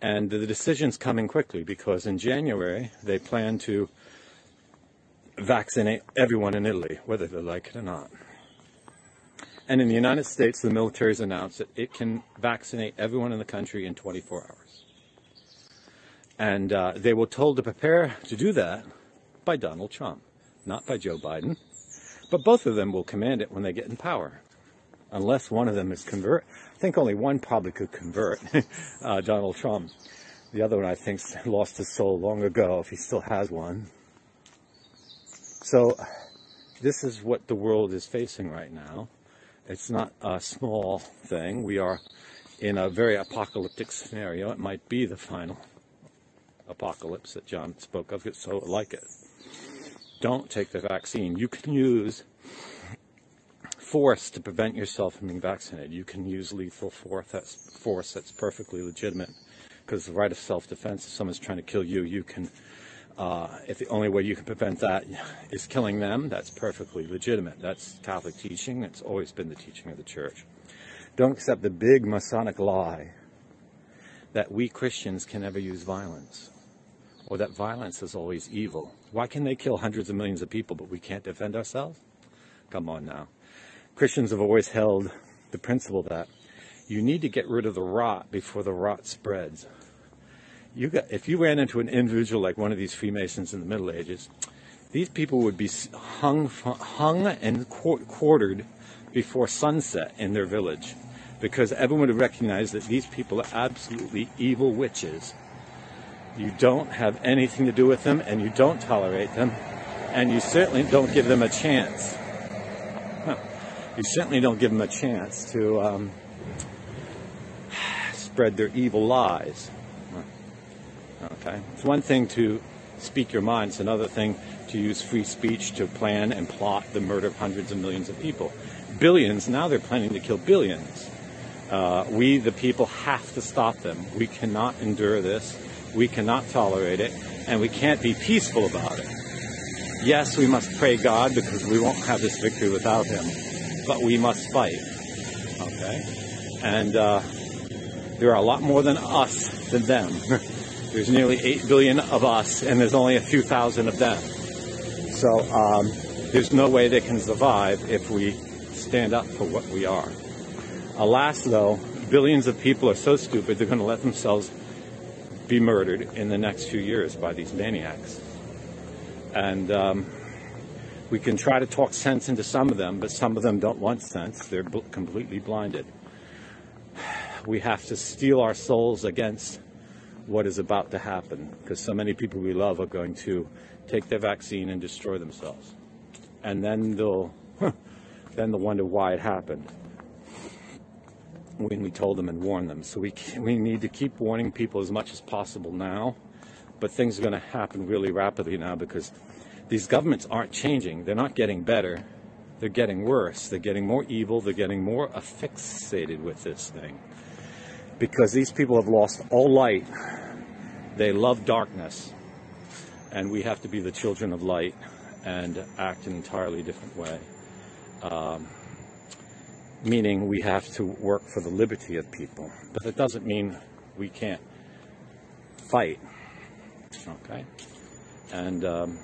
And the decision's coming quickly because in January they plan to vaccinate everyone in Italy, whether they like it or not. And in the United States, the military has announced that it can vaccinate everyone in the country in 24 hours. And uh, they were told to prepare to do that by Donald Trump, not by Joe Biden. But both of them will command it when they get in power, unless one of them is convert. I think only one probably could convert, [laughs] uh, Donald Trump. The other one, I think, [laughs] lost his soul long ago, if he still has one. So, this is what the world is facing right now. It's not a small thing. We are in a very apocalyptic scenario. It might be the final apocalypse that John spoke of, so like it. Don't take the vaccine. You can use force to prevent yourself from being vaccinated. You can use lethal force that's, force that's perfectly legitimate because the right of self-defense, if someone's trying to kill you, you can uh, if the only way you can prevent that is killing them, that's perfectly legitimate. That's Catholic teaching. It's always been the teaching of the church. Don't accept the big Masonic lie that we Christians can never use violence or that violence is always evil. Why can they kill hundreds of millions of people but we can't defend ourselves? Come on now. Christians have always held the principle that you need to get rid of the rot before the rot spreads you got, if you ran into an individual like one of these Freemasons in the Middle Ages, these people would be hung, hung and quartered before sunset in their village because everyone would recognize that these people are absolutely evil witches. You don't have anything to do with them and you don't tolerate them and you certainly don't give them a chance. You certainly don't give them a chance to um, [sighs] spread their evil lies. Okay? It's one thing to speak your mind, it's another thing to use free speech to plan and plot the murder of hundreds of millions of people. Billions, now they're planning to kill billions. Uh, we, the people, have to stop them. We cannot endure this. We cannot tolerate it. And we can't be peaceful about it. Yes, we must pray God because we won't have this victory without Him. But we must fight. Okay? And uh, there are a lot more than us than them. [laughs] There's nearly 8 billion of us, and there's only a few thousand of them. So um, there's no way they can survive if we stand up for what we are. Alas, though, billions of people are so stupid they're going to let themselves be murdered in the next few years by these maniacs. And um, we can try to talk sense into some of them, but some of them don't want sense. They're completely blinded. We have to steel our souls against what is about to happen because so many people we love are going to take their vaccine and destroy themselves. And then they'll then they'll wonder why it happened when we told them and warned them. So we we need to keep warning people as much as possible now, but things are going to happen really rapidly now because these governments aren't changing. They're not getting better. They're getting worse. They're getting more evil. They're getting more affixated with this thing because these people have lost all light. They love darkness. And we have to be the children of light and act in an entirely different way. Um, meaning we have to work for the liberty of people. But that doesn't mean we can't fight. Okay? And um,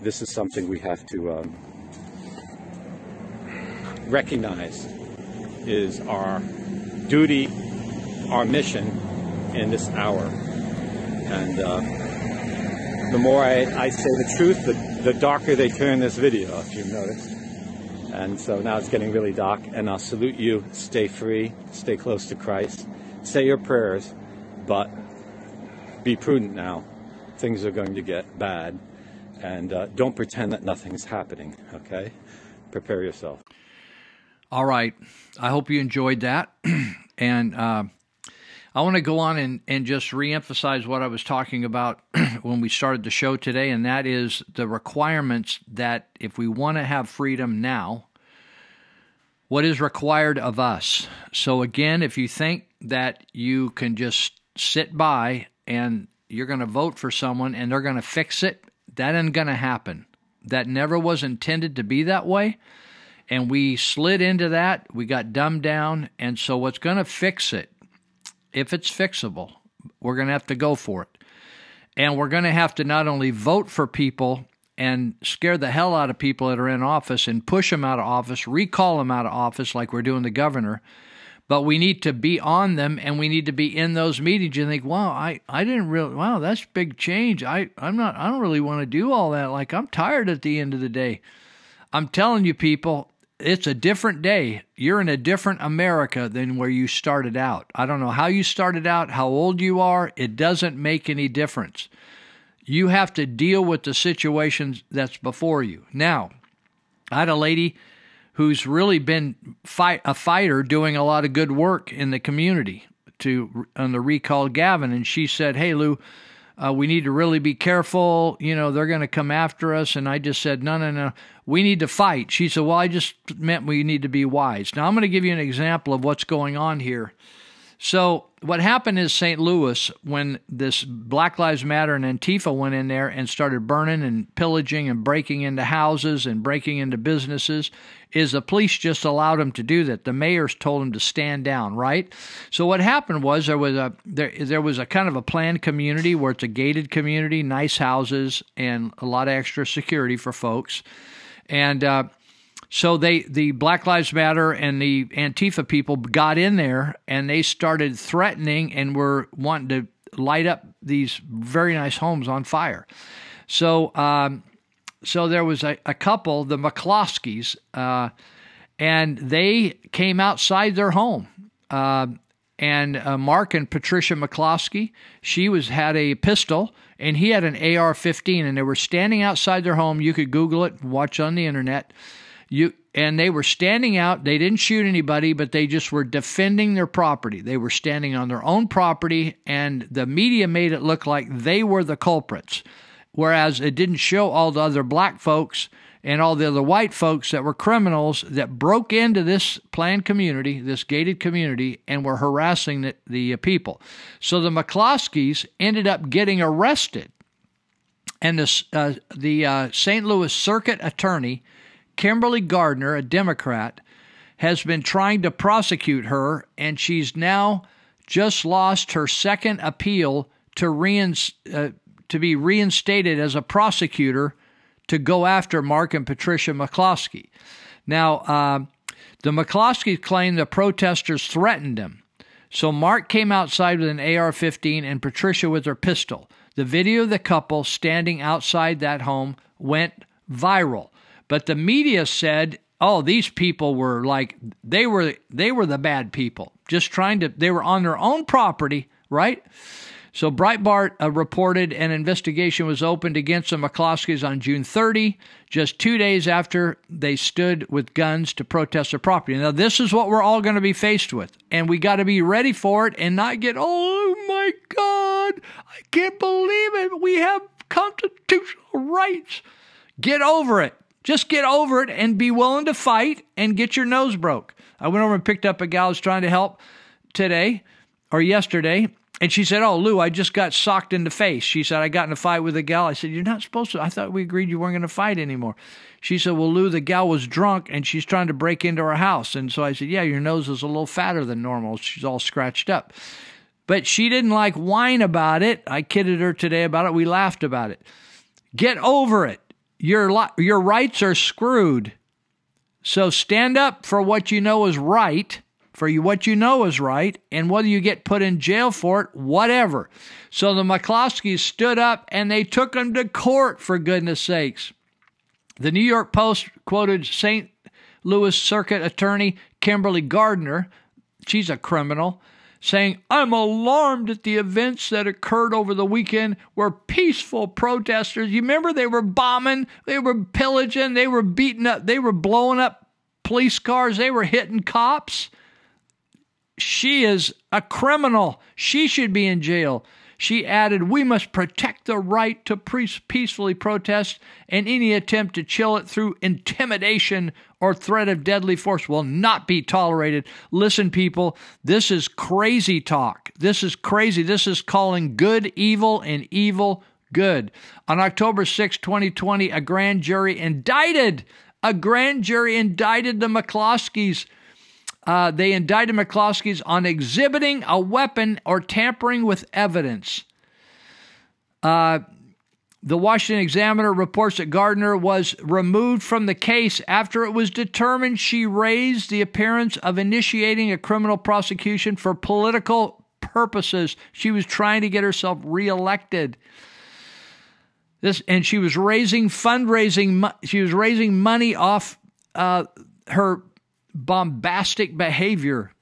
this is something we have to um, recognize is our duty, our mission in this hour. And uh, the more I, I say the truth, the, the darker they turn this video, if you've noticed. And so now it's getting really dark, and I'll salute you. Stay free, stay close to Christ, say your prayers, but be prudent now. Things are going to get bad, and uh, don't pretend that nothing's happening, okay? Prepare yourself. All right. I hope you enjoyed that. [clears throat] and uh, I want to go on and, and just reemphasize what I was talking about [clears throat] when we started the show today, and that is the requirements that if we want to have freedom now, what is required of us. So, again, if you think that you can just sit by and you're going to vote for someone and they're going to fix it, that ain't going to happen. That never was intended to be that way and we slid into that. We got dumbed down. And so, what's going to fix it, if it's fixable, we're going to have to go for it. And we're going to have to not only vote for people and scare the hell out of people that are in office and push them out of office, recall them out of office like we're doing the governor, but we need to be on them and we need to be in those meetings and think, wow, I, I didn't really, wow, that's big change. I, I'm not, I don't really want to do all that. Like, I'm tired at the end of the day. I'm telling you, people, it's a different day. You're in a different America than where you started out. I don't know how you started out, how old you are, it doesn't make any difference. You have to deal with the situations that's before you. Now, I had a lady who's really been fight, a fighter doing a lot of good work in the community to on the recall Gavin and she said, "Hey Lou, uh, we need to really be careful. You know, they're going to come after us. And I just said, no, no, no, we need to fight. She said, well, I just meant we need to be wise. Now, I'm going to give you an example of what's going on here. So, what happened is St. Louis, when this Black Lives Matter and Antifa went in there and started burning and pillaging and breaking into houses and breaking into businesses, is the police just allowed them to do that. The mayors told them to stand down, right? So what happened was there was a there there was a kind of a planned community where it's a gated community, nice houses, and a lot of extra security for folks, and. Uh, so they, the Black Lives Matter and the Antifa people got in there and they started threatening and were wanting to light up these very nice homes on fire. So, um, so there was a, a couple, the McCloskeys, uh, and they came outside their home. Uh, and uh, Mark and Patricia McCloskey, she was had a pistol and he had an AR-15, and they were standing outside their home. You could Google it, watch on the internet you and they were standing out. They didn't shoot anybody, but they just were defending their property. They were standing on their own property, and the media made it look like they were the culprits, whereas it didn't show all the other black folks and all the other white folks that were criminals that broke into this planned community, this gated community, and were harassing the, the people. So the McCloskeys ended up getting arrested. And the, uh, the uh, St. Louis Circuit Attorney Kimberly Gardner, a Democrat, has been trying to prosecute her, and she's now just lost her second appeal to uh, to be reinstated as a prosecutor to go after Mark and Patricia McCloskey. Now, uh, the McCloskeys claim the protesters threatened them. So Mark came outside with an AR 15 and Patricia with her pistol. The video of the couple standing outside that home went viral. But the media said, "Oh, these people were like they were they were the bad people, just trying to they were on their own property, right?" So Breitbart uh, reported an investigation was opened against the McCloskeys on June 30, just two days after they stood with guns to protest their property. Now, this is what we're all going to be faced with, and we got to be ready for it and not get, oh my God, I can't believe it. We have constitutional rights. Get over it. Just get over it and be willing to fight and get your nose broke. I went over and picked up a gal who's trying to help today or yesterday, and she said, Oh, Lou, I just got socked in the face. She said, I got in a fight with a gal. I said, You're not supposed to. I thought we agreed you weren't going to fight anymore. She said, Well, Lou, the gal was drunk and she's trying to break into our house. And so I said, Yeah, your nose is a little fatter than normal. She's all scratched up. But she didn't like whine about it. I kidded her today about it. We laughed about it. Get over it your your rights are screwed. So stand up for what you know is right for you what you know is right, and whether you get put in jail for it, whatever. So the McCloskeys stood up and they took him to court, for goodness sakes. The New York Post quoted St. Louis Circuit Attorney Kimberly Gardner, she's a criminal, saying, I'm alarmed at the events that occurred over the weekend where peaceful protesters, you remember they were bombing, they were pillaging, they were beating up, they were blowing up police cars, they were hitting cops. She is a criminal. She should be in jail. She added, We must protect the right to peacefully protest, and any attempt to chill it through intimidation or threat of deadly force will not be tolerated. Listen, people, this is crazy talk. This is crazy. This is calling good evil and evil good. On October 6, 2020, a grand jury indicted, a grand jury indicted the McCloskeys uh, they indicted McCloskeys on exhibiting a weapon or tampering with evidence. Uh, the Washington Examiner reports that Gardner was removed from the case after it was determined she raised the appearance of initiating a criminal prosecution for political purposes. She was trying to get herself reelected. This and she was raising fundraising. She was raising money off uh, her bombastic behavior.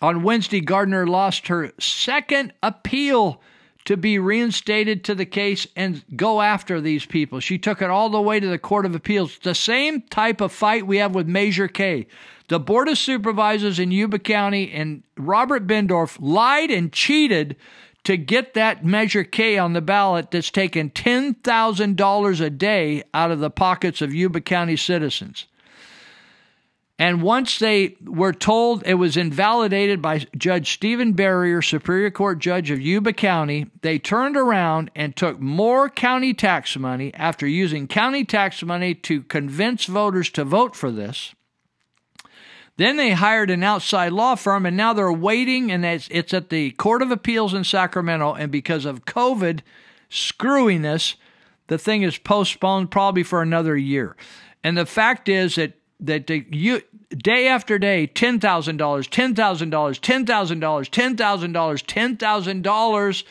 On Wednesday, Gardner lost her second appeal to be reinstated to the case and go after these people. She took it all the way to the Court of Appeals. The same type of fight we have with Measure K. The Board of Supervisors in Yuba County and Robert Bendorf lied and cheated to get that Measure K on the ballot that's taken $10,000 a day out of the pockets of Yuba County citizens. And once they were told it was invalidated by Judge Stephen Berrier, Superior Court Judge of Yuba County, they turned around and took more county tax money after using county tax money to convince voters to vote for this. Then they hired an outside law firm, and now they're waiting, and it's, it's at the Court of Appeals in Sacramento. And because of COVID screwiness, the thing is postponed probably for another year. And the fact is that that you day after day ten thousand dollars, ten thousand dollars, ten thousand dollars, ten thousand dollars, ten thousand dollars,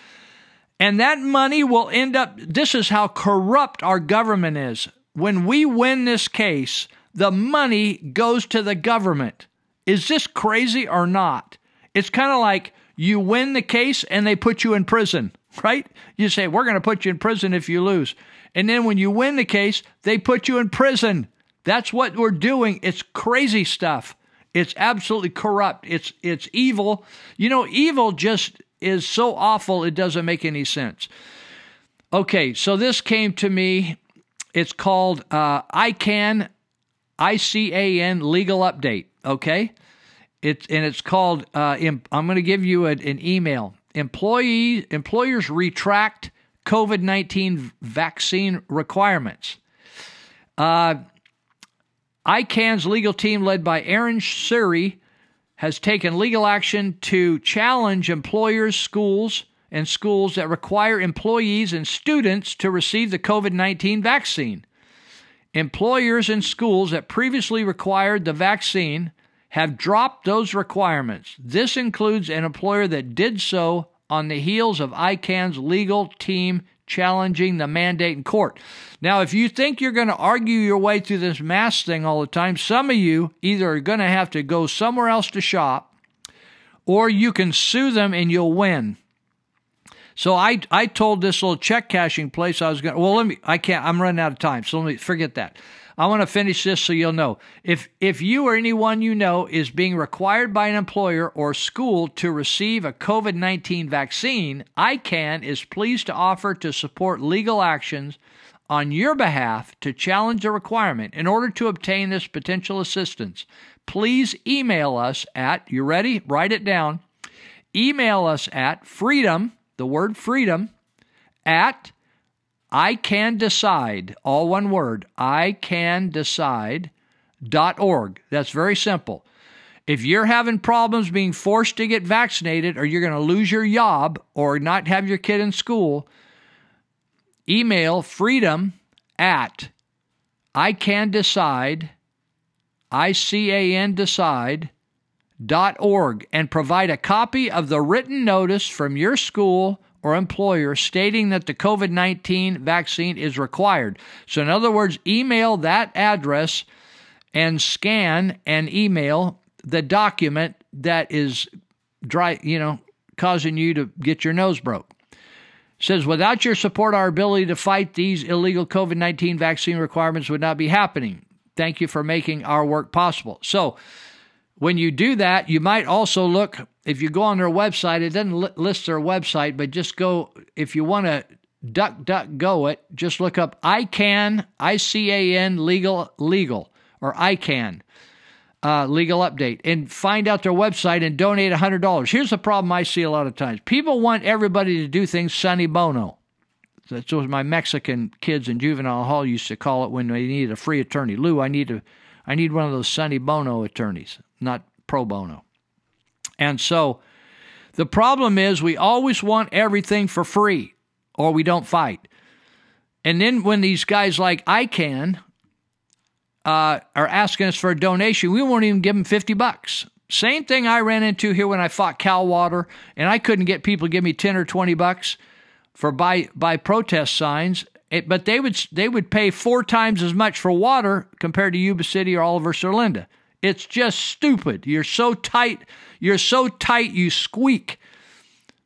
and that money will end up. This is how corrupt our government is. When we win this case, the money goes to the government. Is this crazy or not? It's kind of like you win the case and they put you in prison, right? You say, We're going to put you in prison if you lose. And then when you win the case, they put you in prison. That's what we're doing. It's crazy stuff. It's absolutely corrupt. It's it's evil. You know, evil just is so awful it doesn't make any sense. Okay, so this came to me. It's called uh, ICAN, I C A N legal update. Okay, it's and it's called. Uh, I'm going to give you a, an email. Employee employers retract COVID nineteen vaccine requirements. Uh, ICAN's legal team, led by Aaron Siri, has taken legal action to challenge employers, schools, and schools that require employees and students to receive the COVID 19 vaccine. Employers and schools that previously required the vaccine have dropped those requirements. This includes an employer that did so on the heels of ICAN's legal team challenging the mandate in court. Now, if you think you're going to argue your way through this mask thing all the time, some of you either are going to have to go somewhere else to shop or you can sue them and you'll win. So I I told this little check cashing place I was going. Well, let me. I can't. I'm running out of time. So let me forget that. I want to finish this so you'll know. If if you or anyone you know is being required by an employer or school to receive a COVID-19 vaccine, ICAN is pleased to offer to support legal actions on your behalf to challenge the requirement. In order to obtain this potential assistance, please email us at you ready? Write it down. Email us at freedom, the word freedom, at I can decide, all one word, I can decide dot org. That's very simple. If you're having problems being forced to get vaccinated or you're going to lose your job or not have your kid in school, email freedom at I can decide, I C A N decide dot org and provide a copy of the written notice from your school or employer stating that the COVID 19 vaccine is required. So, in other words, email that address and scan and email the document that is dry, you know, causing you to get your nose broke. says, without your support, our ability to fight these illegal COVID 19 vaccine requirements would not be happening. Thank you for making our work possible. So, when you do that, you might also look, if you go on their website, it doesn't list their website, but just go, if you want to duck, duck, go it, just look up ICAN, I C A N, legal, legal, or ICAN. Uh, legal update and find out their website and donate $100. Here's the problem I see a lot of times people want everybody to do things sonny bono. That's what my Mexican kids in juvenile hall used to call it when they needed a free attorney. Lou, I need a, I need one of those sonny bono attorneys not pro bono. And so the problem is we always want everything for free or we don't fight. And then when these guys like ICAN uh, are asking us for a donation, we won't even give them 50 bucks. Same thing I ran into here when I fought Cal Water, and I couldn't get people to give me 10 or 20 bucks for buy, buy protest signs. It, but they would they would pay four times as much for water compared to Yuba City or Oliver Linda. It's just stupid. You're so tight. You're so tight you squeak.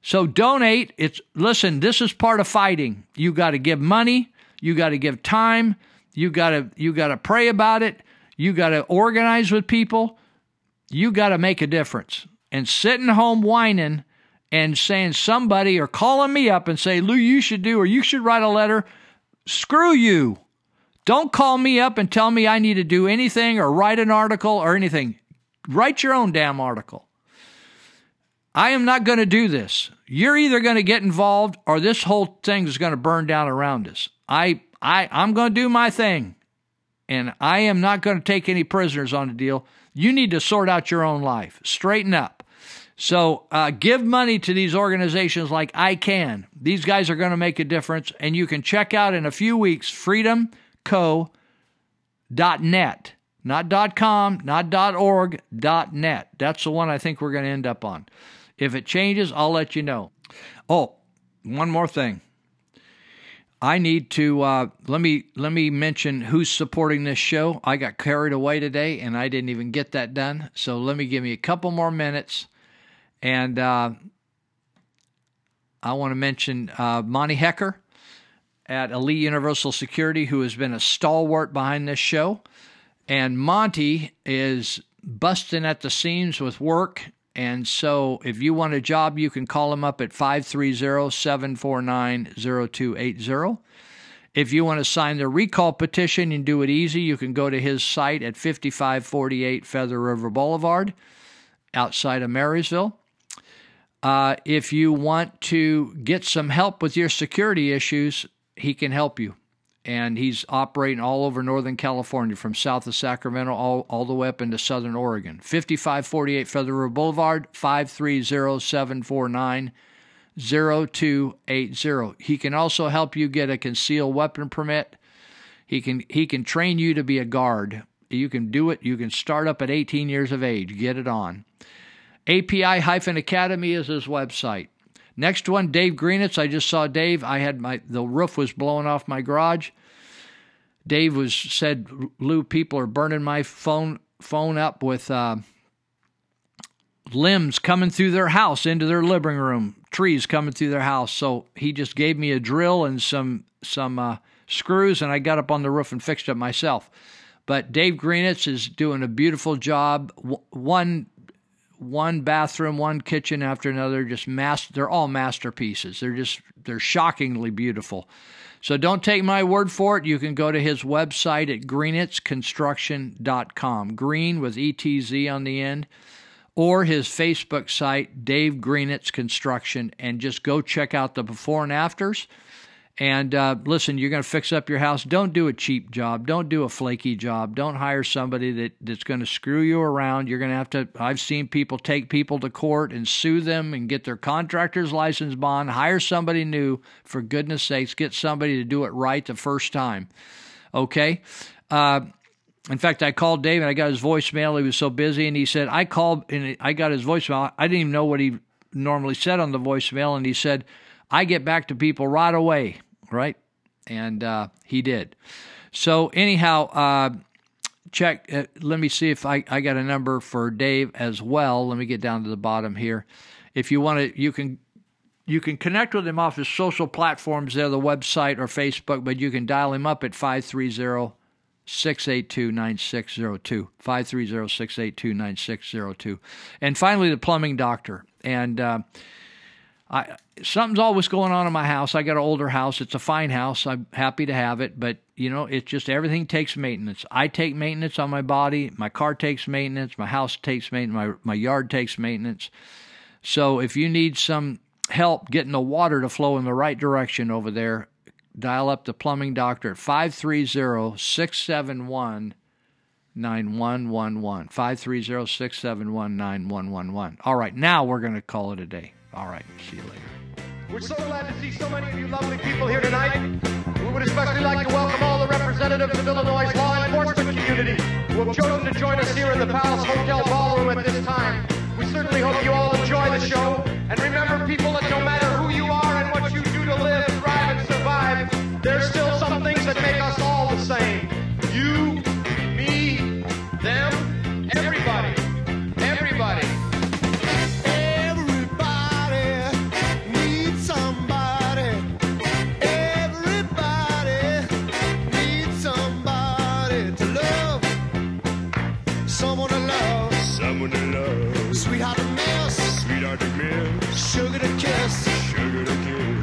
So donate. It's listen, this is part of fighting. You got to give money, you got to give time, you got to you got to pray about it, you got to organize with people. You got to make a difference. And sitting home whining and saying somebody or calling me up and say, "Lou, you should do or you should write a letter." Screw you. Don't call me up and tell me I need to do anything or write an article or anything. Write your own damn article. I am not going to do this. You're either going to get involved or this whole thing is going to burn down around us. I I I'm going to do my thing. And I am not going to take any prisoners on the deal. You need to sort out your own life. Straighten up. So uh, give money to these organizations like ICAN. These guys are going to make a difference. And you can check out in a few weeks freedomco.net. Not .com, not .org, .net. That's the one I think we're going to end up on. If it changes, I'll let you know. Oh, one more thing. I need to uh, let me let me mention who's supporting this show. I got carried away today, and I didn't even get that done. So let me give me a couple more minutes, and uh, I want to mention uh, Monty Hecker at Elite Universal Security, who has been a stalwart behind this show. And Monty is busting at the seams with work. And so if you want a job, you can call him up at 530 749 0280. If you want to sign the recall petition and do it easy, you can go to his site at 5548 Feather River Boulevard outside of Marysville. Uh, if you want to get some help with your security issues, he can help you. And he's operating all over Northern California, from south of Sacramento all, all the way up into Southern Oregon. 5548 Feather River Boulevard, 530 749 0280. He can also help you get a concealed weapon permit. He can he can train you to be a guard. You can do it. You can start up at 18 years of age. Get it on. API-Academy is his website. Next one, Dave Greenitz. I just saw Dave. I had my the roof was blowing off my garage. Dave was said, Lou, people are burning my phone phone up with uh, limbs coming through their house into their living room, trees coming through their house. So he just gave me a drill and some some uh, screws, and I got up on the roof and fixed it myself. But Dave Greenitz is doing a beautiful job. One one bathroom, one kitchen after another, just master. They're all masterpieces. They're just they're shockingly beautiful. So don't take my word for it. You can go to his website at greenitzconstruction.com. Green with ETZ on the end. Or his Facebook site, Dave Greenitz Construction, and just go check out the before and afters and uh, listen, you're going to fix up your house. Don't do a cheap job. Don't do a flaky job. Don't hire somebody that, that's going to screw you around. You're going to have to. I've seen people take people to court and sue them and get their contractor's license bond. Hire somebody new. For goodness sakes, get somebody to do it right the first time. Okay? Uh, in fact, I called David. I got his voicemail. He was so busy, and he said I called and I got his voicemail. I didn't even know what he normally said on the voicemail, and he said I get back to people right away, right? And uh, he did. So anyhow, uh, check. Uh, let me see if I, I got a number for Dave as well. Let me get down to the bottom here. If you want to, you can you can connect with him off his social platforms there, the website or Facebook, but you can dial him up at 530 682 9602. 530 682 9602. And finally, the plumbing doctor. And uh, I, something's always going on in my house. I got an older house. It's a fine house. I'm happy to have it, but you know, it's just everything takes maintenance. I take maintenance on my body. My car takes maintenance. My house takes maintenance. My my yard takes maintenance. So if you need some help getting the water to flow in the right direction over there, dial up the plumbing doctor at 530 671 9111. 530 671 9111. All right, now we're going to call it a day. All right, see you later. We're so glad to see so many of you lovely people here tonight. We would especially like to welcome all the representatives of Illinois' law enforcement community who have chosen to join us here in the Palace Hotel Ballroom at this time. We certainly hope you all enjoy the show. And remember, people, that no matter who you are and what you do to live, thrive, and survive, there's still some things that make us all sugar to kiss. Sugar to kiss.